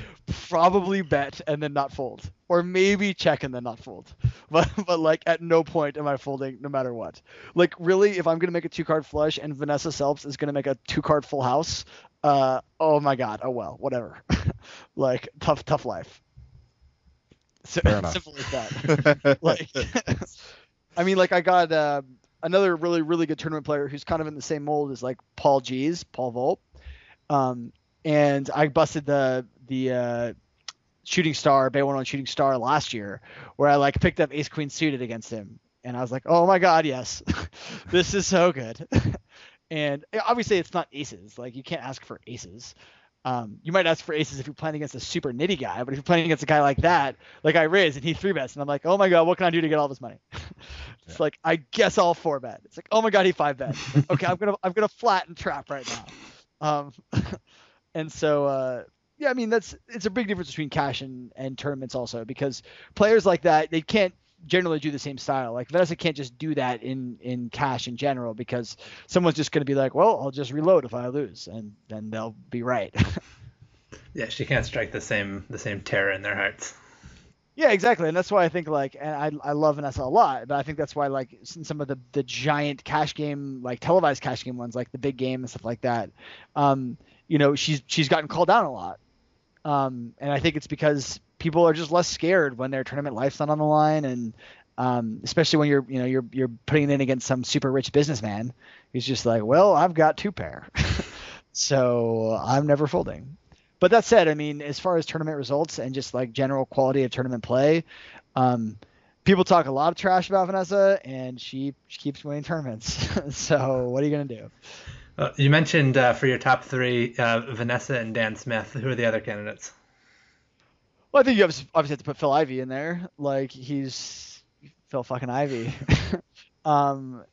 [SPEAKER 5] probably bet and then not fold, or maybe check and then not fold. But but like, at no point am I folding, no matter what. Like, really, if I'm gonna make a two card flush and Vanessa Selbst is gonna make a two card full house, uh, oh my god, oh well, whatever. like, tough tough life. So,
[SPEAKER 3] Fair enough.
[SPEAKER 5] simple as that. Like i mean like i got uh, another really really good tournament player who's kind of in the same mold as like paul g's Paul Volpe um, and i busted the the uh, shooting star bay 101 shooting star last year where i like picked up ace queen suited against him. And i was like oh my god yes. This is so good. And obviously it's not aces. Like you can't ask for aces um, you might ask for aces if you're playing against a super nitty guy, but if you're playing against a guy like that, like I raise and he three bets, and I'm like, oh my god, what can I do to get all this money? it's like I guess I'll four bet. It's like, oh my god, he five bet. okay, I'm gonna I'm gonna flat and trap right now. Um, and so uh, yeah, I mean that's it's a big difference between cash and, and tournaments also because players like that they can't generally do the same style. Like Vanessa can't just do that in in cash in general because someone's just going to be like, well, I'll just reload if I lose, and then they'll be right.
[SPEAKER 6] Yeah, she can't strike the same the same terror in their hearts.
[SPEAKER 5] yeah, exactly, and that's why I think like, and I I love Vanessa a lot, but I think that's why like some of the the giant cash game like televised cash game ones like the big game and stuff like that, um, you know, she's she's gotten called down a lot, um, and I think it's because people are just less scared when their tournament life's not on the line, and um, especially when you're you know you're you're putting it in against some super rich businessman who's just like, well, I've got two pair, so I'm never folding. But that said, I mean, as far as tournament results and just like general quality of tournament play, um, people talk a lot of trash about Vanessa, and she, she keeps winning tournaments. so what are you gonna do?
[SPEAKER 6] Uh, you mentioned uh, for your top three, uh, Vanessa and Dan Smith. Who are the other candidates?
[SPEAKER 5] Well, I think you obviously have to put Phil Ivey in there. Like he's Phil fucking Ivey. um,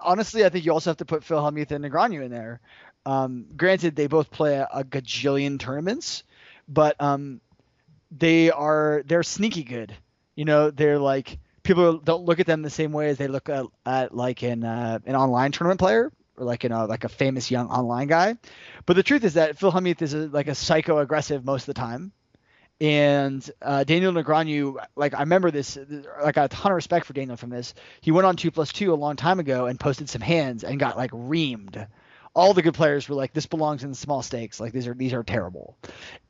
[SPEAKER 5] honestly, I think you also have to put Phil Hellmuth and Negreanu in there. Um, granted, they both play a, a gajillion tournaments, but um, they are they're sneaky good. You know, they're like people don't look at them the same way as they look at, at like an uh, an online tournament player or like in a like a famous young online guy. But the truth is that Phil Hellmuth is a, like a psycho aggressive most of the time. And uh, Daniel Negreanu, like I remember this, like I got a ton of respect for Daniel from this. He went on two plus two a long time ago and posted some hands and got like reamed. All the good players were like, "This belongs in small stakes. Like these are these are terrible."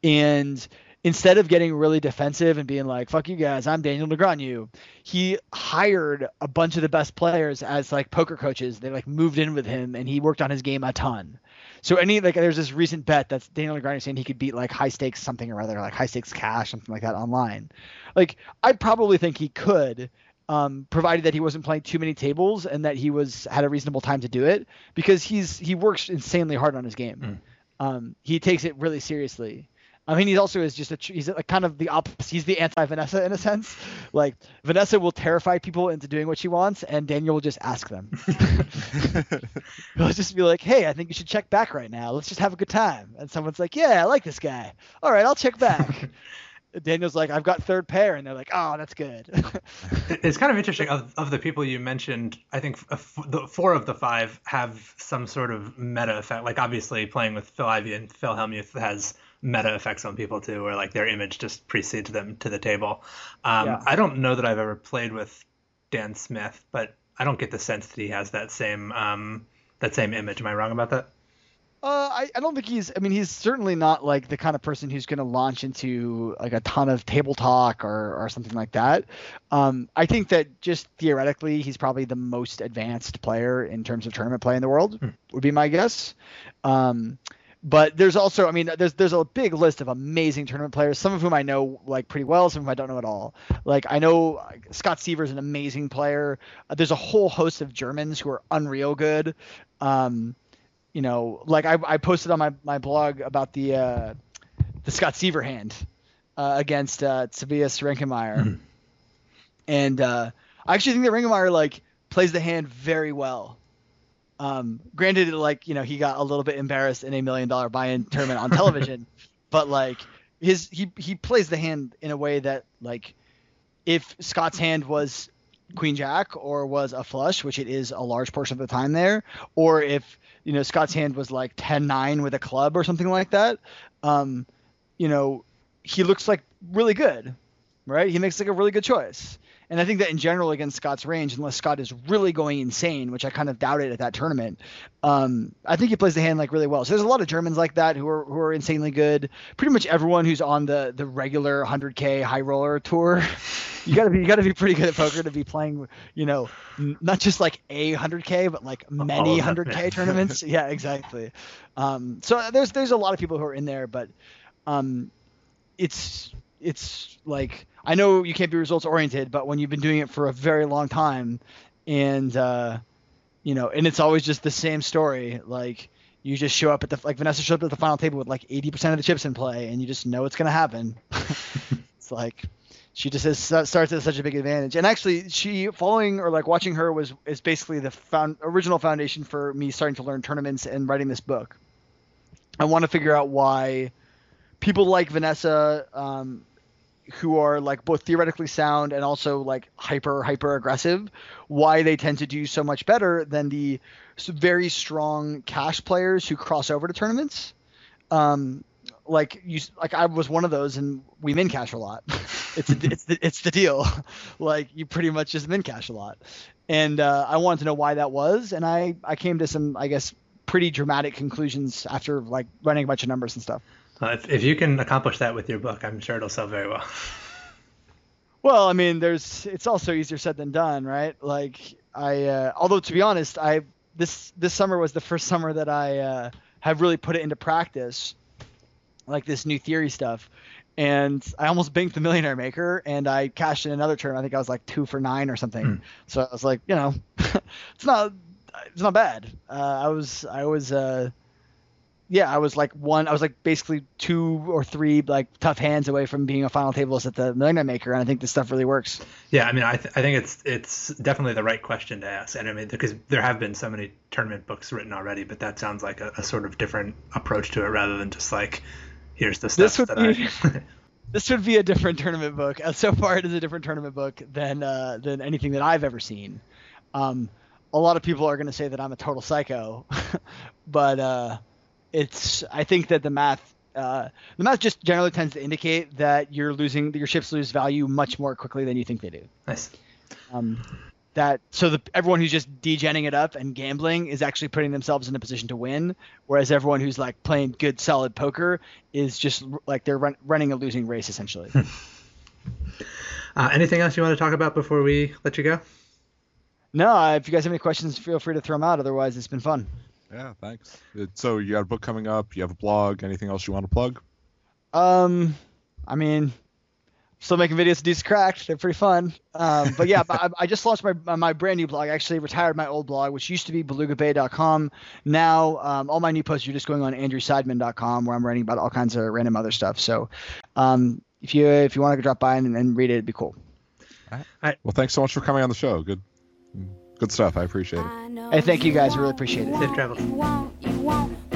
[SPEAKER 5] And instead of getting really defensive and being like, fuck you guys, I'm Daniel Negreanu, he hired a bunch of the best players as like poker coaches. They like moved in with him and he worked on his game a ton. So any like there's this recent bet that's Daniel Negreanu saying he could beat like high stakes something or other, like high stakes cash, something like that online. Like I probably think he could, um, provided that he wasn't playing too many tables and that he was had a reasonable time to do it because he's he works insanely hard on his game.
[SPEAKER 6] Mm.
[SPEAKER 5] Um, he takes it really seriously. I mean, he also is just a he's like kind of the opposite. He's the anti Vanessa in a sense. Like Vanessa will terrify people into doing what she wants, and Daniel will just ask them. He'll just be like, "Hey, I think you should check back right now. Let's just have a good time." And someone's like, "Yeah, I like this guy. All right, I'll check back." Daniel's like, "I've got third pair," and they're like, "Oh, that's good."
[SPEAKER 6] It's kind of interesting. Of, of the people you mentioned, I think f- the four of the five have some sort of meta effect. Like obviously, playing with Phil Ivey and Phil Hellmuth has meta effects on people too, where like their image just precedes them to the table. Um,
[SPEAKER 5] Yeah.
[SPEAKER 6] I don't know that I've ever played with Dan Smith, but I don't get the sense that he has that same um, that same image. Am I wrong about that?
[SPEAKER 5] Uh, I, I don't think he's. I mean, he's certainly not like the kind of person who's going to launch into like a ton of table talk or or something like that. Um, I think that just theoretically, he's probably the most advanced player in terms of tournament play in the world. Would be my guess. Um, but there's also, I mean, there's there's a big list of amazing tournament players. Some of whom I know like pretty well, some of whom I don't know at all. Like I know Scott Seiver's an amazing player. Uh, there's a whole host of Germans who are unreal good. Um, you know, like I, I posted on my, my blog about the uh, the Scott Seiver hand uh, against uh, Tobias Reinkemeier, and uh, I actually think that Reinkemeier like plays the hand very well. Um, granted, like you know, he got a little bit embarrassed in a million dollar buy-in tournament on television, but like his he he plays the hand in a way that like if Scott's hand was Queen Jack or was a flush, which it is a large portion of the time there, or if you know Scott's hand was like 10-9 with a club or something like that, um, you know, he looks like really good, right? He makes like a really good choice. And I think that in general against Scott's range, unless Scott is really going insane, which I kind of doubted at that tournament, um, I think he plays the hand like really well. So there's a lot of Germans like that who are who are insanely good. Pretty much everyone who's on the the regular 100k high roller tour, you gotta be you gotta be pretty good at poker to be playing, you know, n- not just like a 100k, but like many
[SPEAKER 6] of
[SPEAKER 5] 100k tournaments. yeah, exactly. Um, so there's there's a lot of people who are in there, but um, it's it's like I know you can't be results oriented, but when you've been doing it for a very long time, and uh, you know, and it's always just the same story. Like you just show up at the like Vanessa showed up at the final table with like 80% of the chips in play, and you just know it's gonna happen. it's like she just has, starts at such a big advantage. And actually, she following or like watching her was is basically the found, original foundation for me starting to learn tournaments and writing this book. I want to figure out why people like Vanessa, um, who are like both theoretically sound and also like hyper hyper aggressive, why they tend to do so much better than the very strong cash players who cross over to tournaments. Um, like you, like I was one of those, and we min cash a lot. it's it's the, it's the deal. like you pretty much just min cash a lot, and uh, I wanted to know why that was, and I I came to some I guess pretty dramatic conclusions after like running a bunch of numbers and stuff.
[SPEAKER 6] Uh, if, if you can accomplish that with your book, I'm sure it'll sell very well.
[SPEAKER 5] Well, I mean, there's it's also easier said than done, right? Like I, uh, although to be honest, I this this summer was the first summer that I uh, have really put it into practice, like this new theory stuff. And I almost banked the Millionaire Maker, and I cashed in another term. I think I was like two for nine or something.
[SPEAKER 6] Hmm.
[SPEAKER 5] So I was like, you know, it's not it's not bad. Uh, I was I was uh, yeah, I was like one. I was like basically two or three like tough hands away from being a final tableist at the Million Maker, and I think this stuff really works.
[SPEAKER 4] Yeah, I mean, I, th- I think it's it's definitely the right question to ask, and I mean because there have been so many tournament books written already, but that sounds like a, a sort of different approach to it rather than just like here's the stuff
[SPEAKER 5] This would
[SPEAKER 4] that
[SPEAKER 5] be-
[SPEAKER 4] I.
[SPEAKER 5] This would be a different tournament book. Uh, so far, it is a different tournament book than uh, than anything that I've ever seen. Um, a lot of people are going to say that I'm a total psycho, but uh, it's. I think that the math. Uh, the math just generally tends to indicate that you're losing your ships lose value much more quickly than you think they do.
[SPEAKER 4] nice.
[SPEAKER 5] Um, that so the everyone who's just degenning it up and gambling is actually putting themselves in a position to win, whereas everyone who's like playing good solid poker is just like they're run, running a losing race essentially.
[SPEAKER 4] Uh, anything else you want to talk about before we let you go?
[SPEAKER 5] no, if you guys have any questions, feel free to throw them out. Otherwise, it's been fun.
[SPEAKER 3] Yeah, thanks. So you got a book coming up. You have a blog. Anything else you want to plug?
[SPEAKER 5] Um, I mean, still making videos to Deuces Cracked. They're pretty fun. Um, but yeah, I, I just launched my my brand new blog. I actually retired my old blog, which used to be belugabay.com. Now, um, all my new posts are just going on andrewseidman.com, where I'm writing about all kinds of random other stuff. So, um, if you if you want to drop by and, and read it, it'd be cool. All right.
[SPEAKER 3] Well, thanks so much for coming on the show. Good, good stuff. I appreciate it.
[SPEAKER 2] I
[SPEAKER 5] Hey, thank you guys. I really appreciate it.
[SPEAKER 4] Safe
[SPEAKER 2] won't,